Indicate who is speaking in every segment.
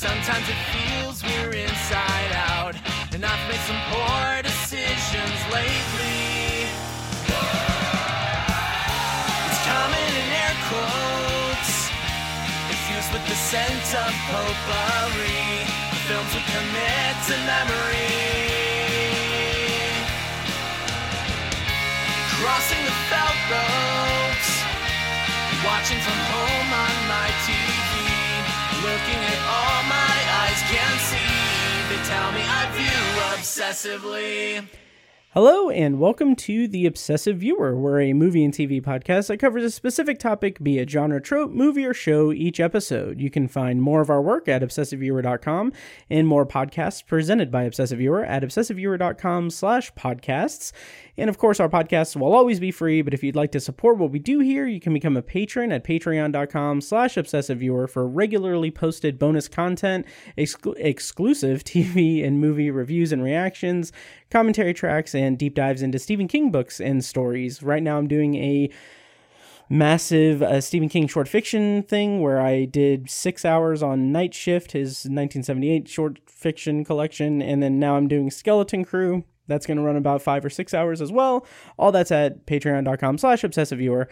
Speaker 1: Sometimes it feels we're inside out, and I've made some poor decisions lately. It's common in air quotes, infused with the scent of potpourri. The films we commit to memory. Crossing the felt roads, watching from home on my TV, looking at all tell me I view obsessively.
Speaker 2: Hello, and welcome to The Obsessive Viewer. We're a movie and TV podcast that covers a specific topic, be it genre, trope, movie, or show each episode. You can find more of our work at obsessiveviewer.com and more podcasts presented by Obsessive Viewer at obsessiveviewer.com slash podcasts. And of course, our podcasts will always be free, but if you'd like to support what we do here, you can become a patron at patreon.com slash obsessiveviewer for regularly posted bonus content, exclu- exclusive TV and movie reviews and reactions, commentary tracks, and deep dives into Stephen King books and stories. Right now, I'm doing a massive uh, Stephen King short fiction thing where I did six hours on Night Shift, his 1978 short fiction collection, and then now I'm doing Skeleton Crew. That's going to run about five or six hours as well. All that's at patreon.com slash obsessive viewer.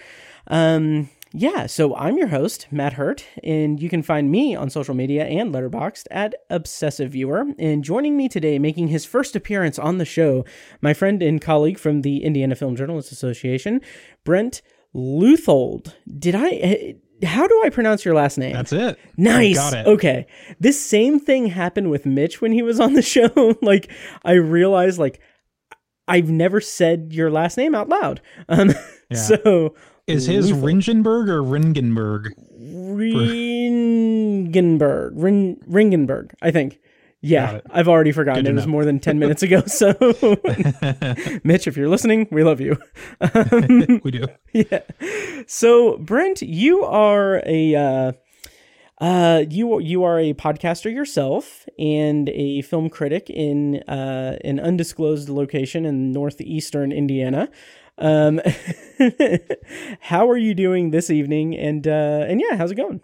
Speaker 2: Um, yeah, so I'm your host, Matt Hurt, and you can find me on social media and Letterboxd at Obsessive Viewer. And joining me today, making his first appearance on the show, my friend and colleague from the Indiana Film Journalists Association, Brent Leuthold. Did I? How do I pronounce your last name?
Speaker 3: That's it.
Speaker 2: Nice.
Speaker 3: Got it.
Speaker 2: Okay. This same thing happened with Mitch when he was on the show. like I realized like I've never said your last name out loud. Um
Speaker 3: Yeah.
Speaker 2: so
Speaker 3: Is his
Speaker 2: Leuthold.
Speaker 3: Ringenberg or Ringenberg?
Speaker 2: Ringenberg. Rin, Ringenberg, I think. Yeah. I've already forgotten. It was
Speaker 3: know.
Speaker 2: more than 10 minutes ago. So, Mitch, if you're listening, we love you. Um,
Speaker 3: we do.
Speaker 2: yeah. So, Brent, you are a uh, uh, you you are a podcaster yourself and a film critic in uh, an undisclosed location in northeastern Indiana. Um, how are you doing this evening? And uh, and yeah, how's it going?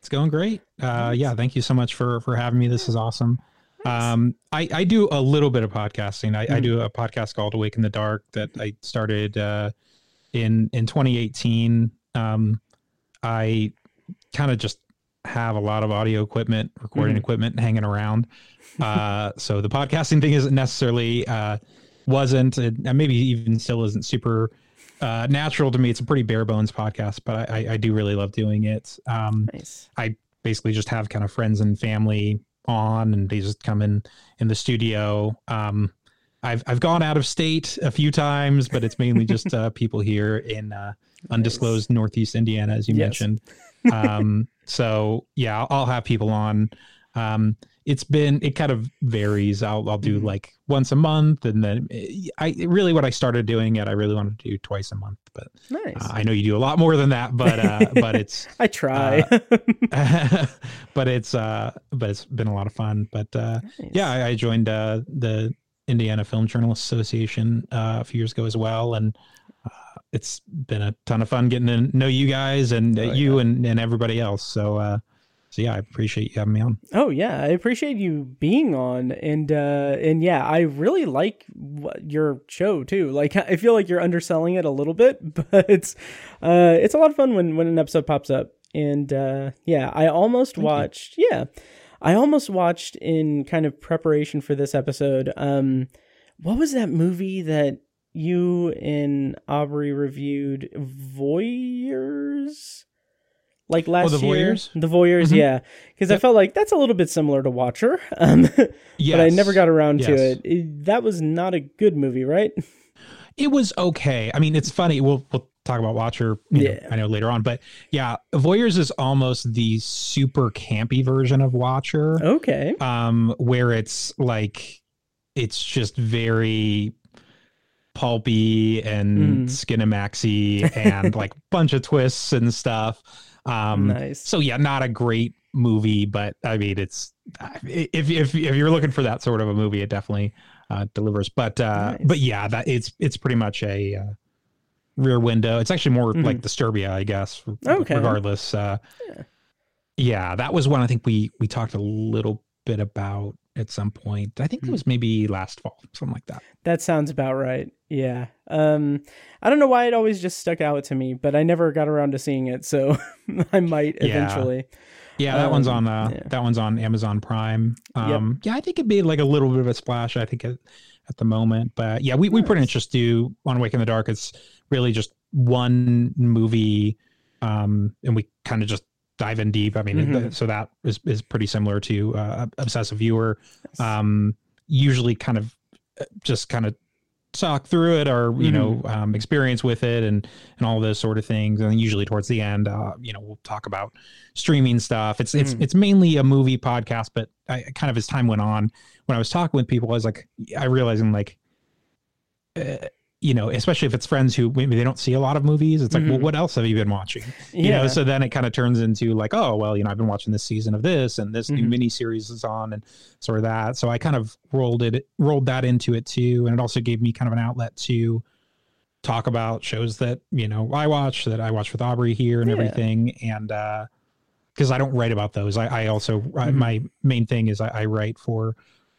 Speaker 3: It's going great. Uh, yeah, thank you so much for for having me. This is awesome. Um, I, I do a little bit of podcasting. I, I do a podcast called Awake in the Dark that I started uh, in in 2018. Um, I kind of just have a lot of audio equipment, recording
Speaker 2: Mhm.
Speaker 3: equipment hanging around. Uh, so the podcasting thing isn't necessarily uh, wasn't and maybe even still isn't super uh, natural to me. It's a pretty bare bones podcast, but I, I, I do really love doing it. Um,
Speaker 2: Nice.
Speaker 3: basically just have kind of friends and family on and they just come in in the studio um i've i've gone out of state a few times but it's mainly just uh people here in uh undisclosed northeast indiana as you
Speaker 2: Yes.
Speaker 3: mentioned um so yeah I'll, I'll have people on um it's been it kind of varies i'll i'll do
Speaker 2: Mhm.
Speaker 3: like once a month and then i really what i started doing it i really wanted to do twice a month but
Speaker 2: Nice.
Speaker 3: uh, i know you do a lot more than that but uh but it's
Speaker 2: I try.
Speaker 3: but it's uh but it's been a lot of fun but uh
Speaker 2: Nice.
Speaker 3: yeah I, I joined uh the indiana film journalists association uh, a few years ago as well and uh, it's been a ton of fun getting to know you guys and uh,
Speaker 2: Oh,
Speaker 3: you and, and everybody else so uh so yeah i appreciate you having me on
Speaker 2: Oh yeah, I appreciate you being on, and uh, and yeah, I really like your show too. Like I feel like you're underselling it a little bit, but it's uh, it's a lot of fun when when an episode pops up. And uh, yeah, I almost
Speaker 3: Thank you.
Speaker 2: watched. Yeah, I almost watched in kind of preparation for this episode. Um, what was that movie that you and Aubrey reviewed? Voyeurs. Like last
Speaker 3: Oh, The
Speaker 2: year,
Speaker 3: Voyeurs?
Speaker 2: the Voyeurs,
Speaker 3: Mhm.
Speaker 2: yeah, because I felt like that's a little bit similar to Watcher, um,
Speaker 3: yes
Speaker 2: but I never got around to it. it. That was not a good movie, right?
Speaker 3: it was okay i mean it's funny we'll we'll talk about watcher you know,
Speaker 2: Yeah.
Speaker 3: i know later on but yeah voyeurs is almost the super campy version of watcher
Speaker 2: Okay,
Speaker 3: um where it's like it's just very pulpy and
Speaker 2: Mm.
Speaker 3: skinemaxy and like bunch of twists and stuff um
Speaker 2: nice.
Speaker 3: so yeah not a great movie but i mean it's if if if you're looking for that sort of a movie it definitely uh delivers but uh
Speaker 2: Nice.
Speaker 3: but yeah that it's it's pretty much a uh, rear window it's actually more
Speaker 2: Mhm.
Speaker 3: like disturbia i guess
Speaker 2: Okay.
Speaker 3: regardless uh
Speaker 2: Yeah.
Speaker 3: Yeah, that was one I think we we talked a little bit about at some point. I think it
Speaker 2: Hmm.
Speaker 3: was maybe last fall, something like that.
Speaker 2: That sounds about right. Yeah. Um, I don't know why it always just stuck out to me, but I never got around to seeing it, so I might
Speaker 3: Yeah.
Speaker 2: eventually.
Speaker 3: Yeah, that one's
Speaker 2: Um,
Speaker 3: on uh,
Speaker 2: yeah.
Speaker 3: that one's on Amazon Prime. Um, yeah, I think it made like a little bit of a splash. I think at, at the moment, but yeah, we, we pretty much just do on Wake in the Dark. It's really just one movie, um, and we kind of just dive in deep. I mean,
Speaker 2: Mhm.
Speaker 3: th- so that is is pretty similar to uh, Obsessive Viewer. Um, usually, kind of uh, just kind of talk through it or you know um, experience with it and and all those sort of things and usually towards the end uh, you know we'll talk about streaming stuff it's it's
Speaker 2: Mhm.
Speaker 3: it's mainly a movie podcast but I kind of as time went on when I was talking with people I was like I realizing like uh, you know especially if it's friends who maybe they don't see a lot of movies it's like well
Speaker 2: Mhm.
Speaker 3: what else have you been watching you
Speaker 2: Yeah.
Speaker 3: know so then it kind of turns into like oh well you know i've been watching this season of this and this
Speaker 2: Mhm.
Speaker 3: new mini series is on and sort of that so i kind of rolled it rolled that into it too and it also gave me kind of an outlet to talk about shows that you know i watch that i watch with aubrey here and
Speaker 2: Yeah.
Speaker 3: everything and uh because i don't write about those i, I also I,
Speaker 2: Mhm.
Speaker 3: my main thing is I, I write for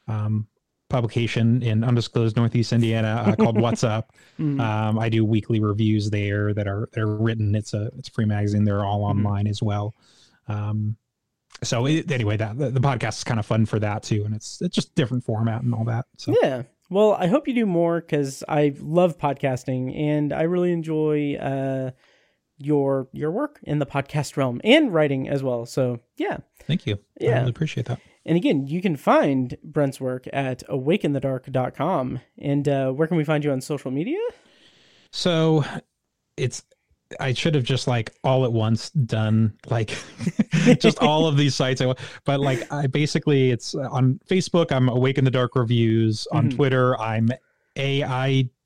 Speaker 3: um publication in undisclosed northeast indiana uh, called what's up
Speaker 2: Mhm.
Speaker 3: um, I do weekly reviews there that are that are written. It's a it's a free magazine. They're all
Speaker 2: Mhm.
Speaker 3: online as well. Um, so it, anyway, that the, the podcast is kind of fun for that too, and it's it's just different format and all that. So
Speaker 2: Yeah. Well, I hope you do more because I love podcasting and I really enjoy uh, your your work in the podcast realm and writing as well. So yeah.
Speaker 3: thank you. I
Speaker 2: Yeah.
Speaker 3: really appreciate that.
Speaker 2: And again, you can find Brent's work at awakeinthedark.com. And uh, where can we find you on social media?
Speaker 3: So it's I should have just like all at once done like just all of these sites. I But like I basically it's uh, on Facebook. I'm Awake in the Dark reviews. On
Speaker 2: Mhm.
Speaker 3: Twitter, I'm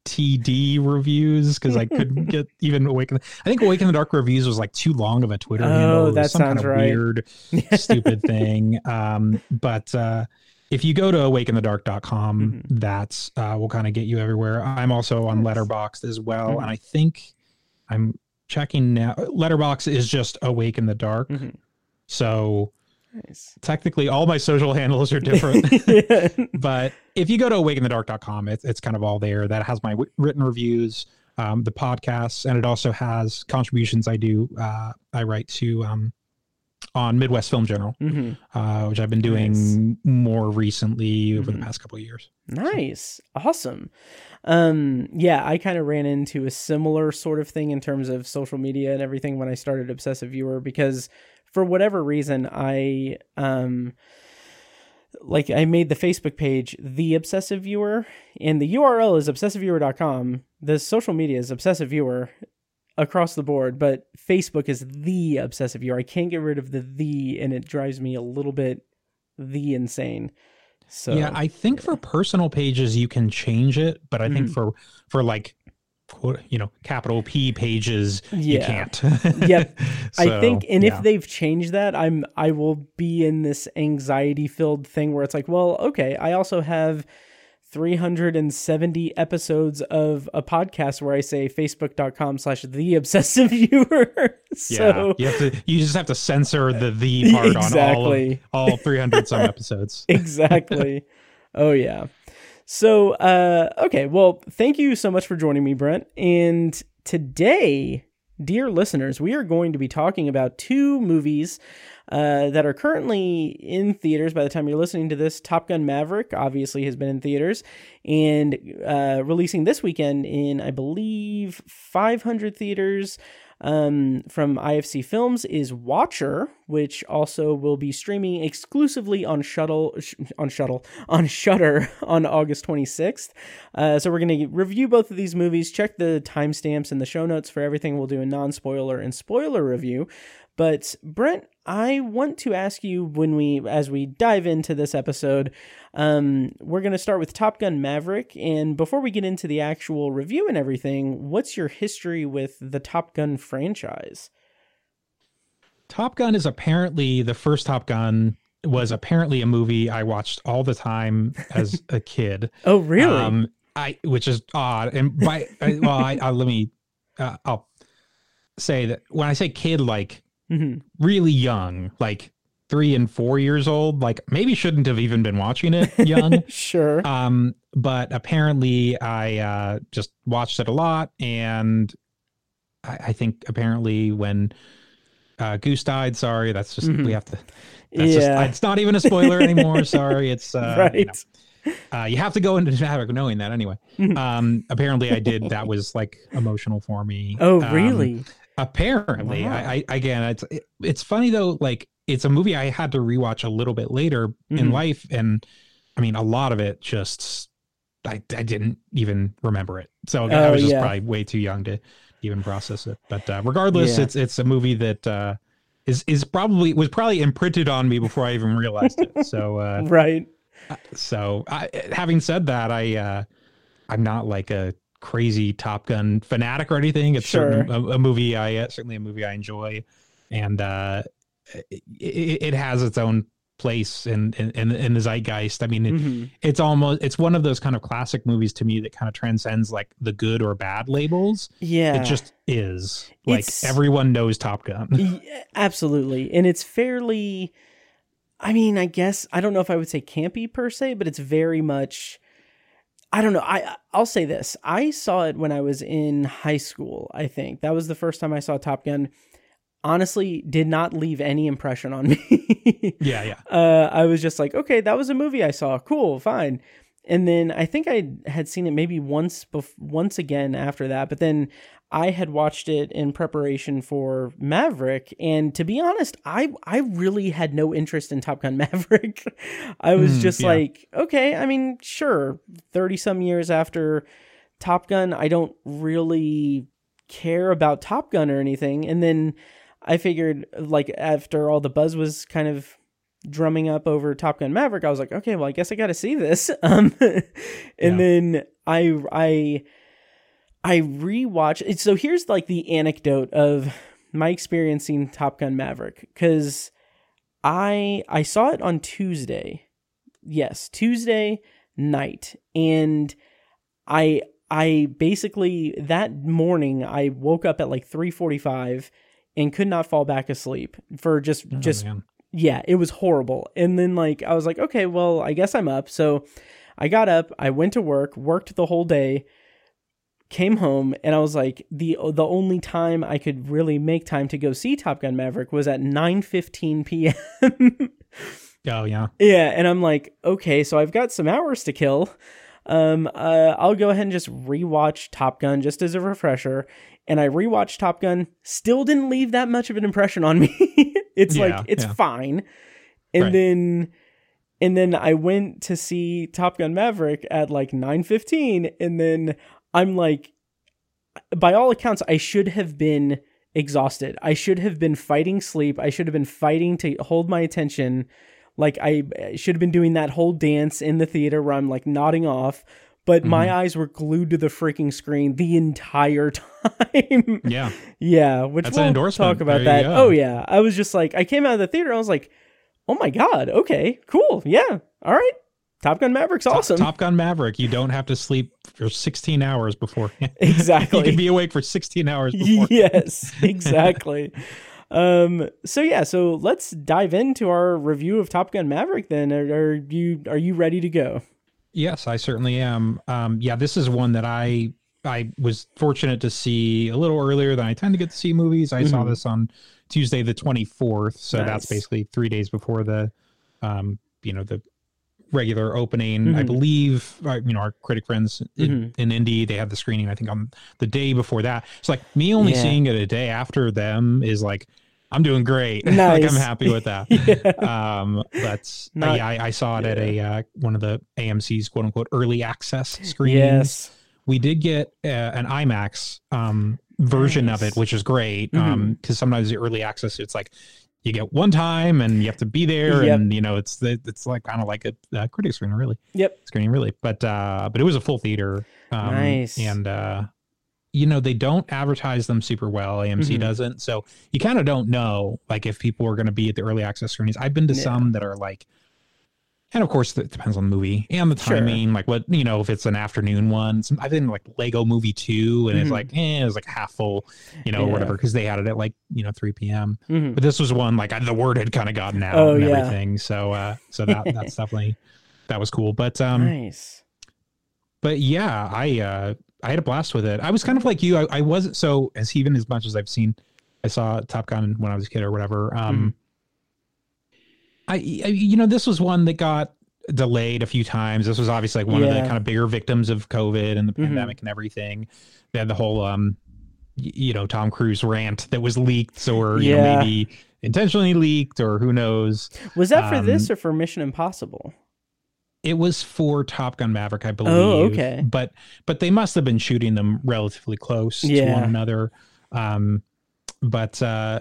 Speaker 3: AITD reviews because I couldn't get even Awake. I think Awake in the Dark reviews was like too long of a Twitter
Speaker 2: Oh,
Speaker 3: handle.
Speaker 2: That
Speaker 3: some kind
Speaker 2: sounds
Speaker 3: of
Speaker 2: right.
Speaker 3: Weird, stupid thing. Um, but uh, if you go to awakeinthedark.com,
Speaker 2: Mhm.
Speaker 3: that's uh, will kind of get you everywhere. I'm also on
Speaker 2: Nice.
Speaker 3: Letterboxd as well,
Speaker 2: Mhm.
Speaker 3: and I think I'm checking now. Letterboxd is just Awake in the Dark,
Speaker 2: Mhm.
Speaker 3: so
Speaker 2: Nice.
Speaker 3: technically all my social handles are different.
Speaker 2: yeah.
Speaker 3: but if you go to awakeinthedark.com, it's it's kind of all there. That has my w- written reviews, um, the podcasts, and it also has contributions I do. Uh, I write to um, on Midwest Film Journal,
Speaker 2: Mhm.
Speaker 3: uh, which I've been doing more recently over
Speaker 2: Mhm.
Speaker 3: the past couple of years.
Speaker 2: Nice. Awesome. Um yeah, I kind of ran into a similar sort of thing in terms of social media and everything when I started Obsessive Viewer because for whatever reason I um like I made the Facebook page The Obsessive Viewer and the URL is obsessiveviewer.com. The social media is Obsessive Viewer across the board, but Facebook is The Obsessive Viewer. I can't get rid of the the and it drives me a little bit the insane. So
Speaker 3: yeah, I think for personal pages you can change it, but I think
Speaker 2: Mhm.
Speaker 3: for for like quote you know capital P pages you
Speaker 2: Yeah.
Speaker 3: can't.
Speaker 2: Yep. I think, and
Speaker 3: yeah.
Speaker 2: if they've changed that, I'm I will be in this anxiety filled thing where it's like, well, okay, I also have 370 episodes of a podcast where I say facebook.com slash the obsessive viewer. so
Speaker 3: yeah, you have to you just have to censor the the part
Speaker 2: Exactly.
Speaker 3: on all of, all 300 some episodes.
Speaker 2: exactly. oh yeah. So uh okay, well, thank you so much for joining me, Brent. And today, dear listeners, we are going to be talking about two movies uh, that are currently in theaters by the time you're listening to this. Top Gun Maverick obviously has been in theaters and uh, releasing this weekend in, I believe, 500 theaters. Um, from IFC Films is Watcher, which also will be streaming exclusively on Shuttle, sh- on Shuttle, on Shudder on August 26th. Uh, so we're going to review both of these movies. Check the timestamps and the show notes for everything. We'll do a non-spoiler and spoiler review. But Brent, I want to ask you when we, as we dive into this episode, um, we're going to start with Top Gun Maverick. And before we get into the actual review and everything, what's your history with the Top Gun franchise?
Speaker 3: Top Gun is apparently the first Top Gun was apparently a movie I watched all the time as a kid.
Speaker 2: Oh, really?
Speaker 3: Um, I which is odd. And by I, well, I, I let me uh, I'll say that when I say kid, like
Speaker 2: Mhm.
Speaker 3: really young, like three and four years old. Like maybe shouldn't have even been watching it young.
Speaker 2: Sure.
Speaker 3: um, but apparently I uh, just watched it a lot, and I, I think apparently when uh, Goose died, sorry, that's just
Speaker 2: Mhm.
Speaker 3: we have to. That's just,
Speaker 2: yeah.
Speaker 3: it's not even a spoiler anymore. sorry, it's uh, you
Speaker 2: right.
Speaker 3: know. Uh, you have to go into Maverick knowing that anyway.
Speaker 2: Mhm.
Speaker 3: Um, apparently, I did. That was like emotional for me.
Speaker 2: Oh,
Speaker 3: Um,
Speaker 2: really?
Speaker 3: Apparently,
Speaker 2: Wow.
Speaker 3: I, I again, it's it, it's funny though. Like it's a movie I had to rewatch a little bit later in
Speaker 2: Mhm.
Speaker 3: life, and I mean, a lot of it just I I didn't even remember it. So I
Speaker 2: Oh,
Speaker 3: was just
Speaker 2: yeah.
Speaker 3: probably way too young to even process it. But uh, regardless,
Speaker 2: Yeah.
Speaker 3: it's it's a movie that. Uh, is, is probably was probably imprinted on me before I even realized it. So uh,
Speaker 2: right.
Speaker 3: so I, having said that, I uh, I'm not like a crazy Top Gun fanatic or anything. It's
Speaker 2: Sure.
Speaker 3: certain, a, a movie I uh, certainly a movie I enjoy, and uh, it, it, has its own place in in, in, the zeitgeist. I mean, it,
Speaker 2: Mhm.
Speaker 3: it's almost it's one of those kind of classic movies to me that kind of transcends like the good or bad labels.
Speaker 2: Yeah.
Speaker 3: It just is like
Speaker 2: It's-
Speaker 3: everyone knows Top Gun.
Speaker 2: Absolutely. And it's fairly I mean, I guess I don't know if I would say campy per se, but it's very much I don't know. I I'll say this. I saw it when I was in high school, I think. That was the first time I saw Top Gun. Honestly, did not leave any impression on me.
Speaker 3: yeah, yeah.
Speaker 2: uh, I was just like, okay, that was a movie I saw. Cool, fine. And then I think I had seen it maybe once, bef- once again after that. But then I had watched it in preparation for Maverick, and to be honest, I I really had no interest in Top Gun Maverick. I was
Speaker 3: Mm,
Speaker 2: just
Speaker 3: yeah.
Speaker 2: like, okay, I mean, sure, thirty some years after Top Gun, I don't really care about Top Gun or anything. And then I figured, like, after all the buzz was kind of drumming up over Top Gun Maverick, I was like, okay, well, I guess I got to see this. Um, and
Speaker 3: Yeah.
Speaker 2: then I, I, I rewatched. So here's like the anecdote of my experience seeing Top Gun Maverick because I I saw it on Tuesday. Yes, Tuesday night, and I I basically that morning I woke up at like three forty five and could not fall back asleep for just
Speaker 3: Oh,
Speaker 2: just
Speaker 3: man.
Speaker 2: yeah, it was horrible. And then like I was like, okay, well, I guess I'm up. So I got up, I went to work, worked the whole day, came home, and I was like, the the only time I could really make time to go see Top Gun Maverick was at 9:15 p.m.
Speaker 3: Oh yeah.
Speaker 2: yeah, and I'm like, okay, so I've got some hours to kill. Um, uh, I'll go ahead and just rewatch Top Gun just as a refresher. And I rewatched Top Gun, still didn't leave that much of an impression on me. it's
Speaker 3: Yeah,
Speaker 2: like it's
Speaker 3: yeah.
Speaker 2: fine. And
Speaker 3: Right.
Speaker 2: then and then I went to see Top Gun Maverick at like 9:15 and then I'm like by all accounts I should have been exhausted. I should have been fighting sleep. I should have been fighting to hold my attention. Like I should have been doing that whole dance in the theater where I'm like nodding off, but my
Speaker 3: Mm-hmm.
Speaker 2: eyes were glued to the freaking screen the entire time.
Speaker 3: Yeah.
Speaker 2: yeah, which
Speaker 3: That's an
Speaker 2: we'll
Speaker 3: endorsement.
Speaker 2: talk about
Speaker 3: There
Speaker 2: that. Oh yeah, I was just like I came out of the theater. I was like, oh my god, okay, cool, yeah, all right. Top Gun Maverick's awesome.
Speaker 3: Top Gun Maverick. You don't have to sleep for 16 hours before.
Speaker 2: exactly.
Speaker 3: you can be awake for 16 hours before.
Speaker 2: yes, exactly. um. So yeah. So let's dive into our review of Top Gun Maverick. Then, are, are you are you ready to go?
Speaker 3: Yes, I certainly am. Um, yeah, this is one that I I was fortunate to see a little earlier than I tend to get to see movies. I saw
Speaker 2: Mhm.
Speaker 3: this on Tuesday the 24th, so
Speaker 2: Nice.
Speaker 3: that's basically 3 days before the um, you know, the regular opening. I
Speaker 2: Mhm.
Speaker 3: believe uh, you know, our critic friends in,
Speaker 2: Mm-hmm.
Speaker 3: in Indy, they have the screening I think on the day before that. It's like me only
Speaker 2: Yeah.
Speaker 3: seeing it a day after them is like I'm doing great. like I'm happy with that
Speaker 2: yeah.
Speaker 3: um but uh,
Speaker 2: Not-
Speaker 3: yeah I, I saw it at a uh, one of the amc's quote unquote early access screenings
Speaker 2: Yes.
Speaker 3: we did get uh, an imax um version of it which is great
Speaker 2: Mhm.
Speaker 3: um because sometimes the early access it's like you get one time and you have to be there
Speaker 2: Yep.
Speaker 3: and you know it's it's like kind of like a, a critic screening really
Speaker 2: Yep.
Speaker 3: screening really but uh but it was a full theater um
Speaker 2: Nice.
Speaker 3: and uh you know they don't advertise them super well amc
Speaker 2: Mhm.
Speaker 3: doesn't so you kind of don't know like if people are going to be at the early access screenings i've been to
Speaker 2: Yeah.
Speaker 3: some that are like and of course it depends on the movie and the
Speaker 2: Sure.
Speaker 3: timing like what you know if it's an afternoon one Some- i've been like lego movie 2 and
Speaker 2: Mhm.
Speaker 3: it's like eh, it was like half full you know
Speaker 2: Yeah.
Speaker 3: or whatever because they had it at like you know 3 p.m
Speaker 2: Mhm.
Speaker 3: but this was one like I, the word had kind of gotten out
Speaker 2: Oh,
Speaker 3: and
Speaker 2: yeah.
Speaker 3: everything so uh so that that's definitely that was cool but um
Speaker 2: nice.
Speaker 3: but yeah i uh i had a blast with it i was kind of like you i, I wasn't so as even as much as i've seen i saw top gun when i was a kid or whatever um I, I you know this was one that got delayed a few times this was obviously like one of the kind of bigger victims of covid and the
Speaker 2: Mhm.
Speaker 3: pandemic and everything they had the whole um you know tom cruise rant that was leaked or you
Speaker 2: Yeah.
Speaker 3: know maybe intentionally leaked or who knows
Speaker 2: Was that for this
Speaker 3: um,
Speaker 2: or for Mission Impossible?
Speaker 3: it was for Top Gun Maverick, I believe.
Speaker 2: Oh, okay.
Speaker 3: But but they must have been shooting them relatively close to one another. Um, but uh,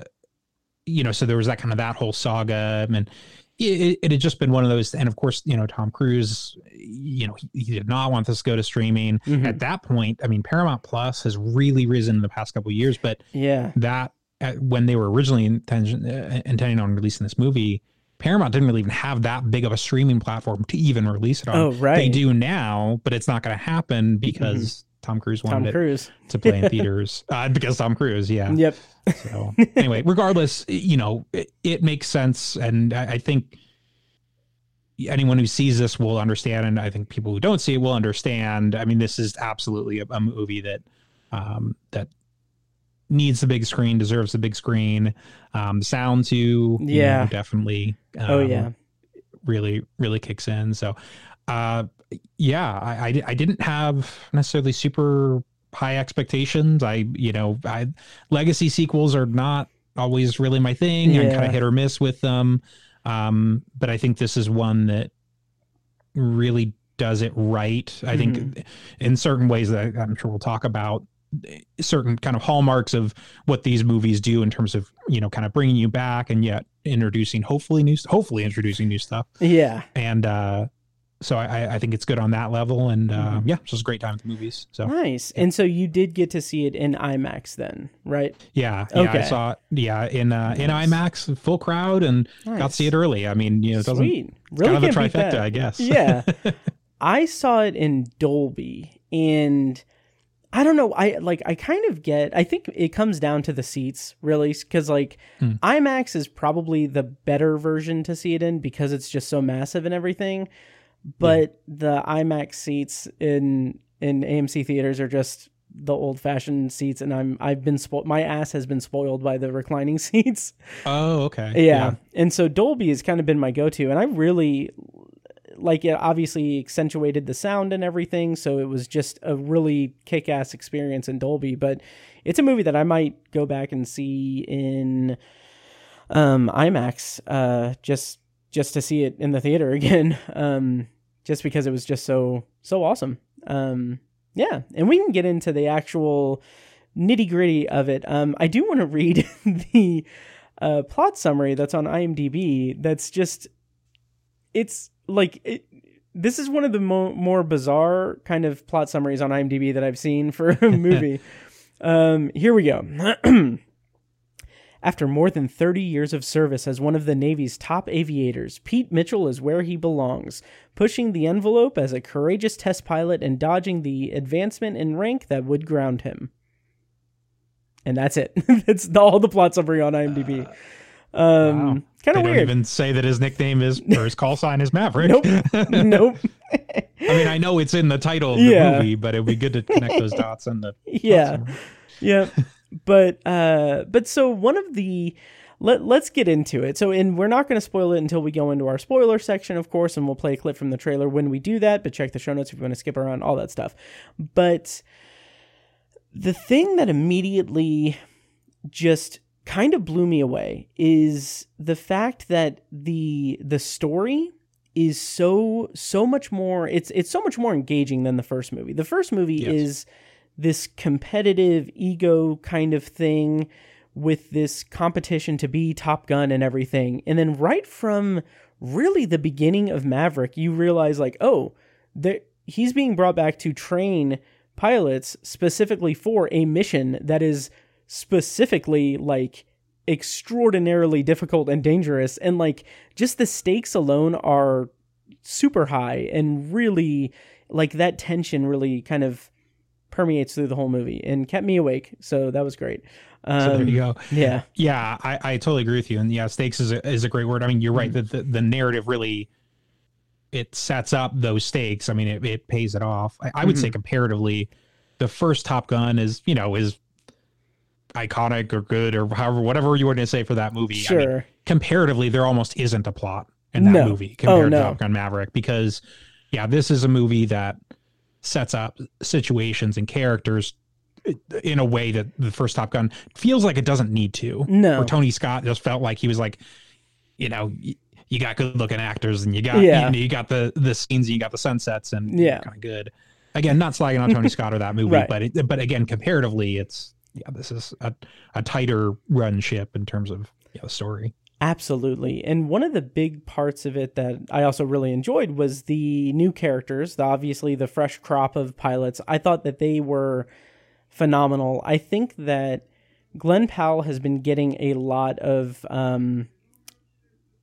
Speaker 3: you know, so there was that kind of that whole saga, and it, it had just been one of those. And of course, you know, Tom Cruise, you know, he, he did not want this to go to streaming.
Speaker 2: Mhm.
Speaker 3: At that point, I mean, Paramount Plus has really risen in the past couple of years, but
Speaker 2: Yeah.
Speaker 3: that uh, when they were originally intention, uh, intending on releasing this movie, Paramount didn't really even have that big of a streaming platform to even release it on.
Speaker 2: Oh, right.
Speaker 3: They do now, but it's not going to happen because Tom Cruise
Speaker 2: Tom
Speaker 3: wanted
Speaker 2: Cruise.
Speaker 3: it to play in theaters. uh, because Tom Cruise, yeah.
Speaker 2: Yep.
Speaker 3: So anyway, regardless, you know, it, it makes sense, and I, I think anyone who sees this will understand, and I think people who don't see it will understand. I mean, this is absolutely a, a movie that um, that needs the big screen, deserves the big screen. Um, sound too, you know,
Speaker 2: Yeah.
Speaker 3: definitely. Um,
Speaker 2: oh yeah.
Speaker 3: really really kicks in. So, uh, yeah, I, I I didn't have necessarily super high expectations. I you know I legacy sequels are not always really my thing. I'm kind of hit or miss with them. Um, but I think this is one that really does it right. I
Speaker 2: Mm-hmm.
Speaker 3: think in certain ways that I'm sure we'll talk about certain kind of hallmarks of what these movies do in terms of you know kind of bringing you back and yet introducing hopefully new hopefully introducing new stuff
Speaker 2: Yeah.
Speaker 3: and uh so I, I think it's good on that level, and uh,
Speaker 2: Mm-hmm.
Speaker 3: yeah, it's just a great time at the movies. So
Speaker 2: Nice. And so you did get to see it in IMAX then, right?
Speaker 3: yeah, yeah,
Speaker 2: Okay.
Speaker 3: I saw it. Yeah, in uh, in IMAX, full crowd, and got to see it early. I mean, you know, it doesn't
Speaker 2: Sweet. Really
Speaker 3: kind of a trifecta. I guess.
Speaker 2: Yeah. I saw it in Dolby and I don't know, I like I kind of get I think it comes down to the seats really cuz like
Speaker 3: Hmm.
Speaker 2: IMAX is probably the better version to see it in because it's just so massive and everything. But the IMAX seats in in AMC theaters are just the old fashioned seats and I'm I've been spoiled my ass has been spoiled by the reclining seats.
Speaker 3: oh, okay.
Speaker 2: Yeah. And so Dolby has kind of been my go to. And I really like it obviously accentuated the sound and everything. So it was just a really kick ass experience in Dolby. But it's a movie that I might go back and see in um IMAX, uh just just to see it in the theater again. Um just because it was just so so awesome. Um yeah. And we can get into the actual nitty gritty of it. Um I do want to read the uh, plot summary that's on IMDb that's just it's like it, this is one of the mo- more bizarre kind of plot summaries on IMDb that I've seen for a movie. um, here we go. After more than 30 years of service as one of the Navy's top aviators, Pete Mitchell is where he belongs, pushing the envelope as a courageous test pilot and dodging the advancement in rank that would ground him. And that's it. that's all the plot summary on IMDb. Um,
Speaker 3: Wow.
Speaker 2: kind of
Speaker 3: don't
Speaker 2: weird.
Speaker 3: even say that his nickname is or his call sign is Maverick.
Speaker 2: Nope. nope.
Speaker 3: I mean, I know it's in the title of the
Speaker 2: Yeah.
Speaker 3: movie, but it would be good to connect those dots and the
Speaker 2: yeah yeah but uh but so one of the let, let's get into it so and we're not going to spoil it until we go into our spoiler section of course and we'll play a clip from the trailer when we do that but check the show notes if you want to skip around all that stuff but the thing that immediately just kind of blew me away is the fact that the the story is so so much more it's it's so much more engaging than the first movie. The first movie
Speaker 3: Yes.
Speaker 2: is this competitive ego kind of thing with this competition to be Top Gun and everything. And then right from really the beginning of Maverick, you realize like, oh, there he's being brought back to train pilots specifically for a mission that is specifically like extraordinarily difficult and dangerous and like just the stakes alone are super high and really like that tension really kind of permeates through the whole movie and kept me awake. So that was great. Um,
Speaker 3: So there you go.
Speaker 2: Yeah.
Speaker 3: Yeah, I, I totally agree with you. And yeah, stakes is a, is a great word. I mean, you're
Speaker 2: Mm-hmm.
Speaker 3: right that the, the narrative really it sets up those stakes. I mean, it, it pays it off. I, I would
Speaker 2: Mm-hmm.
Speaker 3: say comparatively, the first Top Gun is you know is iconic or good or however whatever you want to say for that movie. I mean,
Speaker 2: Sure.
Speaker 3: comparatively, there almost isn't a plot in that
Speaker 2: No.
Speaker 3: movie
Speaker 2: Oh,
Speaker 3: compared
Speaker 2: no.
Speaker 3: to Top Gun Maverick because yeah, this is a movie that sets up situations and characters in a way that the first Top Gun feels like it doesn't need to.
Speaker 2: No.
Speaker 3: Where Tony Scott just felt like he was like, you know, you got good looking actors and you got
Speaker 2: Yeah.
Speaker 3: you, know, you got the the scenes and you got the sunsets and
Speaker 2: Yeah.
Speaker 3: kind of good. Again, not slagging on Tony Scott or that movie,
Speaker 2: Right.
Speaker 3: but it, but again, comparatively, it's yeah, this is a, a tighter run ship in terms of yeah, the story.
Speaker 2: Absolutely. And one of the big parts of it that I also really enjoyed was the new characters, the obviously the fresh crop of pilots. I thought that they were phenomenal. I think that Glenn Powell has been getting a lot of um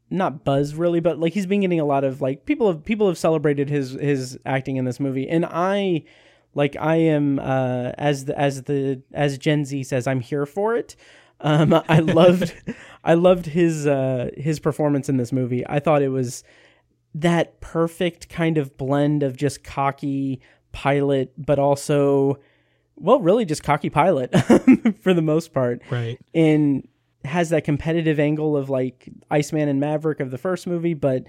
Speaker 2: not buzz really, but like he's been getting a lot of like people have people have celebrated his his acting in this movie. And I like I am uh as the as the as Gen Z says, I'm here for it. Um I loved I loved his uh his performance in this movie. I thought it was that perfect kind of blend of just cocky pilot but also well really just cocky pilot for the most part
Speaker 3: Right.
Speaker 2: and has that competitive angle of like Iceman and Maverick of the first movie, but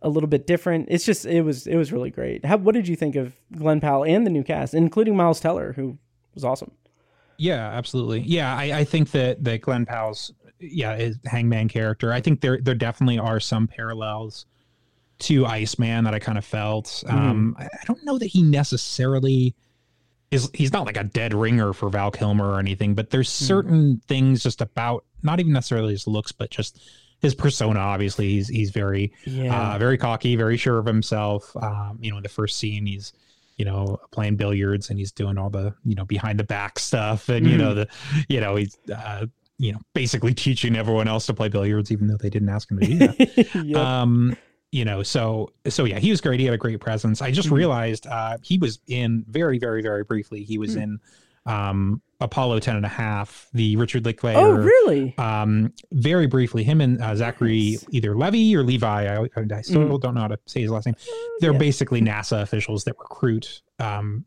Speaker 2: a little bit different. It's just it was it was really great. How, what did you think of Glenn Powell and the new cast, including Miles Teller, who was awesome?
Speaker 3: Yeah, absolutely. Yeah, I, I think that that Glenn Powell's yeah Hangman character. I think there there definitely are some parallels to Iceman that I kind of felt. Um, I, I don't know that he necessarily is. He's not like a dead ringer for Val Kilmer or anything, but there's certain things just about not even necessarily his looks, but just his persona. Obviously, he's he's very
Speaker 2: Yeah,
Speaker 3: uh, very cocky, very sure of himself. Um, you know, in the first scene, he's you know playing billiards and he's doing all the you know behind the back stuff, and you know the you know he's uh, you know basically teaching everyone else to play billiards, even though they didn't ask him to do that.
Speaker 2: Yep.
Speaker 3: um, you know, so so yeah, he was great. He had a great presence. I just
Speaker 2: Mhm.
Speaker 3: realized uh, he was in very very very briefly. He was
Speaker 2: Hmm.
Speaker 3: in um, Apollo 10 and a half, the Richard Linklater
Speaker 2: oh, really?
Speaker 3: um very briefly him and uh, zachary
Speaker 2: Nice.
Speaker 3: either levy or levi i, I still don't know how to say his last name they're
Speaker 2: Mm. Yeah.
Speaker 3: basically nasa officials that recruit um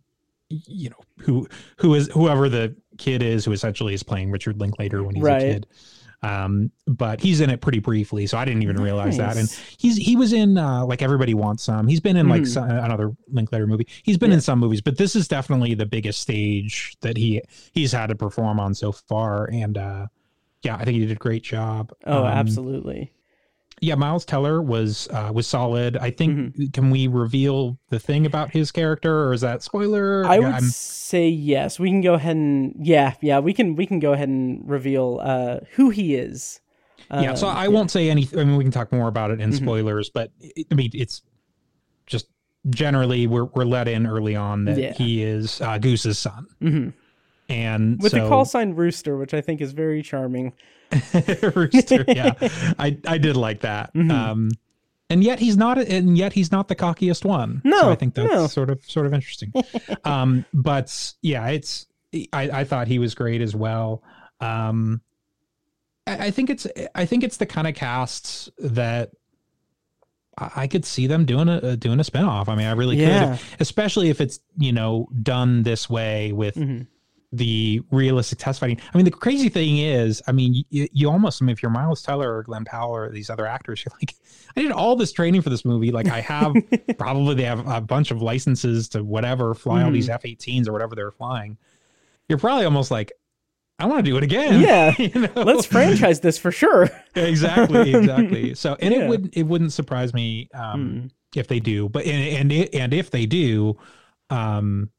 Speaker 3: you know who who is whoever the kid is who essentially is playing richard linklater when he's
Speaker 2: Right.
Speaker 3: a kid um but he's in it pretty briefly so i didn't even realize that and he's he was in uh like everybody wants some he's been in like
Speaker 2: Mhm.
Speaker 3: some, another linklater movie he's been
Speaker 2: Yeah.
Speaker 3: in some movies but this is definitely the biggest stage that he he's had to perform on so far and uh yeah i think he did a great job
Speaker 2: Oh,
Speaker 3: Um,
Speaker 2: absolutely.
Speaker 3: Yeah miles teller was uh was solid i think
Speaker 2: Mm-hmm.
Speaker 3: can we reveal the thing about his character or is that spoiler
Speaker 2: I
Speaker 3: Yeah,
Speaker 2: would
Speaker 3: I'm-
Speaker 2: say yes. We can go ahead and yeah, yeah. We can we can go ahead and reveal uh, who he is.
Speaker 3: yeah so
Speaker 2: Um,
Speaker 3: i won't say anything i mean we can talk more about it in
Speaker 2: Mhm.
Speaker 3: spoilers but it, i mean it's just generally we're, we're let in early on that
Speaker 2: Yeah.
Speaker 3: he is uh, goose's son
Speaker 2: mhm.
Speaker 3: And
Speaker 2: with
Speaker 3: so,
Speaker 2: the call sign Rooster, which I think is very charming.
Speaker 3: Rooster, yeah i i did like that
Speaker 2: Mhm.
Speaker 3: um and yet he's not and yet he's not the cockiest one so
Speaker 2: No,
Speaker 3: i think that's
Speaker 2: no.
Speaker 3: sort of sort of interesting um but yeah it's i i thought he was great as well um I, I think it's i think it's the kind of casts that I could see them doing a doing a spinoff. I mean, I really
Speaker 2: Yeah.
Speaker 3: could, especially if it's you know done this way with
Speaker 2: Mhm.
Speaker 3: The realistic test fighting. I mean, the crazy thing is, I mean, you, you almost, I mean, if you're Miles Teller or Glenn Powell or these other actors, you're like, I did all this training for this movie. Like, I have probably they have a bunch of licenses to whatever fly all these F-18s or whatever they're flying. You're probably almost like, I want to do it again.
Speaker 2: Yeah.
Speaker 3: You know?
Speaker 2: Let's franchise this for sure.
Speaker 3: exactly, exactly. So, and
Speaker 2: Yeah.
Speaker 3: it would it wouldn't surprise me um,
Speaker 2: Mm.
Speaker 3: if they do, but and and and if they do, um,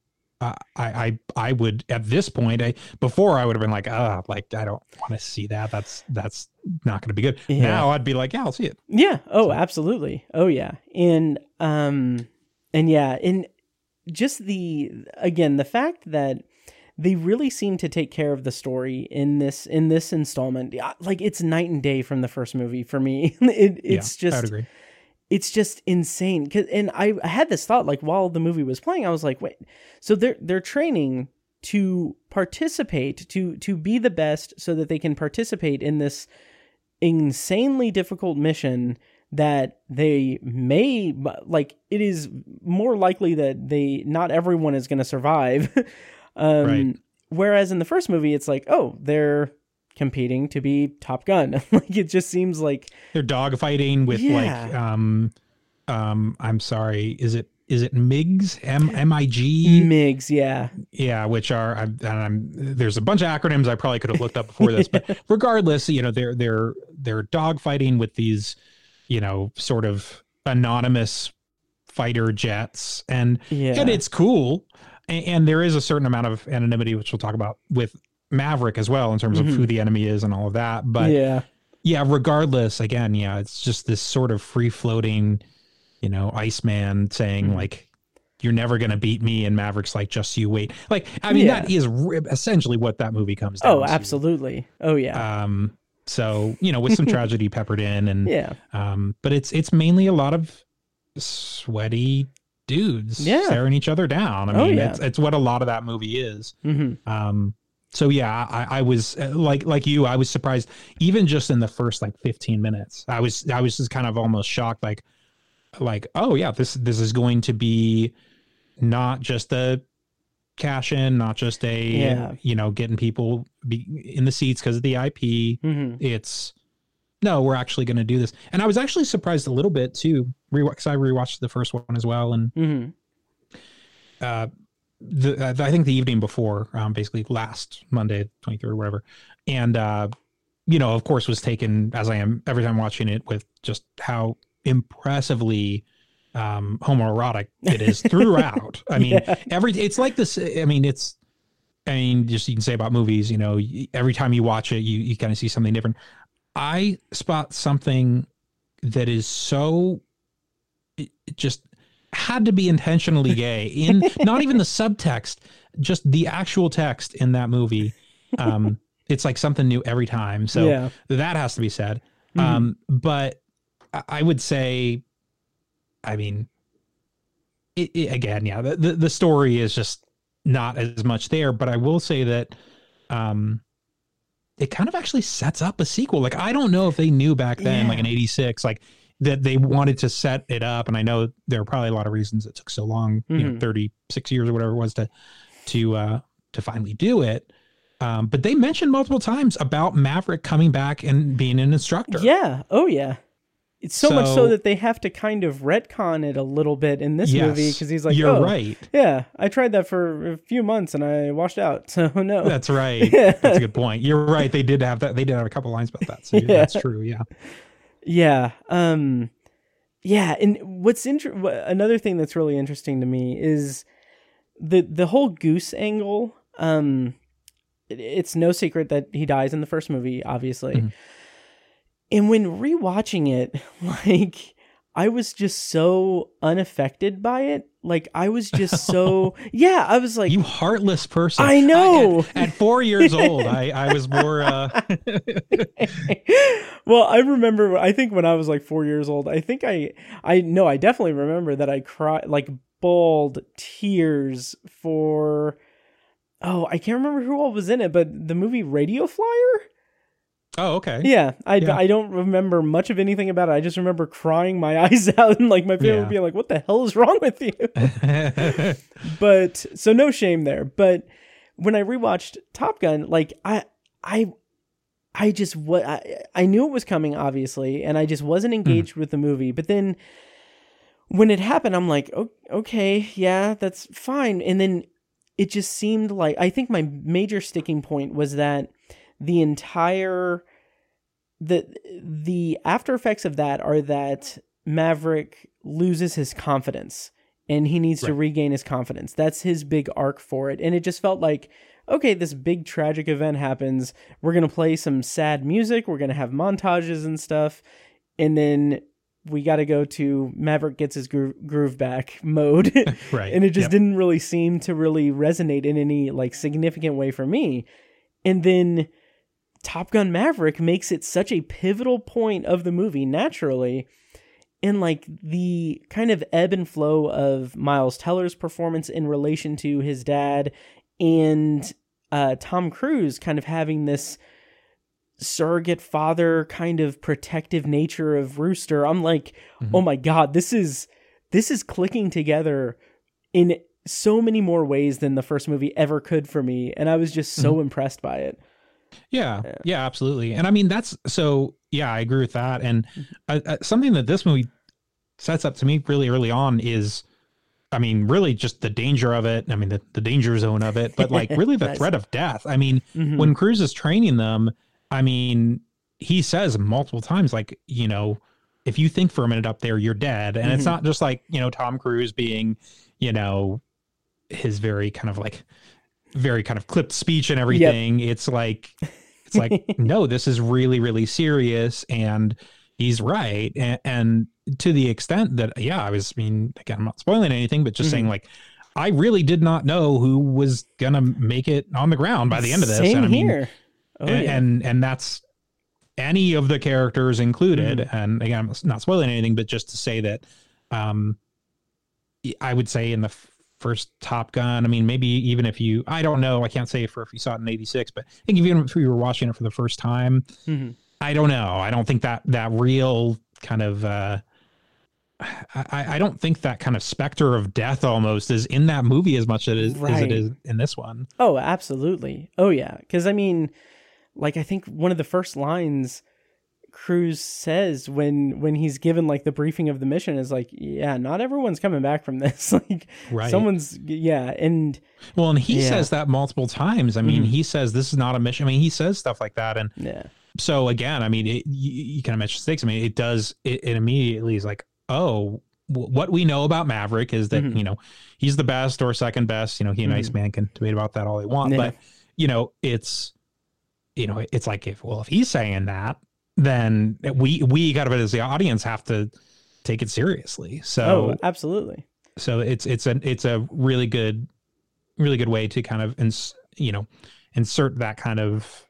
Speaker 3: I I I would at this point, I before I would have been like, ah, like I don't want to see that. That's that's not going to be good.
Speaker 2: Yeah.
Speaker 3: Now I'd be like, yeah, I'll see it.
Speaker 2: Yeah. Oh, absolutely. Oh, yeah. And um, and yeah, and just the again the fact that they really seem to take care of the story in this in this installment. Like it's night and day from the first movie for me. it, it's
Speaker 3: yeah, I
Speaker 2: just
Speaker 3: would agree.
Speaker 2: It's just insane. 'Cause- And I I had this thought like while the movie was playing, I was like, wait, so they're they're training to participate to to be the best so that they can participate in this insanely difficult mission that they may like it is more likely that they not everyone is going to survive um
Speaker 3: Right.
Speaker 2: whereas in the first movie it's like oh they're competing to be top gun. Like it just seems like
Speaker 3: They're dogfighting with like um um I'm sorry, is it is it MIGs? M M I G?
Speaker 2: migs yeah.
Speaker 3: Yeah, which are I'm, and I'm there's a bunch of acronyms I probably could have looked up before this, but regardless, you know, they're they're they're dogfighting with these, you know, sort of anonymous fighter jets, and
Speaker 2: yeah.
Speaker 3: and it's cool, and, and there is a certain amount of anonymity, which we'll talk about with Maverick as well in terms of
Speaker 2: Mhm.
Speaker 3: who the enemy is and all of that. But
Speaker 2: yeah
Speaker 3: yeah, regardless, again, yeah, it's just this sort of free floating, you know, Iceman saying
Speaker 2: Mhm.
Speaker 3: like, "You're never gonna beat me," and Maverick's like, "Just you wait." Like, I mean,
Speaker 2: Yeah.
Speaker 3: that is re- essentially what that movie comes down.
Speaker 2: oh
Speaker 3: to.
Speaker 2: absolutely oh yeah
Speaker 3: Um, so you know, with some tragedy peppered in, and
Speaker 2: yeah
Speaker 3: um, but it's it's mainly a lot of sweaty dudes
Speaker 2: Yeah.
Speaker 3: staring each other down. I
Speaker 2: Oh,
Speaker 3: mean,
Speaker 2: yeah.
Speaker 3: it's it's what a lot of that movie is.
Speaker 2: hmm
Speaker 3: Um, so yeah, I, I was uh, like like you, I was surprised even just in the first like 15 minutes. I was I was just kind of almost shocked, like like oh yeah, this this is going to be not just a cash in, not just a
Speaker 2: Yeah.
Speaker 3: you know getting people be in the seats because of the IP.
Speaker 2: hmm
Speaker 3: It's no, we're actually going to do this, and I was actually surprised a little bit too. Because I rewatched the first one as well, and
Speaker 2: hmm
Speaker 3: uh, the uh, I think the evening before, um, basically last Monday, twenty third, or whatever, and uh, you know, of course, was taken as I am every time watching it with just how impressively um, homoerotic it is throughout. I mean,
Speaker 2: Yeah.
Speaker 3: every it's like this. I mean, it's. I mean, just you can say about movies. You know, every time you watch it, you you kind of see something different. I spot something that is so just had to be intentionally gay in not even the subtext just the actual text in that movie. Um it's like something new every time. So
Speaker 2: yeah.
Speaker 3: that has to be said.
Speaker 2: Mhm.
Speaker 3: um but I- would say i mean it, it- again yeah the, the story is just not as much there but i will say that um it kind of actually sets up a sequel. Like i don't know if they knew back then like
Speaker 2: Yeah.
Speaker 3: in 86 like that they wanted to set it up and i know there are probably a lot of reasons it took so long you know
Speaker 2: Mhm.
Speaker 3: 36 years or whatever it was to to uh to finally do it um but they mentioned multiple times about maverick coming back and being an instructor
Speaker 2: Yeah. Oh, yeah. It's so, much so
Speaker 3: So-
Speaker 2: that they have to kind of retcon it a little bit in this
Speaker 3: Yes,
Speaker 2: movie because he's like,
Speaker 3: you're
Speaker 2: "Oh,
Speaker 3: right
Speaker 2: Yeah, I tried that for a few months and I washed out. So no.
Speaker 3: that's right
Speaker 2: Yeah.
Speaker 3: that's a good point you're right they did have that they did have a couple lines about that so
Speaker 2: Yeah.
Speaker 3: that's true yeah
Speaker 2: Yeah. Um yeah, and what's inter- another thing that's really interesting to me is the the whole goose angle. Um it- it's no secret that he dies in the first movie, obviously.
Speaker 3: Mhm.
Speaker 2: And when rewatching it, like I was just so unaffected by it. Like I was just so yeah, I was like
Speaker 3: you heartless person
Speaker 2: I know.
Speaker 3: at, at four years old i i was more uh
Speaker 2: well, I remember. I think when I was like four years old, I think I, I no, I definitely remember that I cried like bawled tears for. Oh, I can't remember who all was in it, but the movie Radio Flyer.
Speaker 3: Oh okay
Speaker 2: Yeah, I,
Speaker 3: Yeah.
Speaker 2: I don't remember much of anything about it. I just remember crying my eyes out and like my family
Speaker 3: Yeah.
Speaker 2: being like, "What the hell is wrong with you?" but so no shame there but when i rewatched top gun like i i i just what I, I knew it was coming obviously and i just wasn't hmm. engaged with the movie but then when it happened i'm like "O- okay yeah that's fine and then it just seemed like i think my major sticking point was that the entire the the after effects of that are that maverick loses his confidence and he needs to regain his confidence. That's his big arc for it. And it just felt like, okay, this big tragic event happens. We're going to play some sad music. We're going to have montages and stuff. And then we got to go to Maverick gets his groove, groove back mode.
Speaker 3: right
Speaker 2: and it just
Speaker 3: Yep.
Speaker 2: didn't really seem to really resonate in any like significant way for me. And then Top Gun Maverick makes it such a pivotal point of the movie naturally. and like the kind of ebb and flow of Miles Teller's performance in relation to his dad and uh, Tom Cruise kind of having this surrogate father kind of protective nature of Rooster. I'm like,
Speaker 3: Mhm.
Speaker 2: oh my god, this is this is clicking together in so many more ways than the first movie ever could for me, and I was just so impressed by it.
Speaker 3: Yeah,
Speaker 2: Yeah.
Speaker 3: yeah, absolutely. And I mean, that's so. Yeah, I agree with that. And uh, uh, something that this movie sets up to me really early on is, I mean, really just the danger of it. I mean, the, the danger zone of it, but like really the
Speaker 2: Nice.
Speaker 3: threat of death. I mean,
Speaker 2: Mhm.
Speaker 3: when Cruise is training them, I mean, he says multiple times, like, you know, if you think for a minute up there, you're dead. And it's
Speaker 2: Mhm.
Speaker 3: not just like, you know, Tom Cruise being, you know, his very kind of like, very kind of clipped speech and everything. It's like, it's like, no, this is really, really serious. And he's right. And, and to the extent that, yeah, I was, I mean, again, I'm not spoiling anything, but just
Speaker 2: Mhm.
Speaker 3: saying like, I really did not know who was gonna make it on the ground by the end of this.
Speaker 2: Same
Speaker 3: and I mean,
Speaker 2: here. Oh,
Speaker 3: and,
Speaker 2: yeah.
Speaker 3: and and that's any of the characters included.
Speaker 2: Mm-hmm.
Speaker 3: And again, I'm not spoiling anything, but just to say that, um, I would say in the first Top Gun, I mean, maybe even if you, I don't know, I can't say for if you saw it in '86, but I think even if you were watching it for the first time,
Speaker 2: Mhm.
Speaker 3: I don't know. I don't think that that real kind of. uh I, I don't think that kind of specter of death almost is in that movie as much as it is, as it is in this one.
Speaker 2: Oh, absolutely. Oh, yeah. Because, I mean, like, I think one of the first lines Cruise says when when he's given like the briefing of the mission is like, yeah, not everyone's coming back from this. like,
Speaker 3: Right.
Speaker 2: someone's yeah, and
Speaker 3: Well, and he
Speaker 2: Yeah.
Speaker 3: says that multiple times. I mean,
Speaker 2: Mhm.
Speaker 3: he says this is not a mission. I mean, he says stuff like that, and
Speaker 2: yeah,
Speaker 3: so again, I mean, it, you, you kind of mentioned stakes. I mean, it does. It, it immediately is like, oh, w- what we know about Maverick is that
Speaker 2: Mhm.
Speaker 3: you know he's the best or second best. You know, he and Iceman can debate about that all they want,
Speaker 2: Yeah.
Speaker 3: but you know, it's you know, it's like if well, if he's saying that, then we we got to as the audience have to take it seriously. So
Speaker 2: oh, absolutely.
Speaker 3: so it's it's a it's a really good really good way to kind of ins, you know insert that kind of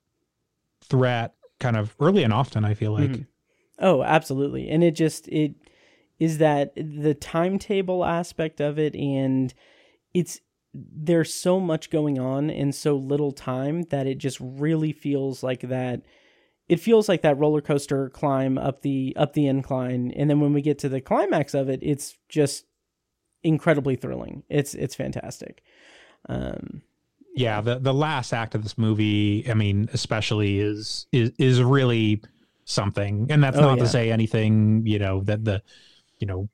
Speaker 3: threat kind of early and often i feel like
Speaker 2: Mhm. Oh, absolutely. And it just it is that the timetable aspect of it and it's there's so much going on in so little time that it just really feels like that it feels like that roller coaster climb up the up the incline and then when we get to the climax of it it's just incredibly thrilling. It's it's fantastic. Um
Speaker 3: yeah the the last act of this movie i mean especially is is is really something and that's
Speaker 2: Oh,
Speaker 3: not
Speaker 2: yeah.
Speaker 3: to say anything you know that the you know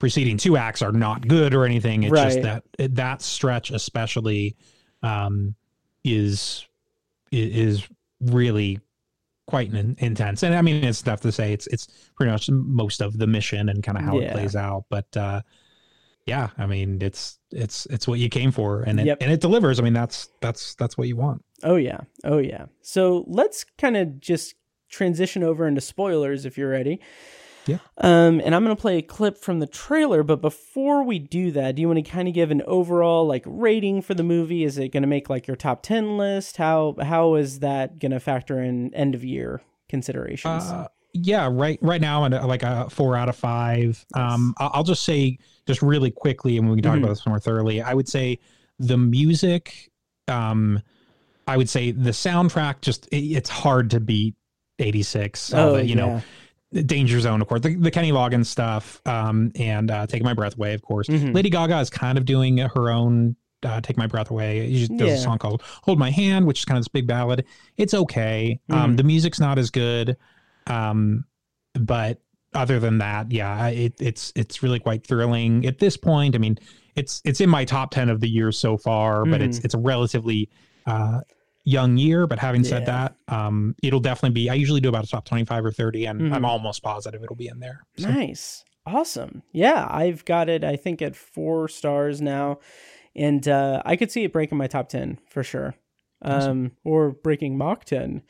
Speaker 3: preceding two acts are not good or anything it's just that that stretch especially um is is really quite in, intense and i mean it's tough to say it's it's pretty much most of the mission and kind of how
Speaker 2: Yeah.
Speaker 3: it plays out but uh yeah i mean it's it's it's what you came for and it
Speaker 2: Yep.
Speaker 3: and it delivers i mean that's that's that's what you want
Speaker 2: Oh yeah. Oh yeah. So let's kind of just transition over into spoilers if you're ready.
Speaker 3: Yeah.
Speaker 2: Um and I'm going to play a clip from the trailer, but before we do that, do you want to kind of give an overall like rating for the movie? Is it going to make like your top 10 list? How how is that going to factor in end of year considerations?
Speaker 3: Uh, yeah, right. Right now, I'm at like a four out of five. Um, I- I'll just say just really quickly, and we can talk
Speaker 2: Mhm.
Speaker 3: about this more thoroughly. I would say the music. Um, I would say the soundtrack. Just it, it's hard to beat '86.
Speaker 2: oh,
Speaker 3: the, you know,
Speaker 2: yeah.
Speaker 3: the Danger Zone, of course, the, the Kenny Loggins stuff, um, and uh, Taking My Breath Away, of course.
Speaker 2: Mhm.
Speaker 3: Lady Gaga is kind of doing her own uh, Take My Breath Away. She does
Speaker 2: Yeah.
Speaker 3: a song called Hold My Hand, which is kind of this big ballad. It's okay. Um,
Speaker 2: Mhm.
Speaker 3: the music's not as good. Um, but other than that, yeah, it, it's it's really quite thrilling at this point. I mean, it's it's in my top ten of the year so far, but it's it's a relatively uh, young year. But having said
Speaker 2: Yeah.
Speaker 3: that, um, it'll definitely be. I usually do about a top twenty five or thirty, and
Speaker 2: Mhm.
Speaker 3: I'm almost positive it'll be in there. So,
Speaker 2: Nice. Awesome. Yeah, I've got it, I think, at four stars now. And uh, I could see it breaking my top 10 for sure. Um,
Speaker 3: Awesome.
Speaker 2: Or breaking Mach 10,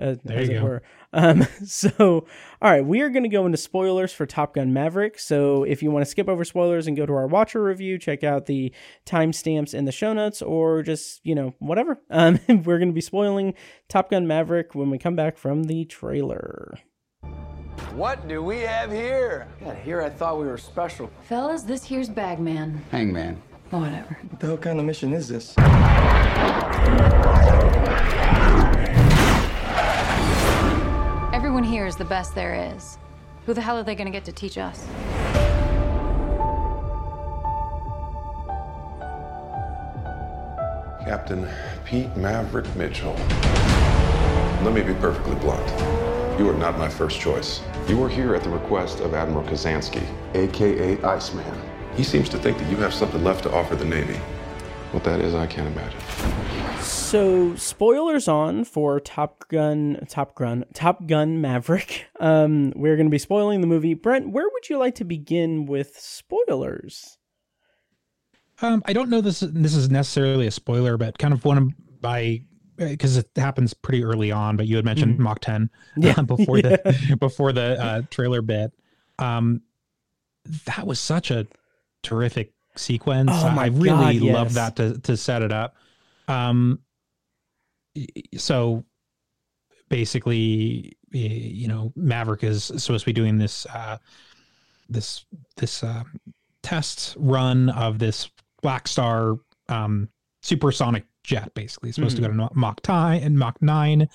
Speaker 2: uh,
Speaker 3: There
Speaker 2: as
Speaker 3: you
Speaker 2: it
Speaker 3: go.
Speaker 2: were. Um, so, all right, we are going to go into spoilers for Top Gun Maverick. So, if you want to skip over spoilers and go to our Watcher review, check out the timestamps in the show notes or just, you know, whatever. Um, we're going to be spoiling Top Gun Maverick when we come back from the trailer.
Speaker 4: What do we have here?
Speaker 5: God, here I thought we were special.
Speaker 6: Fellas, this here's Bagman.
Speaker 4: Hangman.
Speaker 6: Whatever.
Speaker 5: What the hell kind of mission is this?
Speaker 6: Here is the best there is. Who the hell are they gonna get to teach us?
Speaker 7: Captain Pete Maverick Mitchell. Let me be perfectly blunt. You are not my first choice. You are here at the request of Admiral Kazansky, aka Iceman. He seems to think that you have something left to offer the Navy. What that is, I can't imagine.
Speaker 2: So, spoilers on for Top Gun, Top Gun, Top Gun Maverick. Um, we're going to be spoiling the movie. Brent, where would you like to begin with spoilers?
Speaker 3: Um, I don't know this. This is necessarily a spoiler, but kind of one of my because it happens pretty early on. But you had mentioned Mach Ten,
Speaker 2: Yeah.
Speaker 3: before the before the uh, trailer bit. Um, that was such a terrific sequence.
Speaker 2: Oh
Speaker 3: I really
Speaker 2: God,
Speaker 3: love that to to set it up. Um, so basically, you know, Maverick is supposed to be doing this uh, this this uh, test run of this Black Star um, supersonic jet. Basically, it's supposed to go to Mach nine and Mach nine,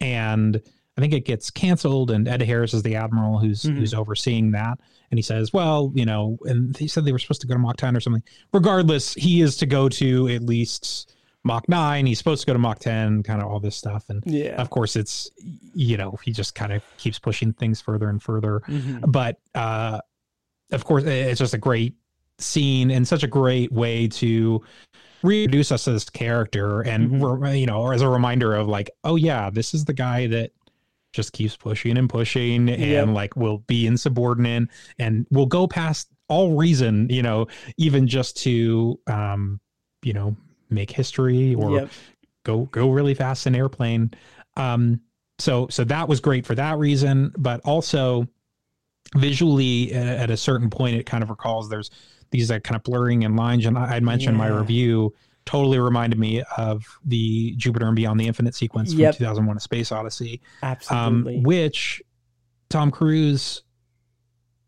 Speaker 3: and I think it gets canceled. And Ed Harris is the admiral who's
Speaker 2: Mhm.
Speaker 3: who's overseeing that, and he says, "Well, you know," and he said they were supposed to go to Mach ten or something. Regardless, he is to go to at least Mach nine. He's supposed to go to Mach ten. Kind of all this stuff, and
Speaker 2: Yeah.
Speaker 3: of course, it's you know he just kind of keeps pushing things further and further
Speaker 2: Mhm.
Speaker 3: but uh of course it's just a great scene and such a great way to reintroduce us to this character and
Speaker 2: Mm-hmm.
Speaker 3: you know or as a reminder of like oh yeah this is the guy that just keeps pushing and pushing and
Speaker 2: Yep.
Speaker 3: like will be insubordinate and will go past all reason you know even just to um you know make history or
Speaker 2: Yep.
Speaker 3: go go really fast in airplane um so so that was great for that reason but also visually at, at a certain point it kind of recalls there's these like kind of blurring in lines and i I mentioned in my review totally reminded me of the jupiter and beyond the infinite sequence from
Speaker 2: Yep.
Speaker 3: 2001 a space odyssey um,
Speaker 2: Absolutely.
Speaker 3: which tom cruise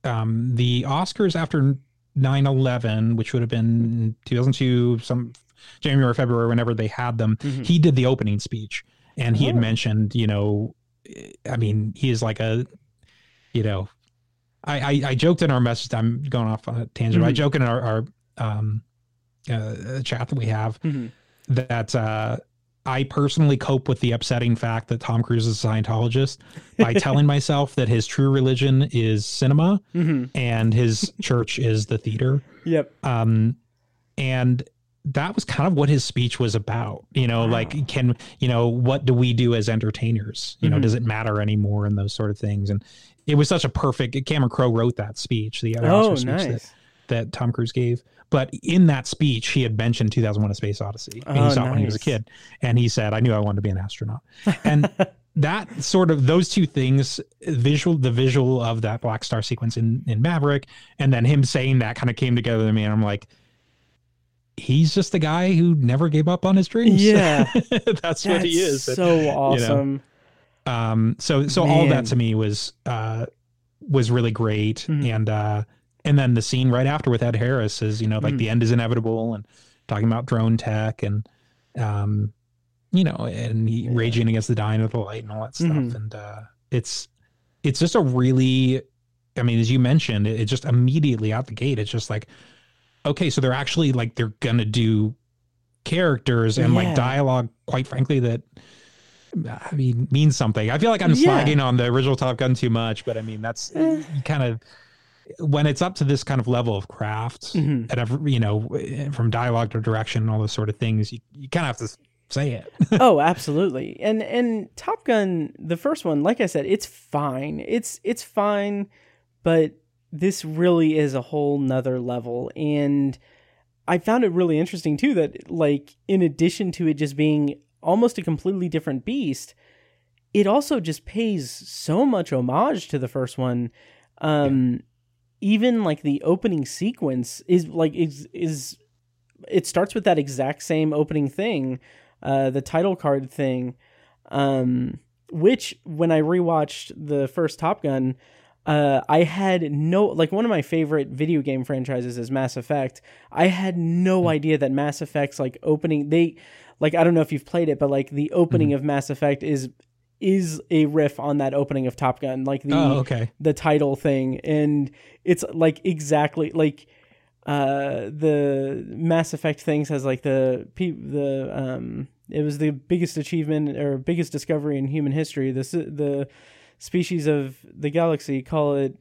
Speaker 3: um the oscars after 9-11 which would have been 2002 some january or february whenever they had them
Speaker 2: Mhm.
Speaker 3: he did the opening speech and he had
Speaker 2: Oh.
Speaker 3: mentioned you know i mean he is like a you know i i, I joked in our message i'm going off on a tangent but i
Speaker 2: Mhm.
Speaker 3: joke in our, our um uh, chat that we have
Speaker 2: Mhm.
Speaker 3: that uh I personally cope with the upsetting fact that Tom Cruise is a Scientologist by telling myself that his true religion is cinema
Speaker 2: Mhm.
Speaker 3: and his church is the theater.
Speaker 2: Yep.
Speaker 3: Um, and that was kind of what his speech was about. You know,
Speaker 2: Wow.
Speaker 3: like, can, you know, what do we do as entertainers? You know,
Speaker 2: Mhm.
Speaker 3: does it matter anymore and those sort of things? And it was such a perfect, Cameron Crowe wrote that speech, the
Speaker 2: Oh,
Speaker 3: speech that,
Speaker 2: nice.
Speaker 3: that Tom Cruise gave. But in that speech, he had mentioned 2001 A Space Odyssey. and
Speaker 2: Oh,
Speaker 3: he saw it when he was a kid. And he said, I knew I wanted to be an astronaut. And that sort of those two things, visual, the visual of that Black Star sequence in, in Maverick, and then him saying that kind of came together to me. And I'm like, he's just the guy who never gave up on his dreams.
Speaker 2: Yeah.
Speaker 3: That's, what he is.
Speaker 2: So awesome.
Speaker 3: Um, so so all that to me was uh was really great.
Speaker 2: Mhm.
Speaker 3: And uh and then the scene right after with Ed Harris is, you know, like
Speaker 2: Mhm.
Speaker 3: the end is inevitable and talking about drone tech and um you know, and he raging against the dying of the light and all that stuff.
Speaker 2: Mhm.
Speaker 3: And uh it's it's just a really I mean, as you mentioned, it, it just immediately out the gate, it's just like, okay, so they're actually like they're gonna do characters and
Speaker 2: Yeah.
Speaker 3: like dialogue, quite frankly, that I mean means something. I feel like I'm
Speaker 2: Yeah.
Speaker 3: slagging on the original Top Gun too much, but I mean that's
Speaker 2: Eh.
Speaker 3: kind of when it's up to this kind of level of craft
Speaker 2: Mhm.
Speaker 3: and every, you know from dialogue to direction and all those sort of things, you, you kind of have to say it.
Speaker 2: oh, absolutely. And and Top Gun, the first one, like I said, it's fine. It's it's fine, but this really is a whole nother level. And I found it really interesting too that like in addition to it just being almost a completely different beast, it also just pays so much homage to the first one. Um even like the opening sequence is like is is it starts with that exact same opening thing uh, the title card thing, um, which when I rewatched the first Top Gun, uh, I had no like one of my favorite video game franchises is Mass Effect. I had no
Speaker 3: Hmm.
Speaker 2: idea that Mass Effect's like opening they like I don't know if you've played it, but like the opening
Speaker 3: Mm-hmm.
Speaker 2: of Mass Effect is is a riff on that opening of Top Gun, like the
Speaker 3: Oh, okay.
Speaker 2: the title thing, and it's like exactly like uh the Mass Effect things has like the pe- the um it was the biggest achievement or biggest discovery in human history. This the species of the galaxy call it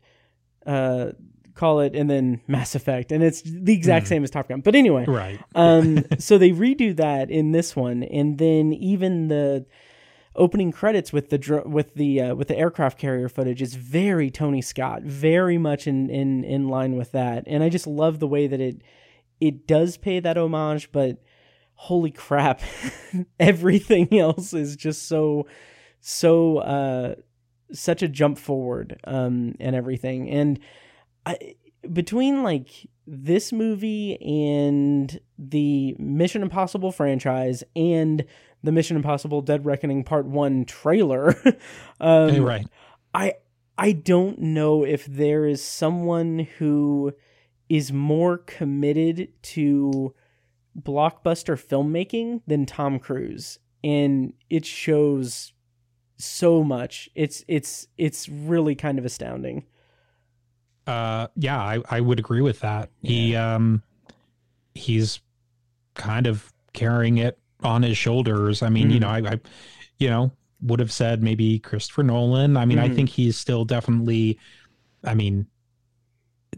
Speaker 2: uh call it and then Mass Effect, and it's the exact same as Top Gun. But anyway,
Speaker 3: Right.
Speaker 2: um, so they redo that in this one, and then even the opening credits with the dr- with the uh, with the aircraft carrier footage is very Tony Scott, very much in in in line with that, and I just love the way that it it does pay that homage, but holy crap, everything else is just so so uh such a jump forward um and everything and I, between like this movie and the Mission Impossible franchise and the Mission Impossible Dead Reckoning Part 1 trailer um
Speaker 3: Hey, right.
Speaker 2: I I don't know if there is someone who is more committed to blockbuster filmmaking than Tom Cruise and it shows so much. It's it's it's really kind of astounding.
Speaker 3: Uh, yeah, I, I would agree with that. He um, he's kind of carrying it on his shoulders. I mean, you know, I, I, you know, would have said maybe Christopher Nolan. I mean, I
Speaker 2: Mhm.
Speaker 3: think he's still definitely. I mean,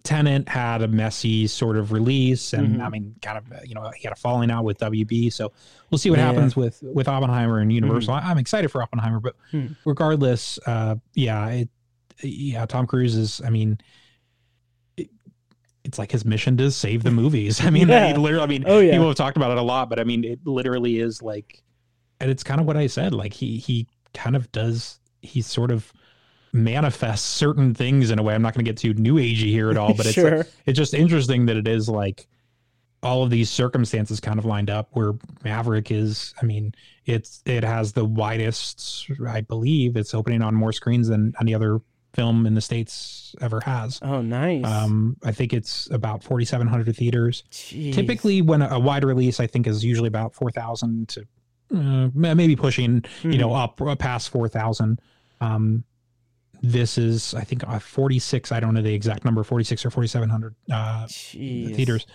Speaker 3: Tenet had a messy sort of release, and
Speaker 2: Mhm.
Speaker 3: I mean, kind of, you know, he had a falling out with WB. So we'll see what
Speaker 2: Yeah.
Speaker 3: happens with with Oppenheimer and Universal. I, I'm excited for Oppenheimer, but
Speaker 2: Hmm.
Speaker 3: regardless, uh, yeah, it, yeah, Tom Cruise is. I mean, it, it's like his mission to save the movies. I mean,
Speaker 2: Yeah.
Speaker 3: he literally. I mean,
Speaker 2: Oh, yeah.
Speaker 3: people have talked about it a lot, but I mean, it literally is like, and it's kind of what I said. Like he he kind of does. He sort of manifests certain things in a way. I'm not going to get too new agey here at all, but it's like, it's just interesting that it is like all of these circumstances kind of lined up where Maverick is. I mean, it's it has the widest, I believe, it's opening on more screens than any other film in the states ever has.
Speaker 2: Oh, nice.
Speaker 3: Um, I think it's about 4,700 theaters.
Speaker 2: Jeez.
Speaker 3: Typically, when a, a wide release, I think is usually about 4,000 to uh, maybe pushing, you know, up uh, past 4,000. Um, this is, I think, uh, 46. I don't know the exact number, 46 or 4,700 uh, theaters,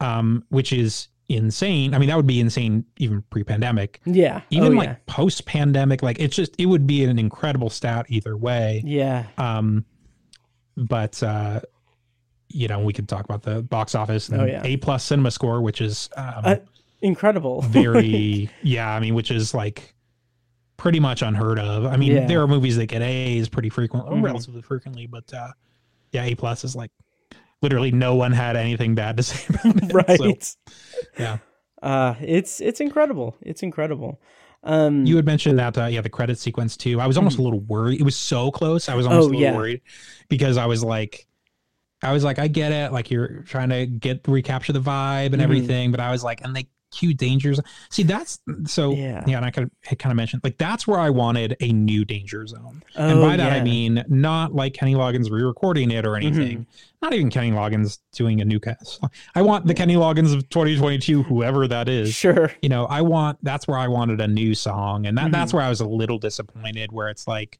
Speaker 3: um, which is insane. I mean, that would be insane even pre-pandemic.
Speaker 2: Yeah.
Speaker 3: Even
Speaker 2: oh,
Speaker 3: like
Speaker 2: yeah.
Speaker 3: post-pandemic, like it's just it would be an incredible stat either way.
Speaker 2: Yeah.
Speaker 3: Um, but uh, you know, we could talk about the box office and
Speaker 2: Oh, yeah.
Speaker 3: A plus cinema score, which is um,
Speaker 2: Uh, incredible.
Speaker 3: very yeah. I mean, which is like pretty much unheard of. I mean,
Speaker 2: Yeah.
Speaker 3: there are movies that get A's pretty frequently,
Speaker 2: Mhm.
Speaker 3: relatively frequently, but uh, yeah, A plus is like literally no one had anything bad to say about it.
Speaker 2: right.
Speaker 3: So, yeah.
Speaker 2: Uh it's it's incredible. It's incredible. Um
Speaker 3: You had mentioned that, uh, yeah, the credit sequence too. I was almost a little worried. It was so close. I was almost
Speaker 2: Mm-hmm. Oh,
Speaker 3: a little
Speaker 2: yeah.
Speaker 3: worried because I was like, I was like, I get it. Like you're trying to get recapture the vibe and
Speaker 2: Mhm.
Speaker 3: everything, but I was like, and they cue dangers. See, that's so
Speaker 2: Yeah.
Speaker 3: yeah. and I could I kind of mentioned like that's where I wanted a new danger zone, and by
Speaker 2: Oh,
Speaker 3: that I mean not like Kenny Loggins re-recording it or
Speaker 2: Mm-hmm.
Speaker 3: anything. Not even Kenny Loggins doing a new cast. I want the Kenny Loggins of 2022, whoever that is
Speaker 2: Sure.
Speaker 3: you know i want that's where i wanted a new song and that
Speaker 2: Mm-hmm.
Speaker 3: that's where i was a little disappointed where it's like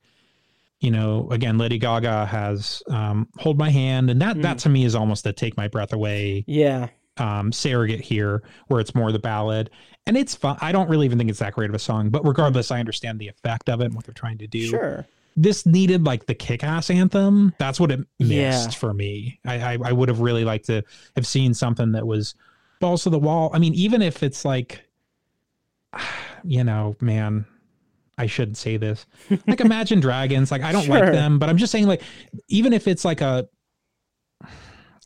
Speaker 3: you know again lady gaga has um hold my hand and that
Speaker 2: Mm.
Speaker 3: that to me is almost a take my breath away
Speaker 2: Yeah.
Speaker 3: Um surrogate here where it's more the ballad. And it's fun. I don't really even think it's that great of a song but regardless i understand the effect of it and what they're trying to do.
Speaker 2: Sure.
Speaker 3: this needed like the kick-ass anthem. That's what it missed
Speaker 2: Yeah.
Speaker 3: for me. I, I i would have really liked to have seen something that was balls to the wall. I mean even if it's like you know man i shouldn't say this. Like imagine dragons. Like i don't
Speaker 2: Sure.
Speaker 3: like them but i'm just saying like even if it's like a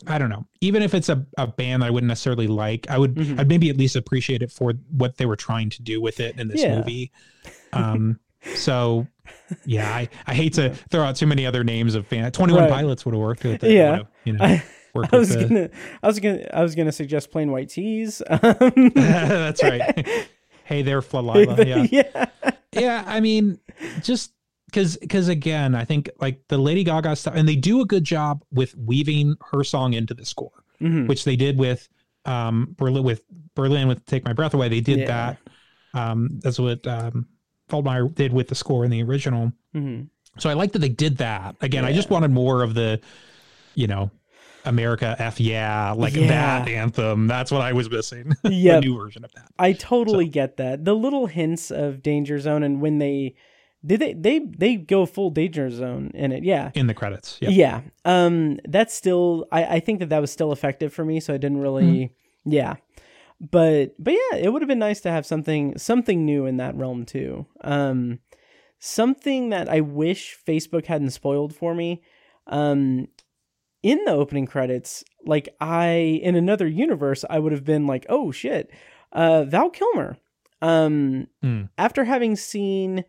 Speaker 3: I don't know. Even if it's a, a band that I wouldn't necessarily like, I would
Speaker 2: Mhm.
Speaker 3: I'd maybe at least appreciate it for what they were trying to do with it in this
Speaker 2: Yeah.
Speaker 3: movie. Um so yeah, I, I hate to throw out too many other names of fan. Twenty One
Speaker 2: Right.
Speaker 3: Pilots would have worked with it.
Speaker 2: Yeah.
Speaker 3: you know,
Speaker 2: I, I was gonna I was gonna I was gonna suggest plain white tees. Um,
Speaker 3: That's right. hey there, Delilah. Yeah.
Speaker 2: yeah.
Speaker 3: yeah, I mean, just because because again, I think like the Lady Gaga stuff, and they do a good job with weaving her song into the score,
Speaker 2: Mhm.
Speaker 3: which they did with um Berlin with Berlin with Take My Breath Away. They did
Speaker 2: Yeah.
Speaker 3: that. Um, that's what um Faltermeyer did with the score in the original.
Speaker 2: Mhm.
Speaker 3: So I like that they did that. Again, I just wanted more of the, you know, America F yeah, like
Speaker 2: Yeah.
Speaker 3: that anthem. That's what I was missing. Yeah. new version of that.
Speaker 2: I totally get that. The little hints of Danger Zone and when they did they they they go full Danger Zone in it. Yeah.
Speaker 3: In the credits. Yeah.
Speaker 2: Yeah. Um that's still I I think that that was still effective for me so I didn't really yeah. But but yeah, it would have been nice to have something something new in that realm too. Um something that I wish Facebook hadn't spoiled for me. Um in the opening credits, like I in another universe, I would have been like, "Oh shit, uh, Val Kilmer." Um,
Speaker 3: Hmm.
Speaker 2: after having seen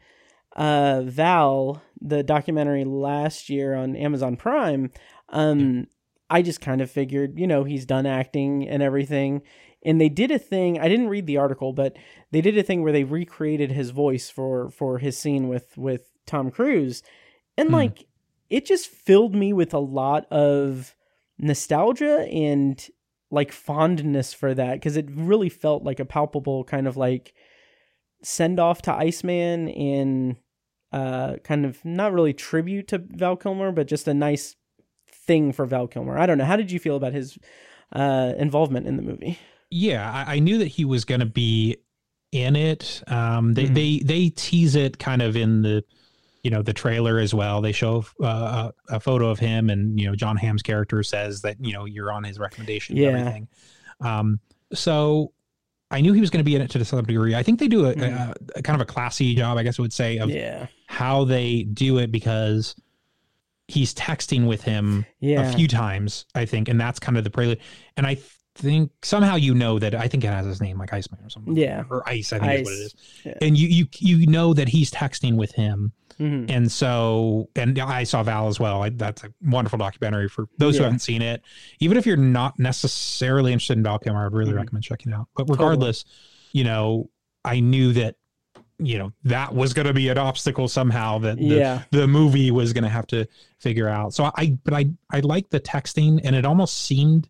Speaker 2: uh, Val, the documentary last year on Amazon Prime, um, I just kind of figured, you know, he's done acting and everything. And they did a thing. I didn't read the article, but they did a thing where they recreated his voice for for his scene with with Tom Cruise, and
Speaker 3: Hmm.
Speaker 2: like it just filled me with a lot of nostalgia and like fondness for that because it really felt like a palpable kind of like send off to Iceman and uh kind of not really tribute to Val Kilmer but just a nice thing for Val Kilmer. I don't know. How did you feel about his uh involvement in the movie?
Speaker 3: Yeah, I, I knew that he was going to be in it. Um, they
Speaker 2: Mhm.
Speaker 3: they they tease it kind of in the, you know, the trailer as well. They show uh, a, a photo of him, and you know, Jon Hamm's character says that you know you're on his recommendation.
Speaker 2: Yeah.
Speaker 3: And everything. Um, so I knew he was going to be in it to some degree. I think they do a, a,
Speaker 2: Mhm.
Speaker 3: a kind of a classy job, I guess I would say, of
Speaker 2: Yeah.
Speaker 3: how they do it because he's texting with him
Speaker 2: Yeah.
Speaker 3: a few times, I think, and that's kind of the prelude. And I think somehow you know that I think it has his name like Iceman or something.
Speaker 2: Yeah.
Speaker 3: Or Ice, I think is what it is.
Speaker 2: Yeah.
Speaker 3: And you you you know that he's texting with him.
Speaker 2: Mhm.
Speaker 3: And so and I saw Val as well. I, that's a wonderful documentary for those who haven't seen it. Even if you're not necessarily interested in Val Kilmer, I would really
Speaker 2: Mhm.
Speaker 3: recommend checking it out. But regardless, you know, I knew that you know that was going to be an obstacle somehow that the,
Speaker 2: Yeah.
Speaker 3: the movie was going to have to figure out. So I, but I, I like the texting, and it almost seemed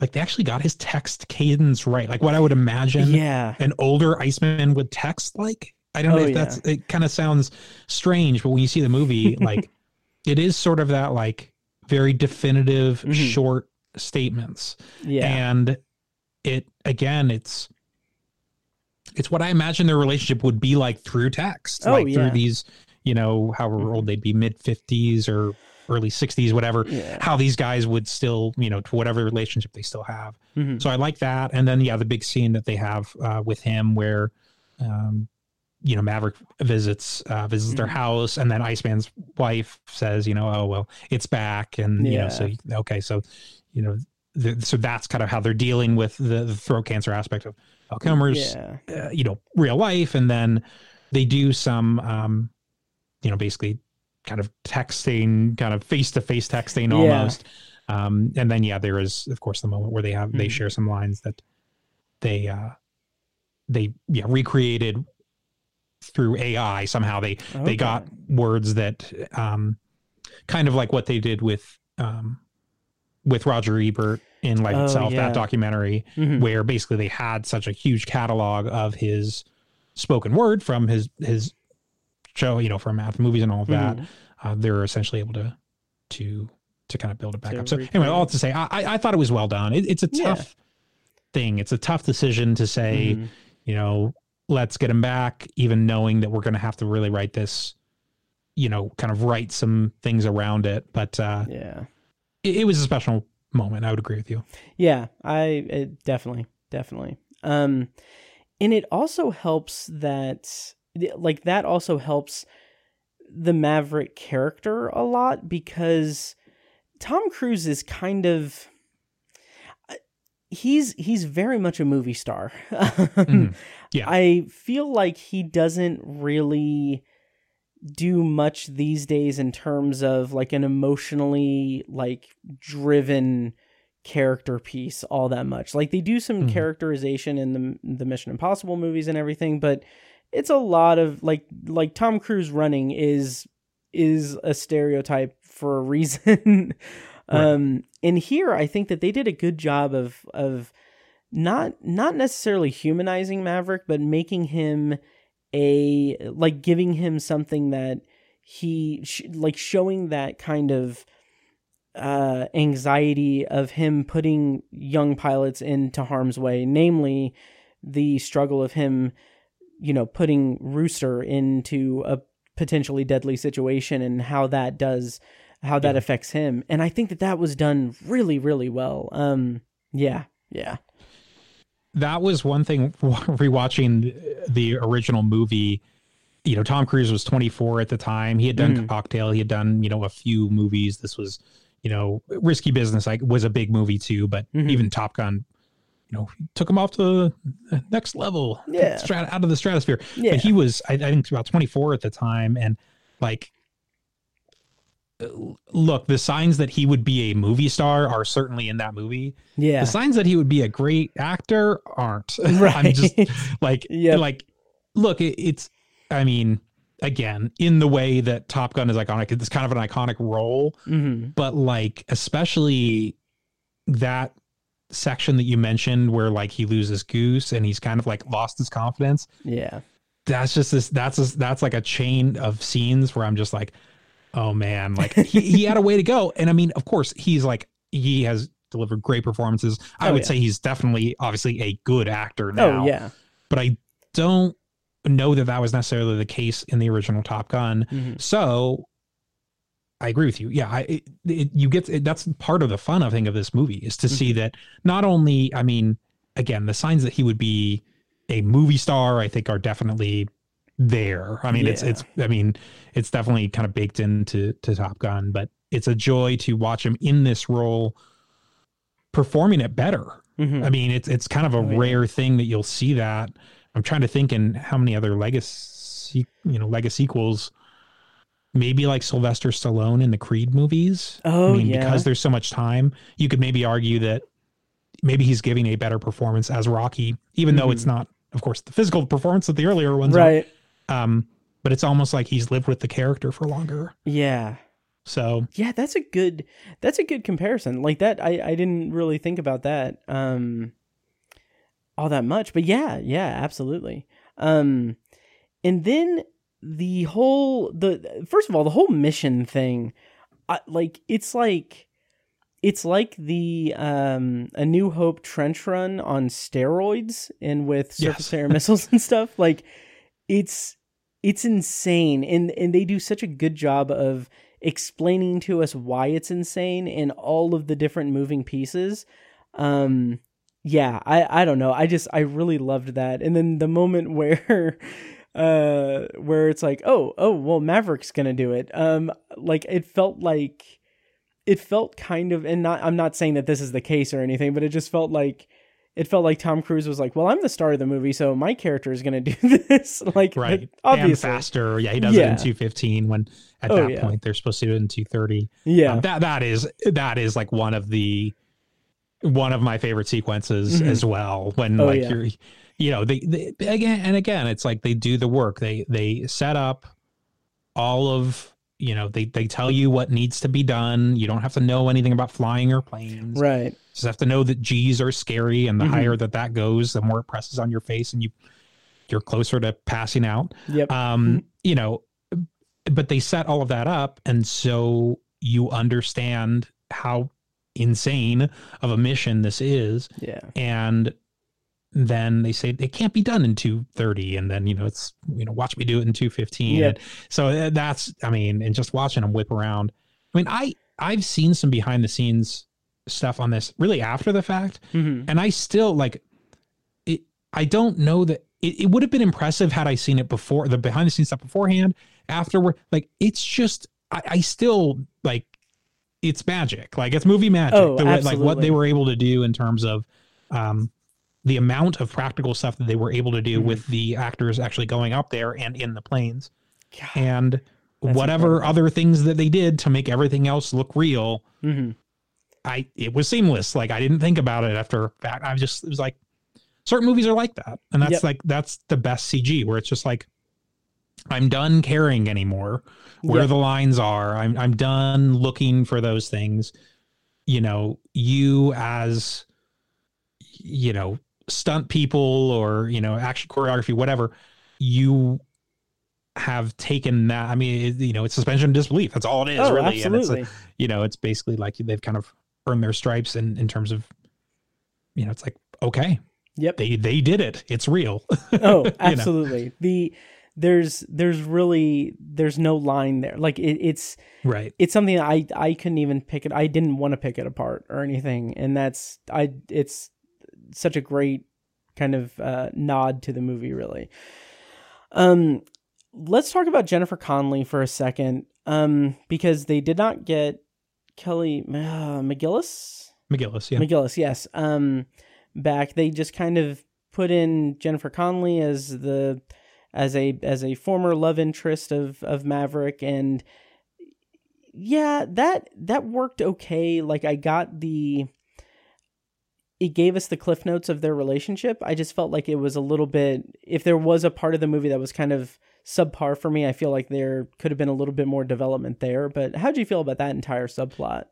Speaker 3: like they actually got his text cadence right, like what I would imagine
Speaker 2: Yeah.
Speaker 3: an older Iceman would text like. I don't know
Speaker 2: Oh,
Speaker 3: if that's. It kind of sounds strange, but when you see the movie, like it is sort of that like very definitive
Speaker 2: Mhm.
Speaker 3: short statements,
Speaker 2: Yeah.
Speaker 3: and it again, it's it's what I imagine their relationship would be like through text,
Speaker 2: Oh,
Speaker 3: like
Speaker 2: yeah.
Speaker 3: through these, you know, however old they'd be, mid fifties or early sixties, whatever.
Speaker 2: Yeah.
Speaker 3: How these guys would still, you know, to whatever relationship they still have.
Speaker 2: Mhm.
Speaker 3: So I like that, and then yeah, the big scene that they have uh, with him where, um, you know, Maverick visits uh, visits their
Speaker 2: Mhm.
Speaker 3: house, and then Iceman's wife says, you know, oh well, it's back, and you know, so okay, so you know, the, so that's kind of how they're dealing with the, the throat cancer aspect of Val
Speaker 2: Yeah.
Speaker 3: uh, you know, real life, and then they do some, um, you know, basically kind of texting, kind of face to face texting
Speaker 2: Yeah.
Speaker 3: almost. Um, and then yeah, there is of course the moment where they have they
Speaker 2: Mhm.
Speaker 3: share some lines that they uh they yeah recreated through AI somehow they
Speaker 2: Okay.
Speaker 3: they got words that um kind of like what they did with um with Roger Ebert in Life
Speaker 2: Oh,
Speaker 3: Itself
Speaker 2: yeah.
Speaker 3: that documentary
Speaker 2: Mhm.
Speaker 3: where basically they had such a huge catalog of his spoken word from his his show you know from math movies and all of that
Speaker 2: Mhm.
Speaker 3: uh, they're essentially able to to to kind of build it back
Speaker 2: To
Speaker 3: up. So anyway, all to say, I I thought it was well done. It, it's a
Speaker 2: Yeah.
Speaker 3: tough thing. It's a tough decision to say,
Speaker 2: Mhm.
Speaker 3: you know, let's get him back, even knowing that we're going to have to really write this, you know, kind of write some things around it. But uh,
Speaker 2: Yeah.
Speaker 3: it, it was a special moment. I would agree with you.
Speaker 2: Yeah, I it, definitely, definitely. Um, and it also helps that, like, that also helps the Maverick character a lot because Tom Cruise is kind of uh, he's he's very much a movie star.
Speaker 3: Mhm. Yeah.
Speaker 2: I feel like he doesn't really do much these days in terms of like an emotionally like driven character piece all that much. Like they do some
Speaker 3: Mhm.
Speaker 2: characterization in the the Mission Impossible movies and everything, but it's a lot of like like Tom Cruise running is is a stereotype for a reason. um and here I think that they did a good job of of not not necessarily humanizing Maverick, but making him a like giving him something that he sh- like showing that kind of uh anxiety of him putting young pilots into harm's way, namely the struggle of him, you know, putting Rooster into a potentially deadly situation and how that does how that affects him. And I think that that was done really really well. Um yeah, yeah.
Speaker 3: That was one thing rewatching the original movie you know tom cruise was 24 at the time he had done
Speaker 2: Mhm.
Speaker 3: cocktail he had done you know a few movies this was you know risky business like was a big movie too but
Speaker 2: Mhm.
Speaker 3: even top gun you know took him off to the next level
Speaker 2: Yeah.
Speaker 3: strat- out of the stratosphere
Speaker 2: Yeah.
Speaker 3: but he was I, I think about 24 at the time and like look the signs that he would be a movie star are certainly in that movie
Speaker 2: Yeah.
Speaker 3: the signs that he would be a great actor aren't.
Speaker 2: Right.
Speaker 3: I'm just like,
Speaker 2: Yep.
Speaker 3: like, look, it, it's, I mean, again, in the way that Top Gun is iconic, it's kind of an iconic role,
Speaker 2: hmm
Speaker 3: but like, especially that section that you mentioned where like he loses Goose and he's kind of like lost his confidence.
Speaker 2: Yeah.
Speaker 3: That's just this, that's, a, that's like a chain of scenes where I'm just like, oh man, like he, he had a way to go. And I mean, of course, he's like, he has delivered great performances. I
Speaker 2: Oh,
Speaker 3: would
Speaker 2: yeah.
Speaker 3: say he's definitely, obviously, a good actor now.
Speaker 2: Oh yeah.
Speaker 3: But I don't know that that was necessarily the case in the original Top Gun.
Speaker 2: Mhm.
Speaker 3: So I agree with you. Yeah, I, it, it, you get it, that's part of the fun I think of this movie is to
Speaker 2: Mm-hmm.
Speaker 3: see that not only, I mean, again, the signs that he would be a movie star, I think, are definitely there. I mean, it's
Speaker 2: Yeah.
Speaker 3: it's I mean, it's definitely kind of baked into to Top Gun, but it's a joy to watch him in this role performing it better.
Speaker 2: Mhm.
Speaker 3: I mean, it's it's kind of a
Speaker 2: Oh, yeah.
Speaker 3: rare thing that you'll see that. I'm trying to think in how many other legacy, you know, legacy sequels. Maybe like Sylvester Stallone in the Creed movies.
Speaker 2: Oh,
Speaker 3: I mean,
Speaker 2: yeah.
Speaker 3: because there's so much time, you could maybe argue that maybe he's giving a better performance as Rocky, even though it's not, of course, the physical performance that the earlier ones. are. Um, but it's almost like he's lived with the character for longer.
Speaker 2: Yeah.
Speaker 3: So
Speaker 2: Yeah, that's a good that's a good comparison. Like that I I didn't really think about that um all that much, but yeah, yeah, absolutely. Um and then the whole the first of all, the whole mission thing I, like it's like it's like the um a new hope trench run on steroids and with surface
Speaker 3: Yes.
Speaker 2: air missiles and stuff like it's it's insane. And and they do such a good job of explaining to us why it's insane and all of the different moving pieces. Um yeah i i don't know. I just i really loved that. And then the moment where uh where it's like oh oh well maverick's gonna do it. Um like it felt like it felt kind of and not i'm not saying that this is the case or anything but it just felt like it felt like Tom Cruise was like, "Well, I'm the star of the movie, so my character is going to do this." like,
Speaker 3: right,
Speaker 2: obviously,
Speaker 3: and faster. Yeah, he does it in 215 when at
Speaker 2: Oh,
Speaker 3: that
Speaker 2: yeah.
Speaker 3: point they're supposed to do it in 230.
Speaker 2: yeah,
Speaker 3: Um, that that is that is like one of the one of my favorite sequences
Speaker 2: Mhm.
Speaker 3: as well when
Speaker 2: Oh,
Speaker 3: like
Speaker 2: yeah.
Speaker 3: you're you know they, they again and again it's like they do the work they they set up all of you know they they tell you what needs to be done you don't have to know anything about flying or planes
Speaker 2: right,
Speaker 3: just have to know that g's are scary and the
Speaker 2: Mhm.
Speaker 3: higher that that goes the more it presses on your face and you you're closer to passing out.
Speaker 2: Yep,
Speaker 3: um you know but they set all of that up and so you understand how insane of a mission this is.
Speaker 2: Yeah,
Speaker 3: and then they say it can't be done in 230 and then you know it's you know watch me do it in 215
Speaker 2: Yeah.
Speaker 3: So uh, that's i mean and just watching them whip around. I mean i i've seen some behind the scenes stuff on this really after the fact
Speaker 2: hmm
Speaker 3: and I still like it. I don't know that it, it would have been impressive had I seen it before the behind the scenes stuff beforehand. Afterward, like it's just I, I still like it's magic. Like it's movie magic.
Speaker 2: Oh,
Speaker 3: the way, like what they were able to do in terms of um the amount of practical stuff that they were able to do
Speaker 2: Mhm.
Speaker 3: with the actors actually going up there and in the planes
Speaker 2: God.
Speaker 3: and whatever
Speaker 2: incredible.
Speaker 3: other things that they did to make everything else look real.
Speaker 2: hmm
Speaker 3: I it was seamless. Like I didn't think about it after that. I just it was like certain movies are like that, and that's
Speaker 2: Yep.
Speaker 3: like that's the best CG where it's just like I'm done caring anymore where
Speaker 2: Yeah.
Speaker 3: the lines are. I'm I'm done looking for those things. You know, you as you know, stunt people or, you know, action choreography, whatever, you have taken that. I mean, it, you know, it's suspension of disbelief. That's all it is,
Speaker 2: oh,
Speaker 3: really. And it's a, you know, it's basically like they've kind of earned their stripes in, in terms of, you know, it's like, okay,
Speaker 2: yep.
Speaker 3: they they did it. It's real.
Speaker 2: oh,
Speaker 3: know.
Speaker 2: absolutely. The there's there's really there's no line there. Like it, it's
Speaker 3: right.
Speaker 2: it's something that I I couldn't even pick it. I didn't want to pick it apart or anything, and that's I. It's such a great kind of uh, nod to the movie, really. Um, let's talk about Jennifer Connelly for a second, um, because they did not get Kelly uh, McGillis.
Speaker 3: McGillis, yeah.
Speaker 2: McGillis, yes. Um, back they just kind of put in Jennifer Connelly as the as a as a former love interest of of Maverick, and yeah, that that worked okay. Like I got the it gave us the cliff notes of their relationship. I just felt like it was a little bit if there was a part of the movie that was kind of subpar for me, I feel like there could have been a little bit more development there. But how do you feel about that entire subplot?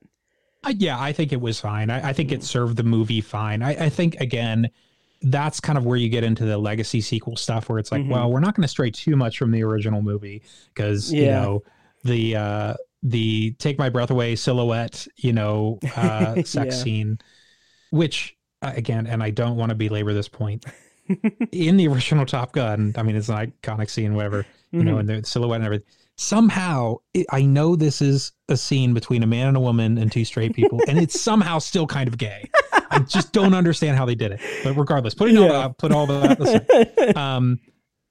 Speaker 3: I, yeah, I think it was fine. I, I think it served the movie fine. I, I think again, that's kind of where you get into the legacy sequel stuff, where it's like,
Speaker 2: Mhm.
Speaker 3: well, we're not going to stray too much from the original movie because you know the uh, the take my breath away silhouette, you know, uh, sex
Speaker 2: Yeah.
Speaker 3: scene, which uh, again, and I don't want to belabor this point. In the original Top Gun, I mean, it's an iconic scene, whatever, you know,
Speaker 2: Mhm.
Speaker 3: and the silhouette and everything. Somehow, it, I know this is a scene between a man and a woman and two straight people, and it's somehow still kind of gay. I just don't understand how they did it. But regardless, putting all that, put all that um,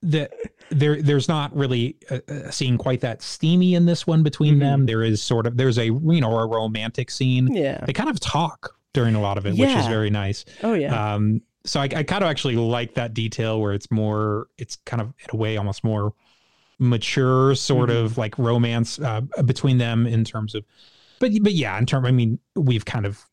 Speaker 3: that there there's not really a, a scene quite that steamy in this one between
Speaker 2: Mhm.
Speaker 3: them. There is sort of there's a you know a romantic scene.
Speaker 2: yeah.
Speaker 3: They kind of talk during a lot of it, which is very nice.
Speaker 2: Oh yeah.
Speaker 3: Um, so I, I kind of actually like that detail where it's more, it's kind of in a way almost more mature sort
Speaker 2: Mm-hmm.
Speaker 3: of like romance uh, between them in terms of, but but yeah, in terms, I mean, we've kind of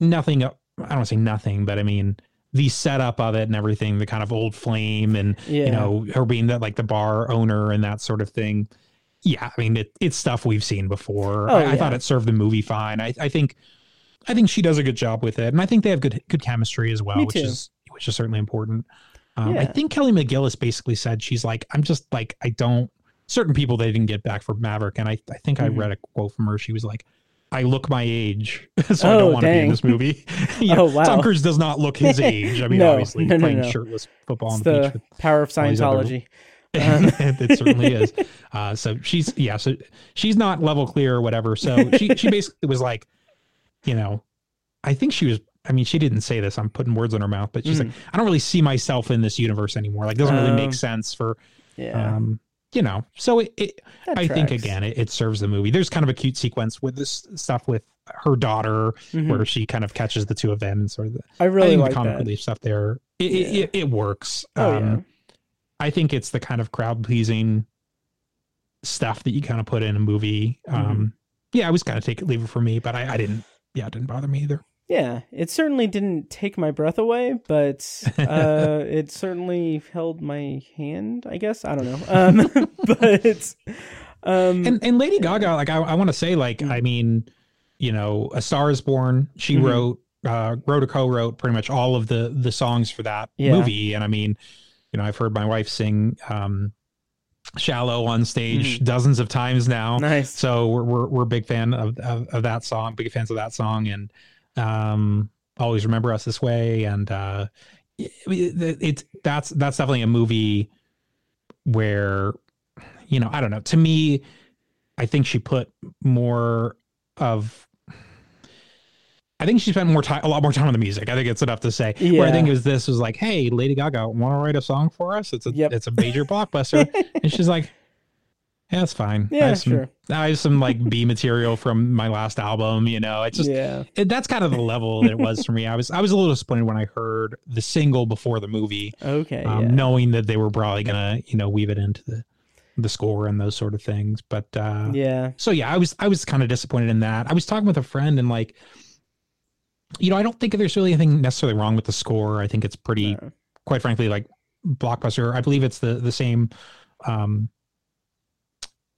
Speaker 3: nothing. I don't say nothing, but I mean the setup of it and everything, the kind of old flame and
Speaker 2: Yeah.
Speaker 3: you know her being that like the bar owner and that sort of thing. Yeah, I mean it, it's stuff we've seen before.
Speaker 2: Oh,
Speaker 3: I, I thought it served the movie fine. I, I think I think she does a good job with it, and I think they have good good chemistry as well, which is which is certainly important. Um, I think Kelly McGillis basically said she's like, I'm just like I don't. Certain people they didn't get back for Maverick, and I I think I
Speaker 2: Mhm.
Speaker 3: read a quote from her. She was like, I look my age, so I
Speaker 2: Oh,
Speaker 3: don't want to be in this movie. You
Speaker 2: Oh,
Speaker 3: know,
Speaker 2: wow.
Speaker 3: Tom Cruise does not look his age. I mean,
Speaker 2: No,
Speaker 3: obviously
Speaker 2: no, no,
Speaker 3: playing shirtless football
Speaker 2: it's
Speaker 3: on the beach
Speaker 2: the
Speaker 3: with
Speaker 2: power of
Speaker 3: all these other-
Speaker 2: Scientology. Um,
Speaker 3: it certainly is. Uh, so she's yeah, so she's not level clear or whatever. So she she basically was like, you know, I think she was. I mean, she didn't say this. I'm putting words in her mouth, but she's like, I don't really see myself in this universe anymore. Like, it doesn't really
Speaker 2: Um,
Speaker 3: make sense for,
Speaker 2: yeah.
Speaker 3: um, you know. So it, it I think again, it, it serves the movie. There's kind of a cute sequence with this stuff with her daughter,
Speaker 2: Mhm.
Speaker 3: where she kind of catches the two of them and sort of. The,
Speaker 2: I
Speaker 3: I
Speaker 2: really
Speaker 3: think
Speaker 2: like
Speaker 3: the comic
Speaker 2: that.
Speaker 3: relief stuff there, it, it,
Speaker 2: Yeah.
Speaker 3: it, it works.
Speaker 2: Oh,
Speaker 3: um,
Speaker 2: yeah.
Speaker 3: I think it's the kind of crowd pleasing stuff that you kind of put in a movie.
Speaker 2: Mm-hmm.
Speaker 3: Um, yeah, I was kind of take it leave it for me, but I, I didn't. Yeah, it didn't bother me either.
Speaker 2: Yeah, it certainly didn't take my breath away, but uh, it certainly held my hand. I guess I don't know, um, but um,
Speaker 3: And and Lady Gaga, like I, I want to say, like I mean, you know, A Star Is Born. She
Speaker 2: Mhm.
Speaker 3: wrote, uh, wrote or co-wrote pretty much all of the the songs for that
Speaker 2: Yeah.
Speaker 3: movie. And I mean, you know, I've heard my wife sing um, "Shallow" on stage dozens of times now.
Speaker 2: Mm-hmm. nice.
Speaker 3: So we're we're we're a big fan of, of of that song, big fans of that song, and um, always remember us this way. And uh, it, it- it's that's that's definitely a movie where you know I don't know. To me, I think she put more of. I think she spent more time, a lot more time on the music. I think it's enough to say. Where I think it was this was like, hey, Lady Gaga, want to write a song for us? It's a
Speaker 2: Yep.
Speaker 3: it's a major blockbuster, and she's like, yeah, it's fine. I
Speaker 2: Yeah,
Speaker 3: have some,
Speaker 2: sure.
Speaker 3: I have some like B material from my last album. You know, it's just
Speaker 2: yeah,
Speaker 3: it, that's kind of the level that it was for me. I was I was a little disappointed when I heard the single before the movie,
Speaker 2: okay,
Speaker 3: um,
Speaker 2: yeah.
Speaker 3: knowing that they were probably gonna you know weave it into the the score and those sort of things. But uh,
Speaker 2: yeah,
Speaker 3: so yeah, I was I was kind of disappointed in that. I was talking with a friend and like, you know, I don't think there's really anything necessarily wrong with the score. I think it's pretty,
Speaker 2: Uh,
Speaker 3: quite frankly, like blockbuster. I believe it's the the same um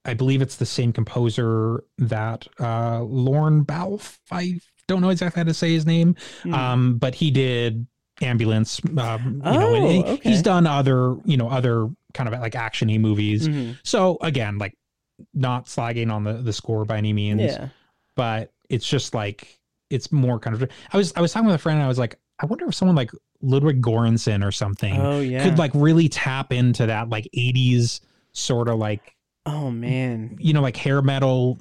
Speaker 3: I believe it's the same composer that uh, Lorne Balfe. I don't know exactly how to say his name,
Speaker 2: Hmm.
Speaker 3: um, but he did Ambulance. Um, you know, and
Speaker 2: Oh, okay.
Speaker 3: he's done other, you know, other kind of like actiony movies.
Speaker 2: Mhm.
Speaker 3: So again, like not slagging on the the score by any means,
Speaker 2: Yeah.
Speaker 3: but it's just like it's more kind of. I was I was talking with a friend and I was like, I wonder if someone like Ludwig Göransson or something
Speaker 2: Oh yeah.
Speaker 3: could like really tap into that like 80s sort of like
Speaker 2: oh man.
Speaker 3: you know like hair metal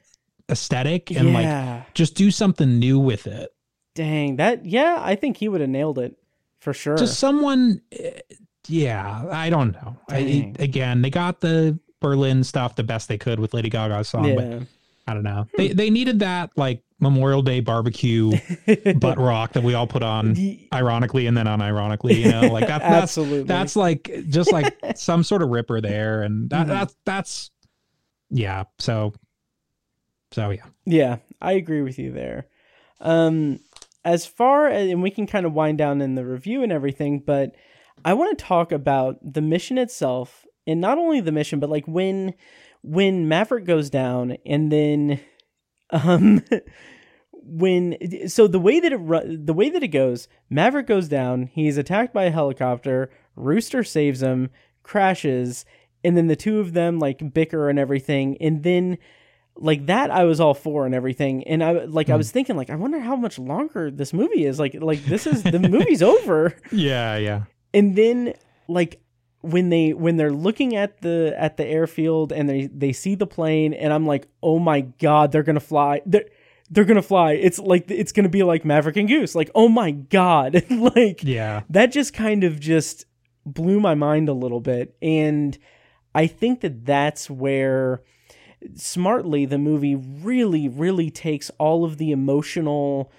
Speaker 3: aesthetic and like just do something new with it
Speaker 2: Dang. That yeah, I think he would have nailed it for sure.
Speaker 3: just someone eh, yeah i don't know I, again they got the berlin stuff the best they could with lady gaga's song but i don't know they they needed that like memorial day barbecue butt rock that we all put on ironically and then unironically you know like that, that's
Speaker 2: Absolutely.
Speaker 3: that's like just like some sort of ripper there and that,
Speaker 2: Mhm.
Speaker 3: that's that's yeah so so yeah
Speaker 2: Yeah, I agree with you there. Um, as far as, and we can kind of wind down in the review and everything, but I want to talk about the mission itself, and not only the mission, but like when when Maverick goes down, and then um when so the way that it the way that it goes, Maverick goes down, he's attacked by a helicopter, Rooster saves him, crashes, and then the two of them like bicker and everything, and then like that I was all for and everything. And I like I was thinking like I wonder how much longer this movie is. Like like this is the movie's over.
Speaker 3: yeah yeah
Speaker 2: And then like when they when they're looking at the at the airfield and they they see the plane and I'm like, "Oh my god, they're going to fly." They're they're going to fly. It's like it's going to be like Maverick and Goose. Like, "Oh my god." like
Speaker 3: yeah
Speaker 2: that just kind of just blew my mind a little bit and i think that that's where smartly the movie really really takes all of the emotional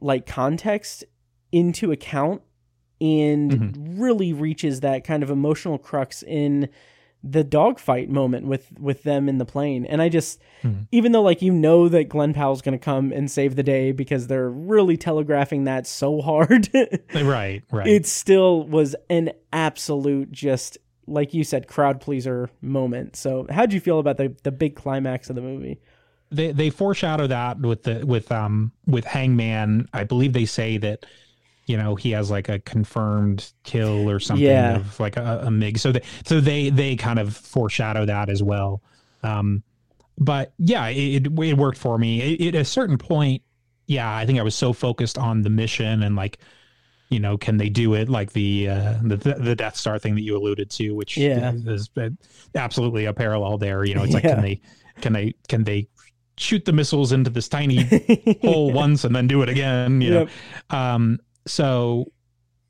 Speaker 2: like context into account and really reaches that kind of emotional crux in the dogfight moment with with them in the plane. And i just even though like you know that glenn powell's going to come and save the day because they're really telegraphing that so hard
Speaker 3: right right.
Speaker 2: it still was an absolute just like you said crowd pleaser moment. So how'd you feel about the, the big climax of the movie?
Speaker 3: They they foreshadow that with the with um with hangman. I believe they say that you know he has like a confirmed kill or something
Speaker 2: Yeah.
Speaker 3: of like a, a mig so they so they they kind of foreshadow that as well um but yeah it, it, it worked for me it, at a certain point yeah i think i was so focused on the mission and like you know can they do it like the uh the, the death star thing that you alluded to which
Speaker 2: Yeah.
Speaker 3: is, is absolutely a parallel there you know it's like
Speaker 2: Yeah.
Speaker 3: can they can they can they shoot the missiles into this tiny hole once and then do it again you
Speaker 2: Yep.
Speaker 3: know um so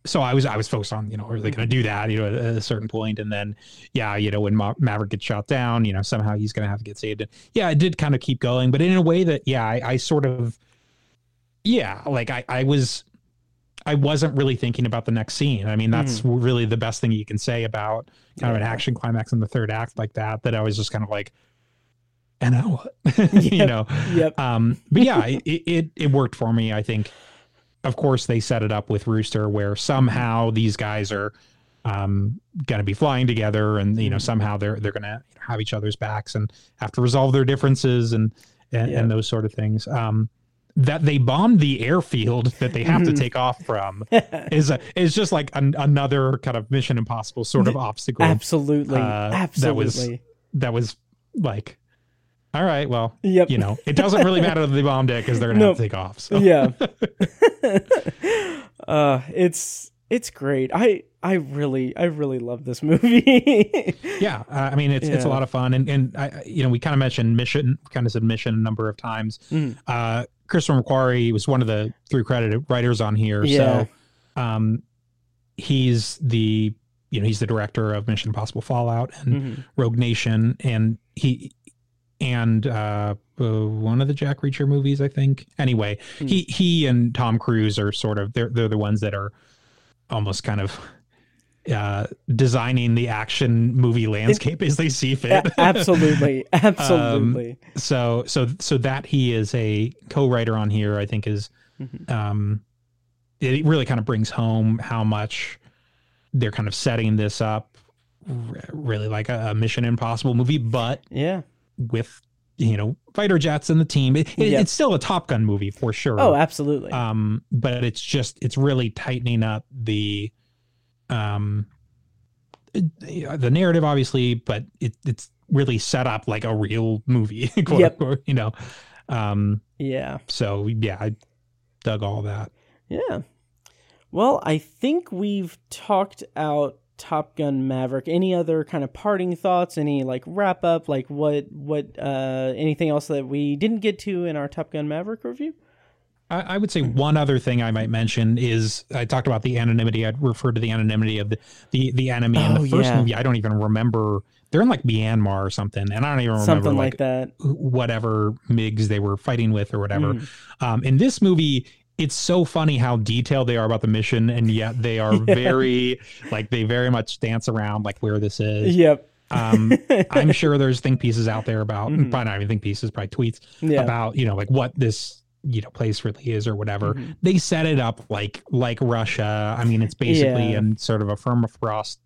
Speaker 3: so i was i was focused on you know are they going to do that you know at a certain point and then yeah you know when Ma- maverick gets shot down you know somehow he's going to have to get saved and yeah it did kind of keep going but in a way that yeah i, I sort of yeah like i i was i wasn't really thinking about the next scene. I mean that's really the best thing you can say about kind of an action climax in the third act like that that i was just kind of like and now what? You know?
Speaker 2: Yep.
Speaker 3: Um but yeah it, it it worked for me i think of course they set it up with rooster where somehow these guys are um going to be flying together and you know somehow they're they're going to have each other's backs and have to resolve their differences and and,
Speaker 2: Yeah.
Speaker 3: and those sort of things. Um that they bombed the airfield that they have to take off from is a, is just like an, another kind of mission impossible sort of obstacle
Speaker 2: absolutely.
Speaker 3: uh,
Speaker 2: absolutely
Speaker 3: that was that was like all right well
Speaker 2: Yep.
Speaker 3: you know it doesn't really matter that they bombed it because they're gonna
Speaker 2: No.
Speaker 3: have to take off so
Speaker 2: yeah uh it's it's great i i really i really love this movie
Speaker 3: yeah uh, i mean it's it's a lot of fun and and I, you know we kind of mentioned mission kind of said mission a number of times
Speaker 2: Mm.
Speaker 3: uh christopher mcquarrie was one of the three credited writers on here
Speaker 2: Yeah.
Speaker 3: so um he's the you know he's the director of mission impossible fallout and
Speaker 2: Mhm.
Speaker 3: rogue nation and he and uh, uh one of the jack reacher movies i think. Anyway
Speaker 2: Hmm.
Speaker 3: he he and tom cruise are sort of they're they're the ones that are almost kind of uh designing the action movie landscape as they see fit.
Speaker 2: Absolutely. Absolutely.
Speaker 3: so so so that he is a co-writer on here i think is
Speaker 2: Mhm.
Speaker 3: um it really kind of brings home how much they're kind of setting this up r- really like a, a mission impossible movie but
Speaker 2: yeah
Speaker 3: with you know fighter jets and the team. It, it-
Speaker 2: Yep.
Speaker 3: It's still a Top Gun movie for sure.
Speaker 2: Oh, absolutely.
Speaker 3: um, but it's just it's really tightening up the um the narrative, obviously, but it, it's really set up like a real movie. quote
Speaker 2: Yep.
Speaker 3: unquote, you know. Um,
Speaker 2: yeah.
Speaker 3: so yeah, I dug all that.
Speaker 2: Yeah. Well, I think we've talked out Top Gun Maverick. Any other kind of parting thoughts? Any like wrap up? Like what what uh anything else that we didn't get to in our Top Gun Maverick review?
Speaker 3: I, I would say one other thing I might mention is I talked about the anonymity. I'd refer to the anonymity of the the, the enemy in
Speaker 2: Oh,
Speaker 3: the first
Speaker 2: yeah.
Speaker 3: movie. I don't even remember. They're in like Myanmar or something, and I don't even remember
Speaker 2: Something
Speaker 3: like,
Speaker 2: like that.
Speaker 3: whatever MIGs they were fighting with or whatever.
Speaker 2: Mm.
Speaker 3: Um, in this movie, it's so funny how detailed they are about the mission, and yet they are very like they very much dance around like where this is.
Speaker 2: Yep.
Speaker 3: Um, I'm sure there's think pieces out there about
Speaker 2: Mhm.
Speaker 3: probably not even think pieces, probably tweets
Speaker 2: Yeah.
Speaker 3: about you know like what this you know place really is or whatever.
Speaker 2: Mhm.
Speaker 3: They set it up like like Russia. I mean, it's basically
Speaker 2: Yeah.
Speaker 3: in sort of a permafrost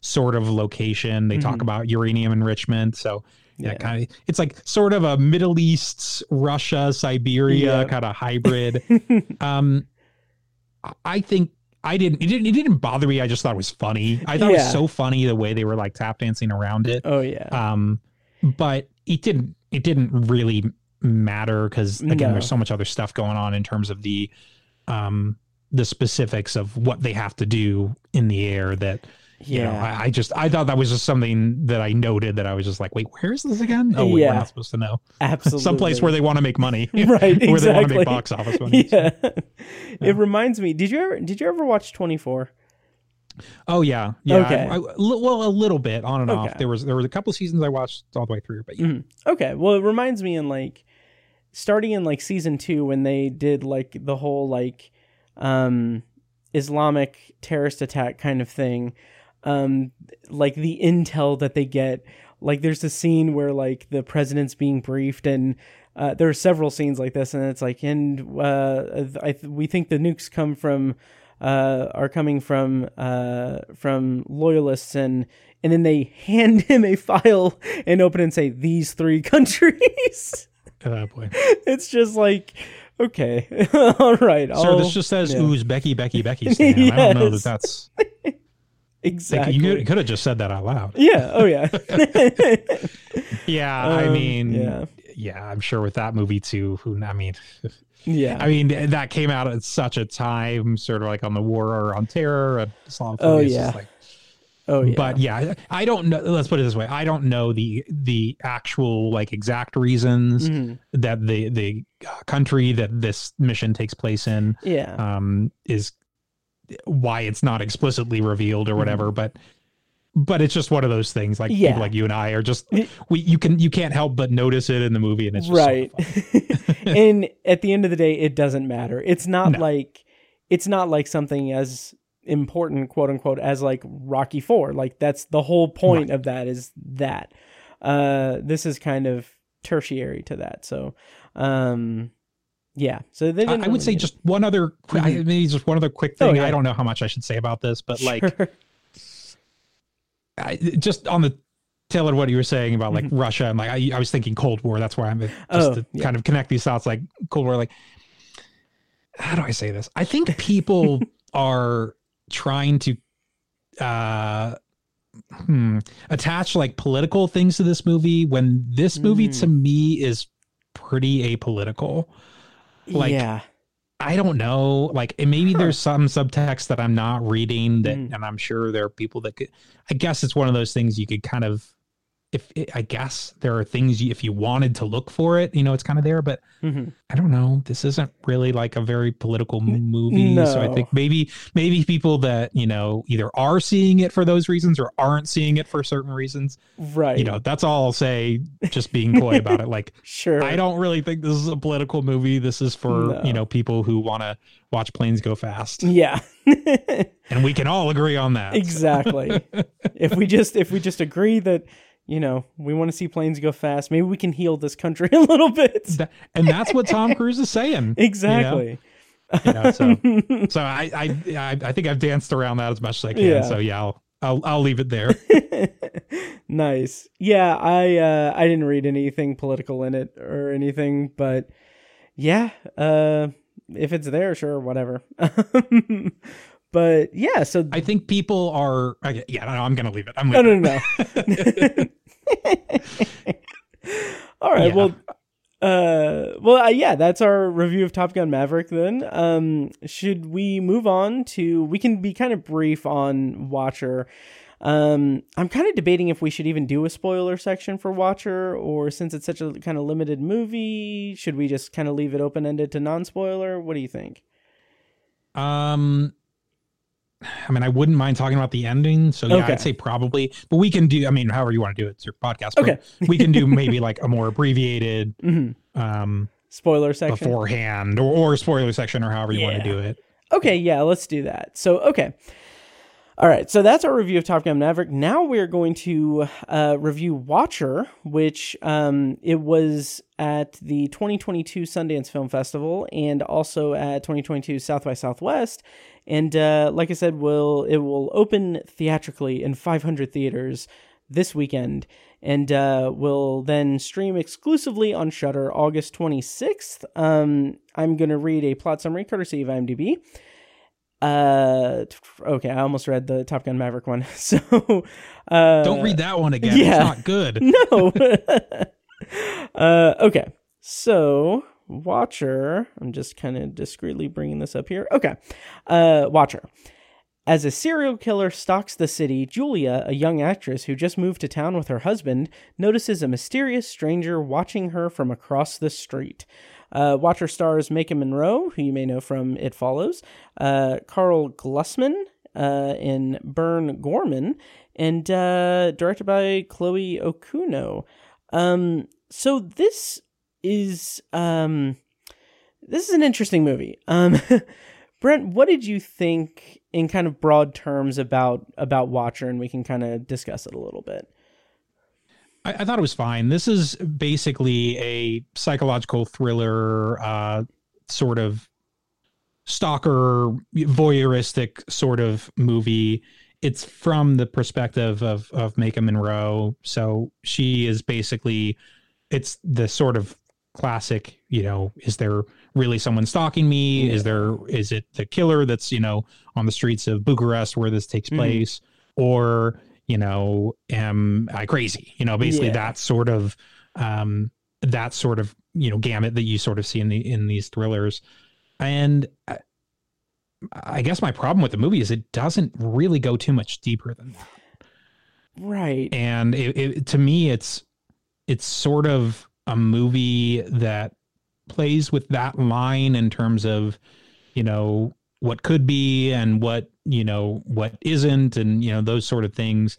Speaker 3: sort of location. They talk
Speaker 2: Mhm.
Speaker 3: about uranium enrichment, so yeah,
Speaker 2: Yeah.
Speaker 3: kind of it's like sort of a Middle East, Russia, Siberia
Speaker 2: Yeah.
Speaker 3: kind of hybrid. um, I- think I didn't it didn't it didn't bother me. I just thought it was funny. I thought it was so funny the way they were like tap dancing around it.
Speaker 2: oh yeah.
Speaker 3: Um, but it didn't it didn't really matter because again,
Speaker 2: No.
Speaker 3: there's so much other stuff going on in terms of the um the specifics of what they have to do in the air that you know,
Speaker 2: yeah.
Speaker 3: I, I just I thought that was just something that I noted that I was just like, wait, where is this again? Oh, wait,
Speaker 2: Yeah.
Speaker 3: we're not supposed to know.
Speaker 2: Absolutely.
Speaker 3: Someplace where they want to make money,
Speaker 2: right
Speaker 3: where they want to
Speaker 2: exactly.
Speaker 3: make box office money.
Speaker 2: Yeah. It reminds me. Did you ever did you ever watch 24?
Speaker 3: Oh yeah, yeah.
Speaker 2: Okay.
Speaker 3: I, I- well, a little bit on and
Speaker 2: Okay.
Speaker 3: off. There was there was a couple seasons I watched all the way through, but yeah.
Speaker 2: Mhm. Okay. Well, it reminds me in like starting in like season 2 when they did like the whole like um Islamic terrorist attack kind of thing. Um like the intel that they get like there's a scene where like the president's being briefed and uh, there are several scenes like this and it's like and uh, I th- we think the nukes come from uh, are coming from uh, from loyalists and and then they hand him a file and open it and say these three countries.
Speaker 3: Oh boy.
Speaker 2: it's just like okay, all right. I'll-
Speaker 3: this just says
Speaker 2: yeah.
Speaker 3: "Ooh's Becky, Becky, Becky." Stan. I don't know that that's.
Speaker 2: Exactly.
Speaker 3: You could, have just said that out loud.
Speaker 2: yeah. Oh yeah.
Speaker 3: Yeah, I
Speaker 2: Um,
Speaker 3: mean,
Speaker 2: yeah.
Speaker 3: yeah. I'm sure with that movie too. Who I mean,
Speaker 2: yeah.
Speaker 3: I mean that came out at such a time, sort of like on the war or on terror, and Islamophobia.
Speaker 2: Oh, yeah.
Speaker 3: like,
Speaker 2: oh yeah.
Speaker 3: But yeah, I don't know. Let's put it this way: I don't know the the actual like exact reasons
Speaker 2: Mhm.
Speaker 3: that the the uh, country that this mission takes place in
Speaker 2: yeah.
Speaker 3: um, is why it's not explicitly revealed or whatever. But but it's just one of those things. Like
Speaker 2: Mm-hmm. Yeah.
Speaker 3: people like you and I are just we you can you can't help but notice it in the movie, and it's just sort of
Speaker 2: right and at the end of the day it doesn't matter it's not
Speaker 3: No.
Speaker 2: like it's not like something as important quote unquote as like rocky 4 like that's the whole point of that is that uh this is kind of tertiary to that so um yeah so they
Speaker 3: I, I would say just one other qu- I, maybe just one other quick
Speaker 2: Oh,
Speaker 3: thing.
Speaker 2: yeah.
Speaker 3: I don't know how much I should say about this, but like
Speaker 2: Sure.
Speaker 3: I, just on the tail of what you were saying about like Russia and like I, I was thinking Cold War. That's why I'm just
Speaker 2: Mm-hmm. Oh,
Speaker 3: to
Speaker 2: yeah.
Speaker 3: kind of connect these thoughts. Like Cold War, like how do I say this? I think people are trying to uh hmm, attach like political things to this movie when this movie
Speaker 2: Mm.
Speaker 3: to me is pretty apolitical. Like,
Speaker 2: yeah
Speaker 3: I don't know. Like, and maybe there's some subtext that I'm not reading that,
Speaker 2: Mm.
Speaker 3: and I'm sure there are people that could. I guess it's one of those things you could kind of, if I guess there are things you, if you wanted to look for it, you know, it's kind of there. But
Speaker 2: Mhm.
Speaker 3: I don't know. This isn't really like a very political movie, so I think maybe maybe people that you know either are seeing it for those reasons or aren't seeing it for certain reasons.
Speaker 2: right
Speaker 3: You know, that's all I'll say. Just being coy about it, like.
Speaker 2: sure
Speaker 3: I don't really think this is a political movie. This is for,
Speaker 2: No.
Speaker 3: you know, people who want to watch planes go fast.
Speaker 2: yeah
Speaker 3: And we can all agree on that.
Speaker 2: exactly if we just if we just agree that you know we want to see planes go fast maybe we can heal this country a little bit
Speaker 3: and that's what Tom Cruise is saying.
Speaker 2: exactly
Speaker 3: You know, so so I, I I I think I've danced around that as much as I can.
Speaker 2: Yeah.
Speaker 3: So yeah, I'll I'll I'll leave it there.
Speaker 2: nice. Yeah, I uh I didn't read anything political in it or anything, but yeah, uh if it's there, sure, whatever. But yeah, so
Speaker 3: I think people are. Okay, yeah, no, I'm gonna leave it. I'm
Speaker 2: no,
Speaker 3: leaving
Speaker 2: no, no. All right.
Speaker 3: Yeah.
Speaker 2: Well, uh, well, uh, yeah, that's our review of Top Gun Maverick. Then, um, should we move on to? We can be kind of brief on Watcher. Um, I'm kind of debating if we should even do a spoiler section for Watcher, or since it's such a kind of limited movie, should we just kind of leave it open ended to non spoiler? What do you think?
Speaker 3: Um, I mean, I wouldn't mind talking about the ending. So yeah,
Speaker 2: Okay.
Speaker 3: I'd say probably, but we can do. I mean, however you want to do it, it's your podcast. but
Speaker 2: Okay.
Speaker 3: we can do maybe like a more abbreviated
Speaker 2: Mhm.
Speaker 3: um
Speaker 2: Spoiler section.
Speaker 3: beforehand or, or spoiler section or however you want to do it.
Speaker 2: Okay, yeah, let's do that. So, okay. All right, so that's our review of Top Gun Maverick. Now we're going to uh, review Watcher, which um, it was at the 2022 Sundance Film Festival and also at 2022 South by Southwest. And uh, like I said, will it will open theatrically in 500 theaters this weekend, and uh, will then stream exclusively on Shudder August 26th. Um, I'm going to read a plot summary courtesy of IMDb. Uh, okay, I almost read the Top Gun Maverick one. So, uh,
Speaker 3: Don't read that one again.
Speaker 2: yeah.
Speaker 3: It's not good.
Speaker 2: no. uh, okay. So, Watcher, I'm just kind of discreetly bringing this up here. Okay. Uh, Watcher. As a serial killer stalks the city, Julia, a young actress who just moved to town with her husband, notices a mysterious stranger watching her from across the street. Uh, Watcher stars Maika Monroe, who you may know from It Follows, uh, Karl Glusman uh, and Burn Gorman, and uh, directed by Chloe Okuno. Um, so this is um, this is an interesting movie. Um, Brent, what did you think in kind of broad terms about about Watcher, and we can kind of discuss it a little bit.
Speaker 3: I, I thought it was fine. This is basically a psychological thriller, uh, sort of stalker, voyeuristic sort of movie. It's from the perspective of of Maika Monroe, so she is basically it's the sort of classic. You know, is there really someone stalking me? Is there is it the killer that's you know on the streets of Bucharest where this takes
Speaker 2: Mhm.
Speaker 3: place, or you know, am I crazy? You know, basically
Speaker 2: Yeah.
Speaker 3: that sort of um that sort of you know gamut that you sort of see in the in these thrillers and I, I guess my problem with the movie is it doesn't really go too much deeper than that
Speaker 2: Right.
Speaker 3: and it, it, to me it's it's sort of a movie that plays with that line in terms of you know what could be and what you know what isn't and you know those sort of things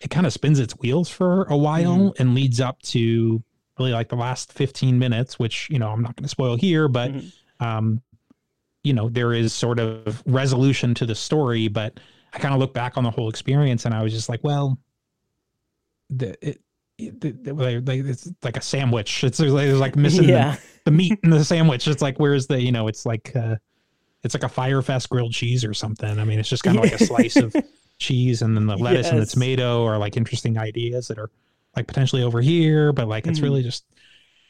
Speaker 3: it kind of spins its wheels for a while and leads up to really like the last 15 minutes which you know i'm not going to spoil here but
Speaker 2: Mhm.
Speaker 3: um you know there is sort of resolution to the story but i kind of look back on the whole experience and i was just like well the it, it, the, the- like, like, it's like a sandwich it's like, it's like missing
Speaker 2: Yeah.
Speaker 3: the, the meat in the sandwich it's like where's the you know it's like uh it's like a Fyre Fest grilled cheese or something i mean it's just kind of like a slice of cheese and then the lettuce and the tomato are like interesting ideas that are like potentially over here but like it's
Speaker 2: Mhm.
Speaker 3: really just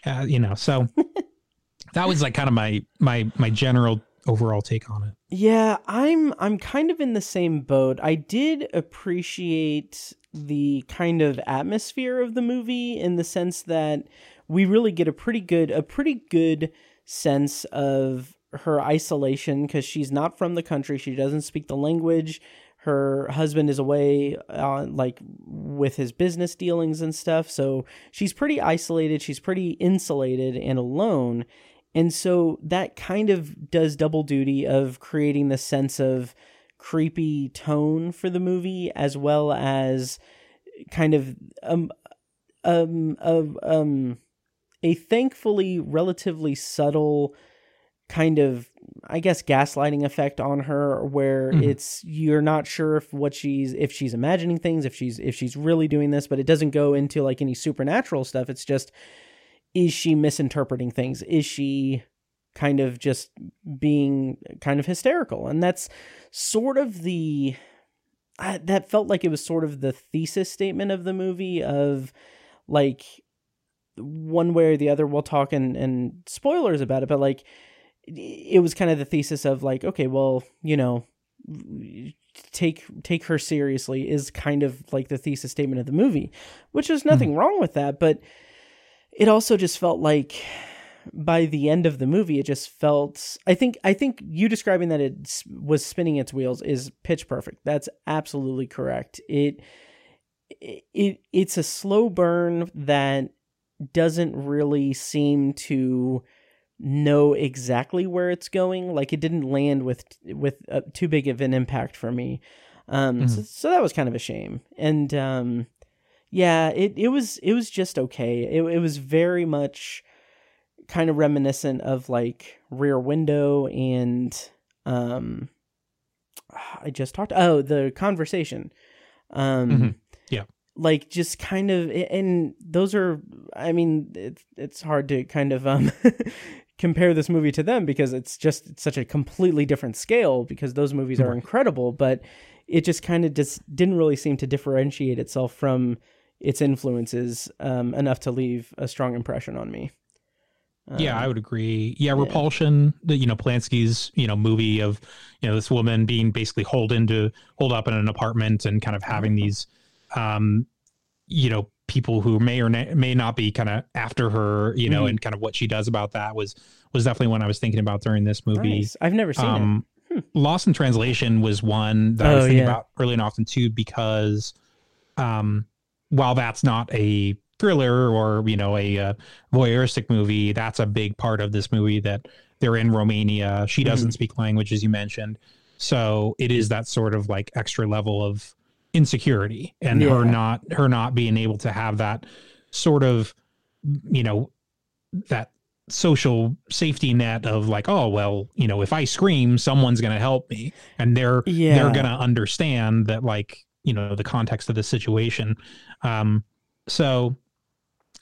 Speaker 3: uh, you know so that was like kind of my my my general overall take on it
Speaker 2: Yeah, I'm I'm kind of in the same boat. I did appreciate the kind of atmosphere of the movie in the sense that we really get a pretty good a pretty good sense of her isolation cuz she's not from the country, she doesn't speak the language. Her husband is away uh, like with his business dealings and stuff, so she's pretty isolated, she's pretty insulated and alone. And so that kind of does double duty of creating the sense of creepy tone for the movie as well as kind of um um of um a thankfully relatively subtle kind of I guess gaslighting effect on her where
Speaker 3: Mhm.
Speaker 2: it's you're not sure if what she's if she's imagining things if she's if she's really doing this but it doesn't go into like any supernatural stuff. It's just is she misinterpreting things? Is she kind of just being kind of hysterical? And that's sort of the I, that felt like it was sort of the thesis statement of the movie of like one way or the other we'll talk and and spoilers about it but like it was kind of the thesis of like okay well you know take take her seriously is kind of like the thesis statement of the movie which is nothing mm-hmm. wrong with that but it also just felt like by the end of the movie it just felt i think i think you describing that it was spinning its wheels is pitch perfect that's absolutely correct it it it's a slow burn that doesn't really seem to know exactly where it's going like it didn't land with with uh, too big of an impact for me um mm-hmm. so, so, that was kind of a shame and um yeah it it was it was just okay it, it was very much kind of reminiscent of like Rear Window and um I just talked oh the conversation. Um mm-hmm.
Speaker 3: yeah.
Speaker 2: Like just kind of and those are I mean it's it's hard to kind of um compare this movie to them because it's just such a completely different scale because those movies are incredible but it just kind of just didn't really seem to differentiate itself from its influences um, enough to leave a strong impression on me.
Speaker 3: Um, yeah, I would agree. Yeah, Repulsion, the you know Polanski's you know movie of you know this woman being basically holed into hold up in an apartment and kind of having mm-hmm. these, um, you know, people who may or may not be kind of after her, you know, mm-hmm. and kind of what she does about that was was definitely one I was thinking about during this movie. Nice.
Speaker 2: I've never seen um,
Speaker 3: it. Hmm. Lost in Translation was one that oh, I was thinking yeah. about early and often too because, um, while that's not a thriller or you know a, a uh, voyeuristic movie that's a big part of this movie that they're in romania she doesn't mm-hmm. speak language as you mentioned so it is that sort of like extra level of insecurity and yeah. her not her not being able to have that sort of you know that social safety net of like oh well you know if i scream someone's going to help me and they're yeah. they're going to understand that like you know the context of the situation um so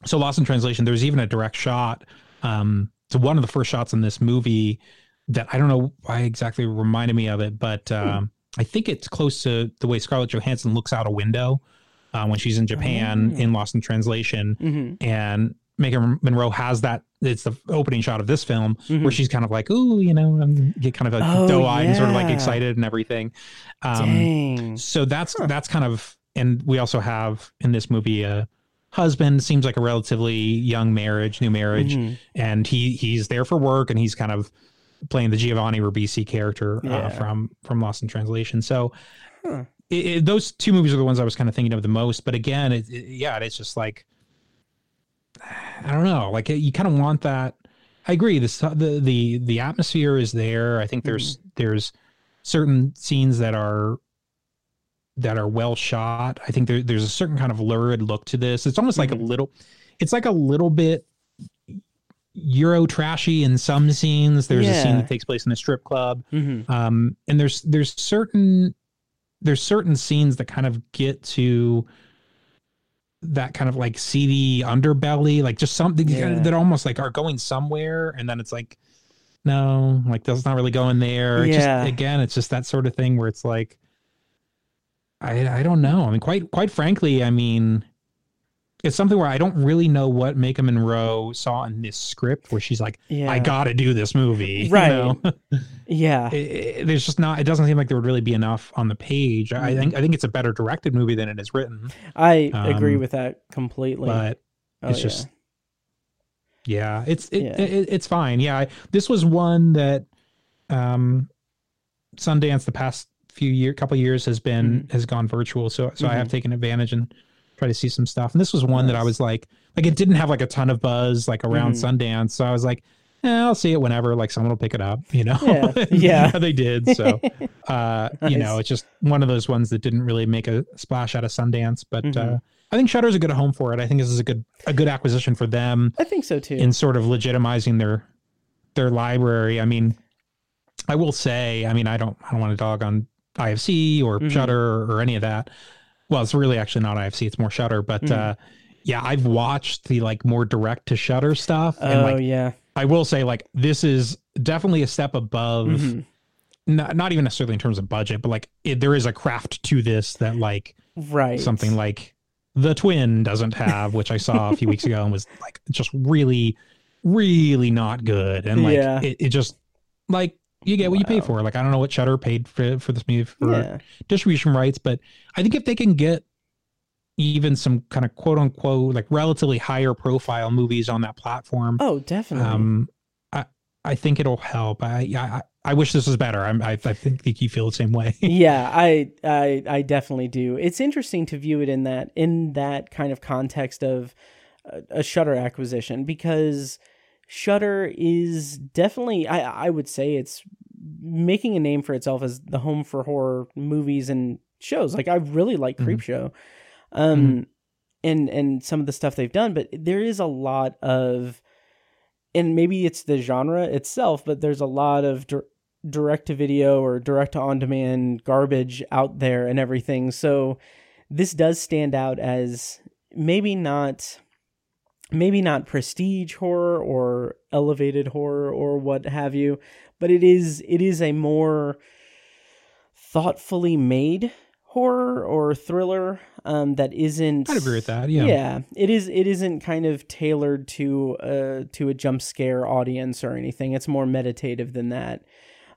Speaker 3: so lost in translation there's even a direct shot um to one of the first shots in this movie that i don't know why exactly reminded me of it but hmm. um i think it's close to the way scarlett johansson looks out a window uh, when she's in japan oh. in lost in translation mm-hmm. and Maika Monroe has that. It's the opening shot of this film mm-hmm. where she's kind of like, "Ooh, you know," and get kind of like oh, doe-eyed yeah. and sort of like excited and everything. Um. So that's huh. that's kind of, and we also have in this movie a husband seems like a relatively young marriage, new marriage, mm-hmm. and he he's there for work and he's kind of playing the Giovanni Ribisi character uh, yeah. uh, from from Lost in Translation. So huh. it, it, those two movies are the ones I was kind of thinking of the most. But again, it, yeah, it's just like I don't know, like you kind of want that. I agree. This the the the atmosphere is there. I think there's mm-hmm. there's certain scenes that are that are well shot. I think there, there's a certain kind of lurid look to this. It's almost mm-hmm. like a mm-hmm. little, it's like a little bit Euro trashy in some scenes. There's yeah. a scene that takes place in a strip club, mm-hmm. um, and there's there's certain there's certain scenes that kind of get to that kind of like seedy underbelly, like just something yeah. that almost like are going somewhere, and then it's like, no, like that's not really going there. Yeah. Just, again, it's just that sort of thing where it's like, I I don't know. I mean, quite quite frankly, I mean, it's something where I don't really know what Maika Monroe saw in this script where she's like, yeah. I got to do this movie.
Speaker 2: Right. You know? yeah.
Speaker 3: It, it, there's just not, it doesn't seem like there would really be enough on the page. Mm-hmm. I think, I think it's a better directed movie than it is written.
Speaker 2: I um, agree with that completely.
Speaker 3: But oh, it's just, yeah, it's, it, yeah. it, it's fine. Yeah. I, this was one that, um, Sundance the past few year, couple years has been, mm-hmm. has gone virtual. So, so mm-hmm. I have mm-hmm. taken advantage and, try to see some stuff. And this was one nice. that I was like, like it didn't have like a ton of buzz like around mm. Sundance, so I was like, eh, I'll see it whenever. Like someone will pick it up, you know.
Speaker 2: Yeah, yeah.
Speaker 3: they did. So, uh, nice. you know, it's just one of those ones that didn't really make a splash out of Sundance, but. Mm-hmm. Uh, I think Shudder's a good home for it. I think this is a good a good acquisition for them.
Speaker 2: I think so too.
Speaker 3: In sort of legitimizing their their library. I mean, I will say, I mean, I don't I don't want to dog on IFC or mm-hmm. Shudder or, or any of that well, it's really actually not IFC; it's more Shudder, But mm. uh, yeah, I've watched the like more direct to Shudder stuff.
Speaker 2: Oh and, like, yeah.
Speaker 3: I will say like this is definitely a step above mm-hmm. not, not even necessarily in terms of budget, but like it, there is a craft to this that like
Speaker 2: right
Speaker 3: something like the twin doesn't have, which I saw a few weeks ago and was like just really, really not good. And like
Speaker 2: Yeah.
Speaker 3: it, it just like you get what you pay for. Like I don't know what Shudder paid for for this movie for
Speaker 2: yeah
Speaker 3: distribution rights, but I think if they can get even some kind of quote unquote like relatively higher profile movies on that platform,
Speaker 2: oh definitely
Speaker 3: um, I I think it'll help. I I I wish this was better. I'm, I I think you feel the same way.
Speaker 2: yeah I, I i definitely do it's interesting to view it in that in that kind of context of a, a Shudder acquisition because Shudder is definitely i i would say it's making a name for itself as the home for horror movies and shows. Like i really like
Speaker 3: Mhm.
Speaker 2: Creepshow um and and some of the stuff they've done but there is a lot of and maybe it's the genre itself but there's a lot of dir- direct to video or direct to on demand garbage out there and everything. So this does stand out as maybe not maybe not prestige horror or elevated horror or what have you but it is it is a more thoughtfully made horror or thriller um that isn't
Speaker 3: I'd agree with that. Yeah.
Speaker 2: yeah it is it isn't kind of tailored to uh to a jump scare audience or anything it's more meditative than that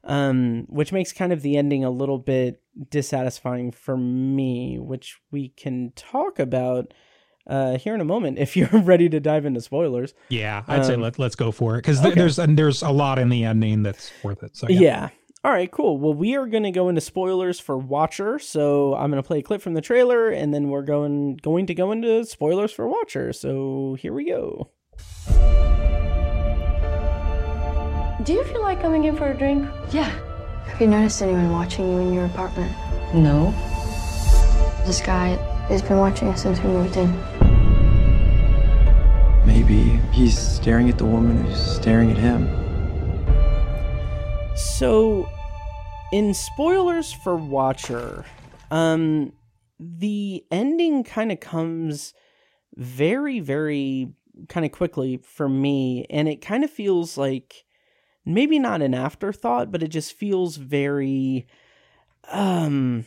Speaker 2: um which makes kind of the ending a little bit dissatisfying for me which we can talk about uh here in a moment if you're ready to dive into spoilers
Speaker 3: Yeah, I'd say
Speaker 2: Um,
Speaker 3: let let's go for it because
Speaker 2: okay.
Speaker 3: there's and there's a lot in the ending that's worth it. So
Speaker 2: yeah. All right, cool. Well, we are going to go into spoilers for Watcher. So I'm going to play a clip from the trailer, and then we're going going to go into spoilers for Watcher. So here we go.
Speaker 8: Do you feel like coming in for a drink?
Speaker 6: Yeah.
Speaker 8: Have you noticed anyone watching you in your apartment?
Speaker 6: No.
Speaker 8: This guy has been watching us since we moved in.
Speaker 5: Maybe he's staring at the woman who's staring at him.
Speaker 2: So, in spoilers for Watcher, um, the ending kind of comes very, very kind of quickly for me, and it kind of feels like maybe not an afterthought, but it just feels very, um,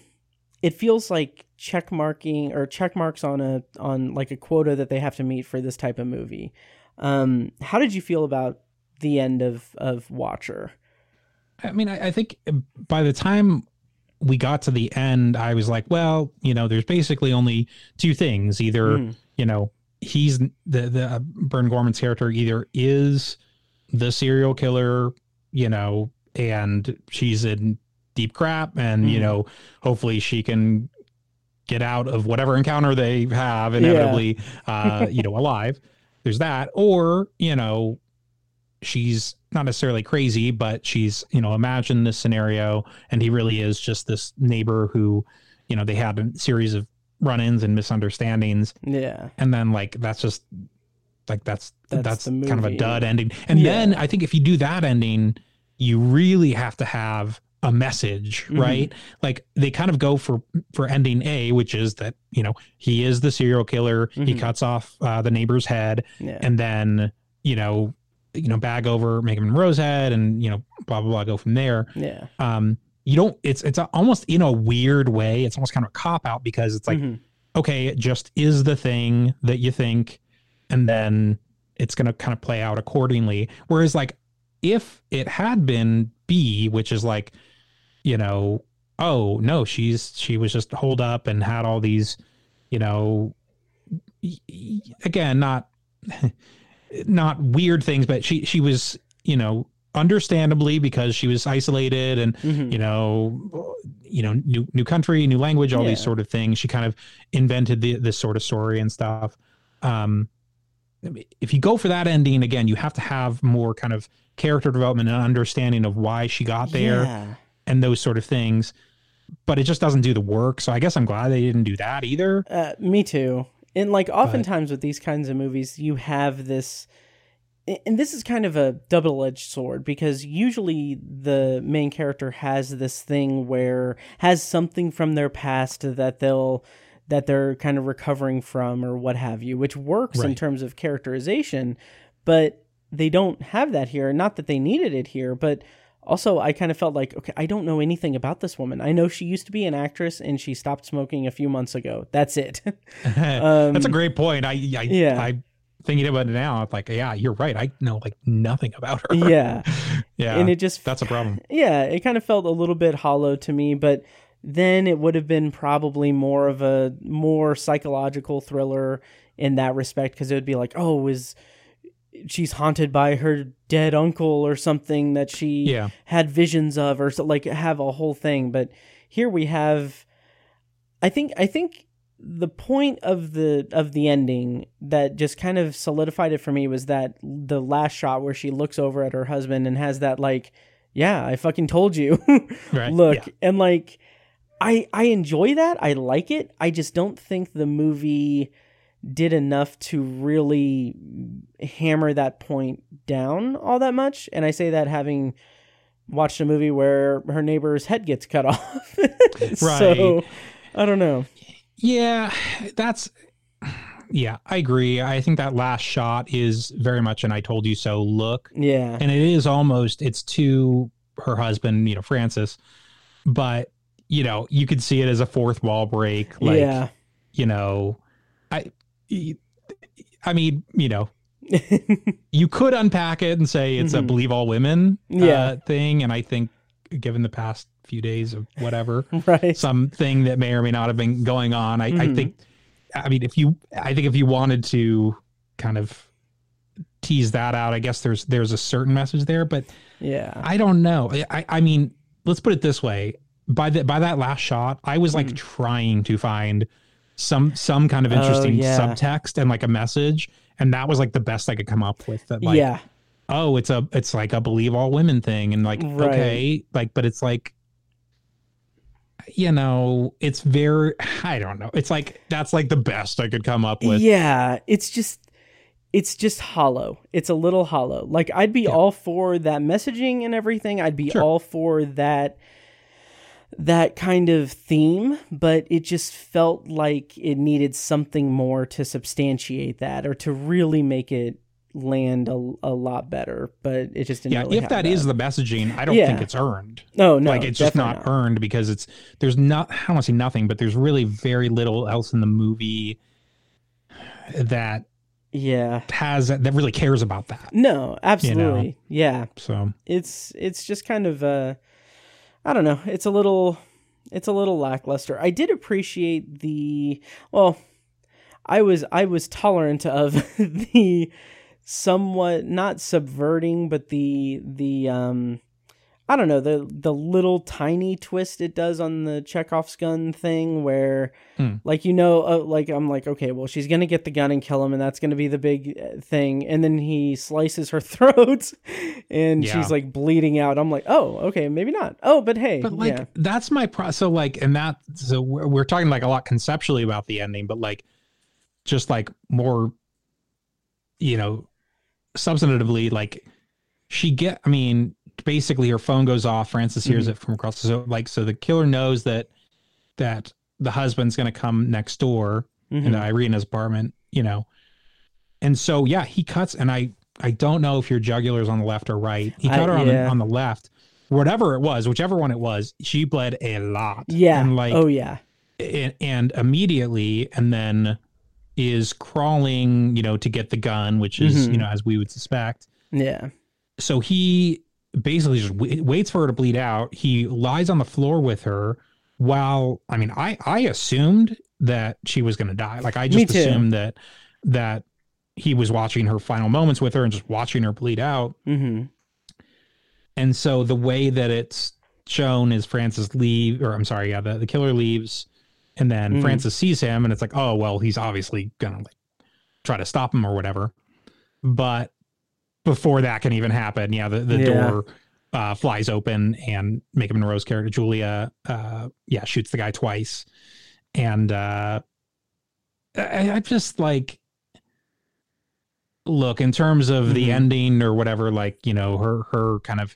Speaker 2: it feels like check marking or check marks on a on like a quota that they have to meet for this type of movie. Um, how did you feel about the end of of Watcher?
Speaker 3: I mean, I, I think by the time we got to the end, I was like, well, you know, there's basically only two things. Either,
Speaker 2: Mm.
Speaker 3: you know, he's the the uh, Burn Gorman's character either is the serial killer, you know, and she's in deep crap, and you
Speaker 2: Mhm.
Speaker 3: know, hopefully she can get out of whatever encounter they have inevitably, uh, you know, alive. There's that, or you know, she's not necessarily crazy, but she's, you know, imagine this scenario and he really is just this neighbor who, you know, they had a series of run-ins and misunderstandings
Speaker 2: Yeah.
Speaker 3: and then like that's just like that's
Speaker 2: That's
Speaker 3: that's, kind of a dud ending. And
Speaker 2: Yeah.
Speaker 3: then I think if you do that ending, you really have to have a message,
Speaker 2: Mhm.
Speaker 3: right? Like they kind of go for for ending A, which is that, you know, he is the serial killer, he
Speaker 2: Mhm.
Speaker 3: cuts off uh, the neighbor's head
Speaker 2: Yeah.
Speaker 3: and then you know you know bag over Maika Monroe's head and you know blah blah blah go from there
Speaker 2: yeah.
Speaker 3: um you don't it's it's almost in a weird way it's almost kind of a cop out because it's like
Speaker 2: Mhm.
Speaker 3: okay it just is the thing that you think and then it's going to kind of play out accordingly whereas like if it had been b which is like you know oh no she's she was just holed up and had all these you know again not not weird things but she she was you know understandably because she was isolated and
Speaker 2: Mhm.
Speaker 3: you know you know new new country new language all these sort of things she kind of invented the, this sort of story and stuff um if you go for that ending again you have to have more kind of character development and understanding of why she got there
Speaker 2: Yeah.
Speaker 3: And those sort of things but it just doesn't do the work so i guess i'm glad they didn't do that either
Speaker 2: Uh, me too. And like oftentimes with these kinds of movies, you have this, and this is kind of a double edged sword because usually the main character has this thing where has something from their past that they'll that they're kind of recovering from or what have you, which works in terms of characterization, but they don't have that here. Not that they needed it here, but also I kind of felt like okay, I don't know anything about this woman. I know she used to be an actress and she stopped smoking a few months ago. That's it.
Speaker 3: That's a great point. I, I,
Speaker 2: Um, yeah.
Speaker 3: I thinking about it now. It's like, yeah, you're right. I know like nothing about her.
Speaker 2: yeah.
Speaker 3: yeah.
Speaker 2: and it just
Speaker 3: that's a problem.
Speaker 2: yeah, it kind of felt a little bit hollow to me, but then it would have been probably more of a more psychological thriller in that respect because it would be like, oh, is she's haunted by her dead uncle or something that she
Speaker 3: Yeah.
Speaker 2: had visions of or so, like have a whole thing, but here we have I think I think the point of the of the ending that just kind of solidified it for me was that the last shot where she looks over at her husband and has that like yeah i fucking told you.
Speaker 3: Right,
Speaker 2: look.
Speaker 3: Yeah.
Speaker 2: and like i i enjoy that. I like it. I just don't think the movie did enough to really hammer that point down all that much and i say that having watched a movie where her neighbor's head gets cut off so
Speaker 3: Right.
Speaker 2: i don't know
Speaker 3: Yeah, that's yeah, I agree. I think that last shot is very much an I told you so look.
Speaker 2: yeah
Speaker 3: And it is almost it's to her husband, you know, Francis. But, you know, you could see it as a fourth wall break. Like,
Speaker 2: yeah
Speaker 3: you know, I I mean, you know, you could unpack it and say it's a believe all women uh,
Speaker 2: Mm-hmm. Yeah.
Speaker 3: thing. And I think given the past few days of whatever,
Speaker 2: right
Speaker 3: something that may or may not have been going on. I, I
Speaker 2: Mhm.
Speaker 3: think, I mean, if you, I think if you wanted to kind of tease that out, I guess there's there's a certain message there, but
Speaker 2: yeah
Speaker 3: I don't know. I, I mean, let's put it this way: by that by that last shot, I was like trying to find some some kind of.
Speaker 2: Oh,
Speaker 3: interesting
Speaker 2: yeah.
Speaker 3: subtext and like a message, and that was like the best I could come up with. That like,
Speaker 2: yeah
Speaker 3: oh, it's a it's like a believe all women thing, and like
Speaker 2: Right.
Speaker 3: okay, like, but it's like, you know, it's very I don't know. It's like that's like the best I could come up with.
Speaker 2: Yeah, it's just it's just hollow. It's a little hollow. Like I'd be all for that messaging and everything. I'd be
Speaker 3: Sure.
Speaker 2: all for that that kind of theme, but it just felt like it needed something more to substantiate that or to really make it land a, a lot better, but it just didn't
Speaker 3: Yeah,
Speaker 2: really
Speaker 3: if
Speaker 2: have
Speaker 3: that is the messaging, I don't
Speaker 2: Yeah.
Speaker 3: think it's earned.
Speaker 2: No, no.
Speaker 3: like it's just not
Speaker 2: definitely
Speaker 3: earned because it's there's not I don't want to say nothing, but there's really very little else in the movie that
Speaker 2: Yeah.
Speaker 3: has that really cares about that.
Speaker 2: No, absolutely. Yeah.
Speaker 3: So
Speaker 2: it's it's just kind of uh I don't know, it's a little it's a little lackluster. I did appreciate the well I was I was tolerant of the somewhat not subverting but the the um I don't know the the little tiny twist it does on the Chekhov's gun thing where
Speaker 3: Hmm.
Speaker 2: like you know uh, like I'm like okay well she's gonna get the gun and kill him and that's gonna be the big uh, thing and then he slices her throat and
Speaker 3: Yeah.
Speaker 2: she's like bleeding out I'm like oh okay maybe not oh but hey
Speaker 3: But like
Speaker 2: yeah
Speaker 3: that's my pro. So like, and that so we're, we're talking like a lot conceptually about the ending, but like, just like more, you know, substantively, like she get. I mean, basically, her phone goes off. Francis hears
Speaker 2: Mm-hmm.
Speaker 3: it from across. the So like, so the killer knows that that the husband's going to come next door
Speaker 2: Mhm.
Speaker 3: into Irina's apartment. You know, and so yeah, he cuts, and I I don't know if your jugular's on the left or right. He
Speaker 2: I-
Speaker 3: cut her on
Speaker 2: yeah.
Speaker 3: the on the left whatever it was, whichever one it was, she bled a lot.
Speaker 2: yeah
Speaker 3: And like,
Speaker 2: oh yeah
Speaker 3: and, and immediately, and then is crawling, you know, to get the gun, which is,
Speaker 2: Mhm.
Speaker 3: you know, as we would suspect.
Speaker 2: yeah
Speaker 3: So he basically just wait, waits for her to bleed out. He lies on the floor with her while, I mean, I, I assumed that she was going to die. Like, I just assumed that, that he was watching her final moments with her and just watching her bleed out.
Speaker 2: mm-hmm
Speaker 3: And so the way that it's shown is Francis leave, or I'm sorry, yeah, the, the killer leaves, and then
Speaker 2: Mhm.
Speaker 3: Francis sees him, and it's like, oh well, he's obviously gonna like try to stop him or whatever. But before that can even happen, yeah, the, the
Speaker 2: Yeah.
Speaker 3: door uh, flies open and Maika Monroe's character Julia, uh, yeah, shoots the guy twice, and uh, I, I just like look in terms of the
Speaker 2: Mhm.
Speaker 3: ending or whatever like you know her her kind of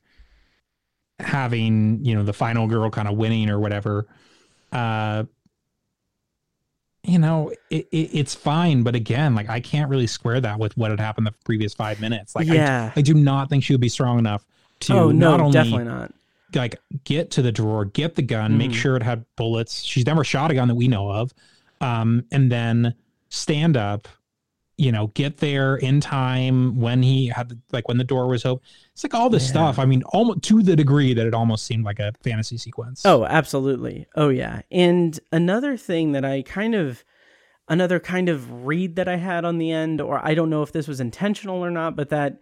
Speaker 3: having you know the final girl kind of winning or whatever uh you know it, it, it's fine but again like i can't really square that with what had happened the previous five minutes like
Speaker 2: Yeah.
Speaker 3: I, I do not think she would be strong enough to
Speaker 2: oh no,
Speaker 3: not only
Speaker 2: definitely not.
Speaker 3: like get to the drawer, get the gun, make
Speaker 2: Mhm.
Speaker 3: sure it had bullets. She's never shot a gun that we know of. Um, and then stand up, you know, get there in time when he had like when the door was open. It's like all this
Speaker 2: Yeah.
Speaker 3: stuff. I mean, almost to the degree that it almost seemed like a fantasy sequence.
Speaker 2: Oh, absolutely. Oh yeah. And another thing that I kind of another kind of read that I had on the end or I don't know if this was intentional or not, but that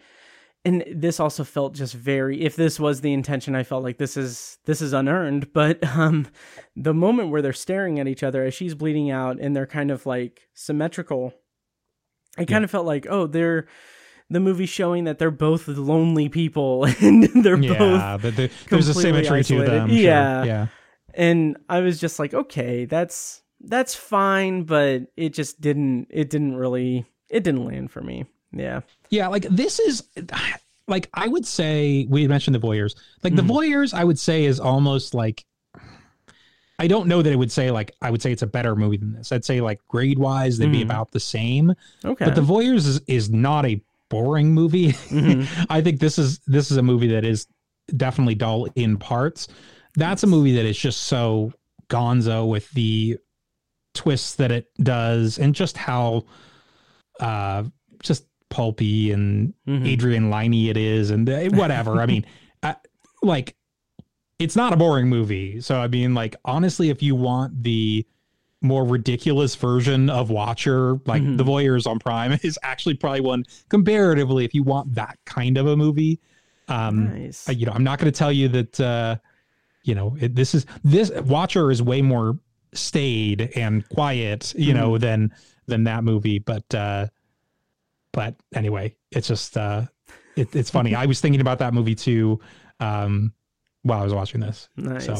Speaker 2: and this also felt just very if this was the intention I felt like this is this is unearned, but um the moment where they're staring at each other as she's bleeding out and they're kind of like symmetrical I kind of felt like, oh, they're the movie showing that they're both lonely people and they're both
Speaker 3: yeah, but the, there's a symmetry to
Speaker 2: isolated.
Speaker 3: them. sure.
Speaker 2: Yeah.
Speaker 3: yeah.
Speaker 2: and I was just like, okay, that's that's fine, but it just didn't it didn't really it didn't land for me. Yeah.
Speaker 3: Yeah, like this is like I would say we mentioned the voyeurs. Like
Speaker 2: Mm-hmm.
Speaker 3: the voyeurs, I would say is almost like I don't know that it would say like I would say it's a better movie than this. I'd say like grade wise they'd be
Speaker 2: Mhm.
Speaker 3: about the same.
Speaker 2: Okay.
Speaker 3: But the voyeurs is, is not a boring movie.
Speaker 2: Mhm.
Speaker 3: I think this is this is a movie that is definitely dull in parts. That's a movie that is just so gonzo with the twists that it does and just how uh just pulpy and
Speaker 2: Mhm.
Speaker 3: Adrian Lyne it is and uh, whatever. I mean, I, like it's not a boring movie. So I mean, like honestly, if you want the more ridiculous version of Watcher, like
Speaker 2: Mhm.
Speaker 3: The Voyeurs on Prime is actually probably one comparatively if you want that kind of a movie. Um,
Speaker 2: nice.
Speaker 3: uh, you know, I'm not going to tell you that. Uh, you know, it, this is this Watcher is way more staid and quiet, you know,
Speaker 2: Mm-hmm.
Speaker 3: than than that movie. But uh, but anyway, it's just uh, it, it's funny. I was thinking about that movie too um, while I was watching this.
Speaker 2: Nice.
Speaker 3: So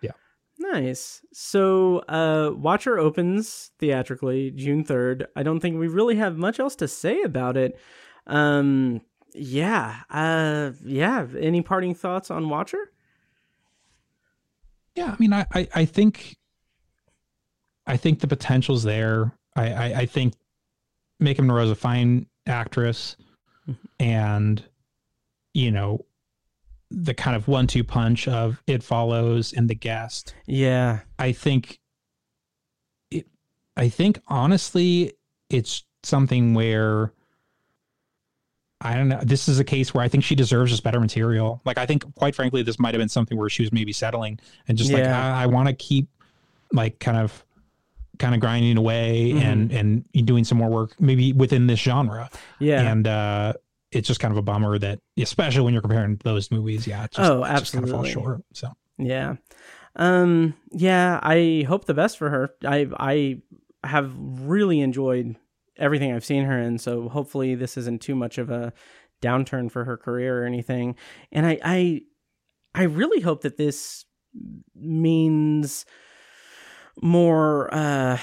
Speaker 3: yeah.
Speaker 2: Nice. So, uh, Watcher opens theatrically June 3rd. I don't think we really have much else to say about it. Um, yeah. Uh, yeah. Any parting thoughts on Watcher?
Speaker 3: Yeah, I mean, I, I, I think, I think the potential's there. I, I, I think Maika Monroe's a fine actress, and you know, the kind of one-two punch of It Follows and The Guest.
Speaker 2: Yeah.
Speaker 3: I think, it, I think honestly, it's something where. I don't know. This is a case where I think she deserves just better material. Like I think, quite frankly, this might have been something where she was maybe settling and just like I, I want to keep like kind of kind of grinding away
Speaker 2: Mm-hmm.
Speaker 3: and and doing some more work maybe within this genre.
Speaker 2: Yeah.
Speaker 3: And uh it's just kind of a bummer that especially when you're comparing those movies, yeah, just,
Speaker 2: Oh,
Speaker 3: just kind of falls short. So
Speaker 2: Yeah. Um yeah, I hope the best for her. I I have really enjoyed everything I've seen her in, so hopefully this isn't too much of a downturn for her career or anything. And I I I really hope that this means more uh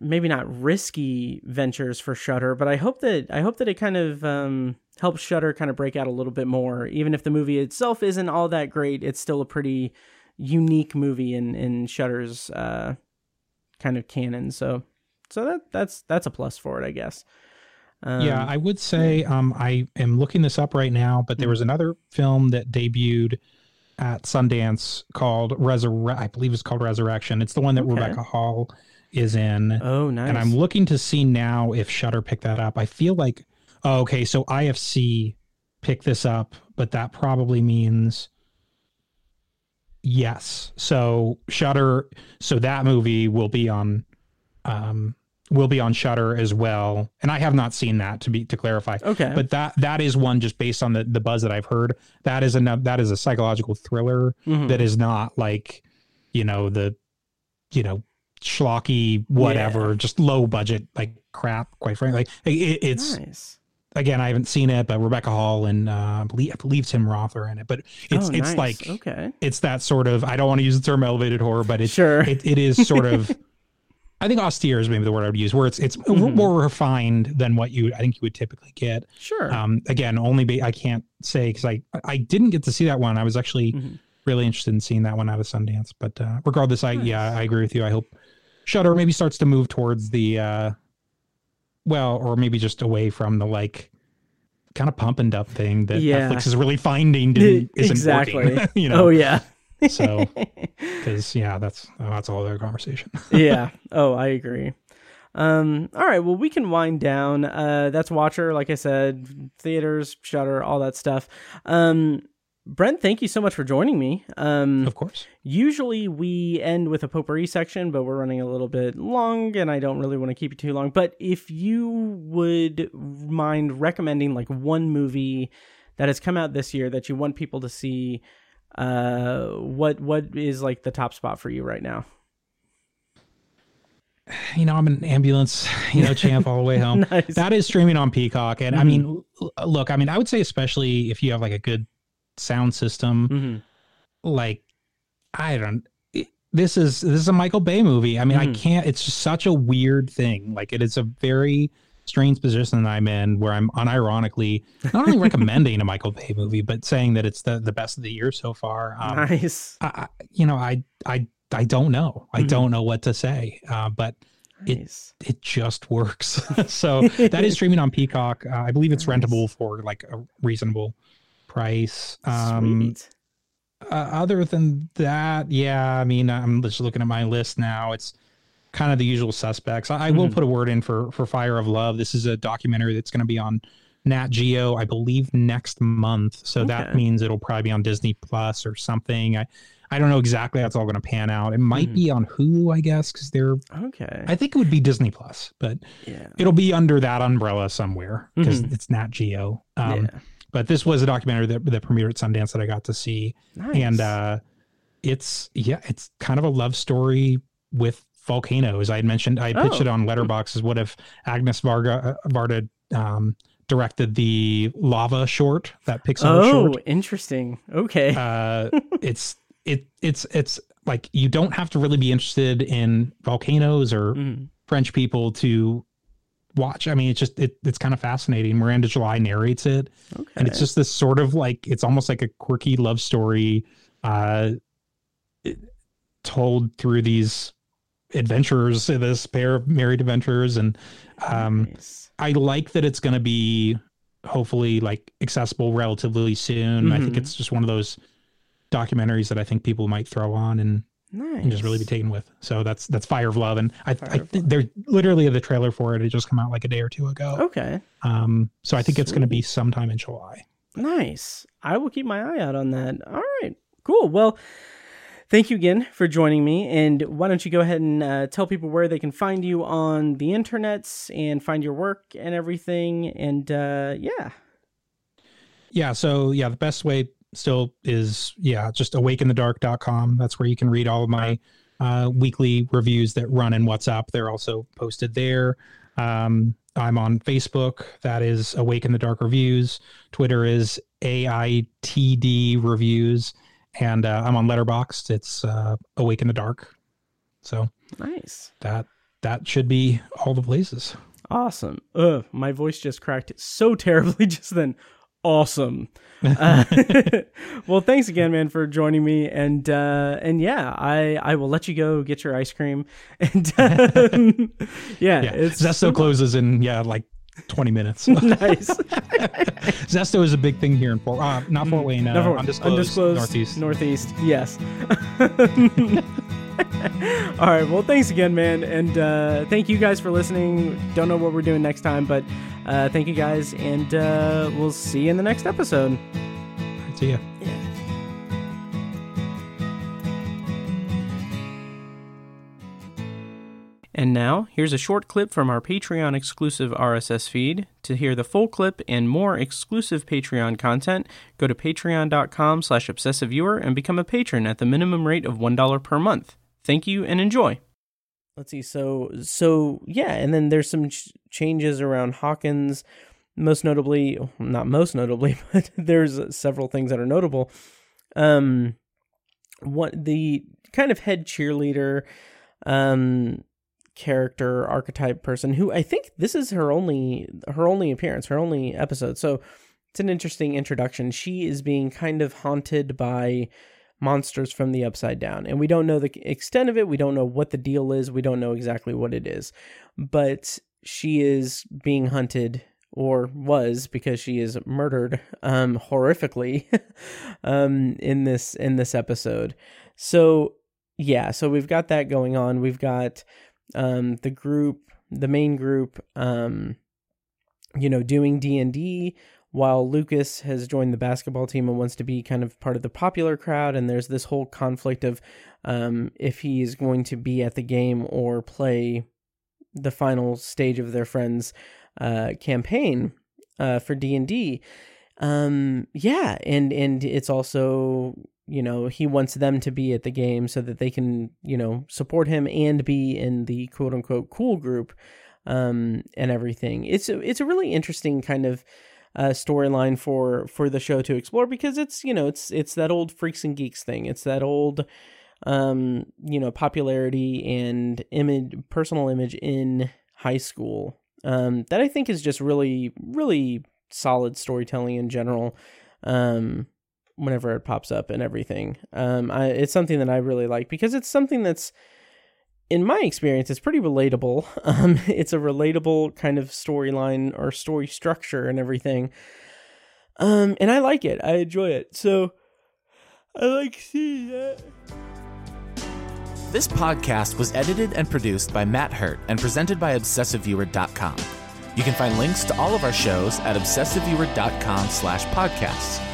Speaker 2: maybe not risky ventures for Shudder, but I hope that I hope that it kind of um helps Shudder kind of break out a little bit more. Even if the movie itself isn't all that great, it's still a pretty unique movie in in Shudder's uh kind of canon. So so that that's that's a plus for it, I guess. Um,
Speaker 3: yeah, I would say um, I am looking this up right now, but there
Speaker 2: Mm.
Speaker 3: was another film that debuted at Sundance called Resurre- I believe it's called Resurrection. It's the one that
Speaker 2: Okay.
Speaker 3: Rebecca Hall is in.
Speaker 2: Oh, nice.
Speaker 3: And I'm looking to see now if Shudder picked that up. I feel like oh, okay, so IFC picked this up, but that probably means yes. So Shudder so that movie will be on um will be on Shudder as well. And I have not seen that to be to clarify.
Speaker 2: Okay.
Speaker 3: But that that is one just based on the the buzz that I've heard. That is a that is a psychological thriller
Speaker 2: Mhm.
Speaker 3: that is not like, you know, the you know, schlocky whatever, just low budget like crap, quite frankly. Like it, it's
Speaker 2: nice.
Speaker 3: again, I haven't seen it, but Rebecca Hall and uh, I believe I believe Tim Roth are in it. But it's
Speaker 2: Oh,
Speaker 3: it's
Speaker 2: nice.
Speaker 3: like
Speaker 2: okay.
Speaker 3: it's that sort of I don't want to use the term elevated horror, but it's
Speaker 2: Sure.
Speaker 3: it, it is sort of I think austere is maybe the word I would use, where it's it's
Speaker 2: Mhm.
Speaker 3: more refined than what you I think you would typically get.
Speaker 2: Sure.
Speaker 3: Um, again, only be, I can't say because I I didn't get to see that one. I was actually
Speaker 2: Mhm.
Speaker 3: really interested in seeing that one out of Sundance. But uh, regardless, I yeah I agree with you. I hope Shudder maybe starts to move towards the uh, well, or maybe just away from the like kind of pump and dump thing that
Speaker 2: Yeah.
Speaker 3: Netflix is really finding to, isn't
Speaker 2: exactly.
Speaker 3: working. you know,
Speaker 2: Oh yeah.
Speaker 3: so because yeah, that's that's all their conversation.
Speaker 2: yeah. Oh, I agree. Um, all right, well we can wind down. Uh that's Watcher, like I said, theaters, Shudder, all that stuff. Um Brent, thank you so much for joining me. Um
Speaker 3: of course.
Speaker 2: usually we end with a potpourri section, but we're running a little bit long and I don't really want to keep you too long. But if you would mind recommending like one movie that has come out this year that you want people to see, uh what what is like the top spot for you right now?
Speaker 3: you know, I'm an ambulance, you know, champ all the way home.
Speaker 2: Nice. Mm-hmm.
Speaker 3: That is streaming on Peacock. And I mean, look, I mean, I would say, especially if you have like a good sound system,
Speaker 2: Mm-hmm.
Speaker 3: like, I don't, it- this is, this is a Michael Bay movie. I mean,
Speaker 2: Mm-hmm.
Speaker 3: I can't, it's just such a weird thing. Like, it is a very strange position that I'm in where I'm unironically not only recommending a Michael Bay movie, but saying that it's the, the best of the year so far. Um,
Speaker 2: Nice.
Speaker 3: I, you know, I, I, I don't know. I
Speaker 2: Mhm.
Speaker 3: don't know what to say. Uh, but it-
Speaker 2: Nice.
Speaker 3: it just works. so that is streaming on Peacock. Uh, I believe it's rentable for like a reasonable price. Um, uh, other than that, yeah, I mean, I'm just looking at my list now. It's kind of the usual suspects. I, I will
Speaker 2: Mhm.
Speaker 3: put a word in for for Fire of Love. This is a documentary that's going to be on Nat Geo, I believe, next month. So that means it'll probably be on Disney Plus or something. I I don't know exactly how it's all going to pan out. It might
Speaker 2: Mhm.
Speaker 3: be on Hulu, I guess, because they're.
Speaker 2: Okay.
Speaker 3: I think it would be Disney Plus, but
Speaker 2: yeah.
Speaker 3: it'll be under that umbrella somewhere because
Speaker 2: Mhm.
Speaker 3: it's Nat Geo. Um,
Speaker 2: yeah.
Speaker 3: But this was a documentary that, that premiered at Sundance that I got to see
Speaker 2: Nice.
Speaker 3: and uh it's yeah it's kind of a love story with volcanoes i had mentioned i pitched
Speaker 2: Oh.
Speaker 3: it on Letterboxd as what if agnes varga uh, varda um directed the lava short that pixar
Speaker 2: oh,
Speaker 3: short Oh,
Speaker 2: interesting. Okay.
Speaker 3: uh it's it it's it's like you don't have to really be interested in volcanoes or
Speaker 2: Mhm.
Speaker 3: french people to watch i mean it's just it, it's kind of fascinating miranda july narrates it
Speaker 2: Okay.
Speaker 3: and it's just this sort of like it's almost like a quirky love story uh it- told through these adventurers this pair of married adventurers and um
Speaker 2: Nice.
Speaker 3: i like that it's going to be hopefully like accessible relatively soon i think
Speaker 2: Mhm.
Speaker 3: it's just one of those documentaries that i think people might throw on and,
Speaker 2: nice.
Speaker 3: and just really be taken with so that's that's fire of love and i,
Speaker 2: Fire
Speaker 3: I think they're literally the trailer for it it just come out like a day or two ago
Speaker 2: Okay.
Speaker 3: um so i think it's going to be sometime in july
Speaker 2: Nice. I will keep my eye out on that. All right. Cool. Well, thank you again for joining me. And why don't you go ahead and uh, tell people where they can find you on the internets and find your work and everything. And uh, yeah.
Speaker 3: Yeah. So yeah, the best way still is yeah, just awakeinthedark.com. That's where you can read all of my uh, weekly reviews that run in Whatzup. They're also posted there. Um, I'm on Facebook. That is Awake in the Dark Reviews. Twitter is AITD Reviews. And uh, I'm on Letterboxd. It's uh, Awake in the Dark. So
Speaker 2: Nice.
Speaker 3: that that should be all the places.
Speaker 2: Awesome. Ugh, my voice just cracked so terribly just then. Awesome. Uh, well, thanks again, man, for joining me. And uh, and yeah, I I will let you go get your ice cream. And um, yeah,
Speaker 3: Yeah.
Speaker 2: it's
Speaker 3: Zesto closes in yeah like 20 minutes.
Speaker 2: nice.
Speaker 3: Zesto is a big thing here in Fort, uh, not Fort Wayne, uh,
Speaker 2: Never-
Speaker 3: undisclosed,
Speaker 2: undisclosed
Speaker 3: Northeast.
Speaker 2: Northeast. Yes. All right. Well, thanks again, man, and uh, thank you guys for listening. Don't know what we're doing next time, but uh, thank you guys, and uh, we'll see you in the next episode.
Speaker 3: See ya. Yeah.
Speaker 2: And now, here's a short clip from our Patreon exclusive RSS feed. To hear the full clip and more exclusive Patreon content, go to patreon.com slash obsessiveviewer and become a patron at the minimum rate of $1 per month. Thank you and enjoy. Let's see. So, so yeah, and then there's some ch- changes around Hawkins. Most notably, not most notably, but there's several things that are notable. Um, what the kind of head cheerleader, um, character archetype person who I think this is her only her only appearance, her only episode. So it's an interesting introduction. She is being kind of haunted by monsters from the upside down. And we don't know the extent of it. We don't know what the deal is. We don't know exactly what it is. But she is being hunted or was because she is murdered um, horrifically um, in this in this episode. So yeah, so we've got that going on. We've got um, the group, the main group, um, you know, doing D and D while Lucas has joined the basketball team and wants to be kind of part of the popular crowd. And there's this whole conflict of um, if he is going to be at the game or play the final stage of their friends' uh, campaign uh, for D and D. Um, yeah, and and it's also you know he wants them to be at the game so that they can you know support him and be in the quote unquote cool group um, and everything. It's a, it's a really interesting kind of uh, storyline for for the show to explore because it's you know it's it's that old freaks and geeks thing. It's that old um, you know popularity and image personal image in high school um, that I think is just really really solid storytelling in general. Um, whenever it pops up and everything, um, I, it's something that I really like because it's something that's in my experience, it's pretty relatable. Um, it's a relatable kind of storyline or story structure and everything. Um, and I like it. I enjoy it. So I like seeing that.
Speaker 1: This podcast was edited and produced by Matt Hurt and presented by ObsessiveViewer.com. You can find links to all of our shows at ObsessiveViewer.com slash podcasts.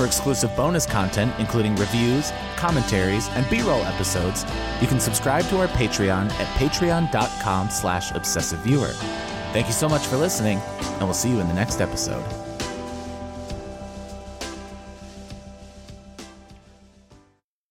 Speaker 1: For exclusive bonus content, including reviews, commentaries, and B-roll episodes, you can subscribe to our Patreon at patreon.com slash obsessiveviewer. Thank you so much for listening, and we'll see you in the next episode.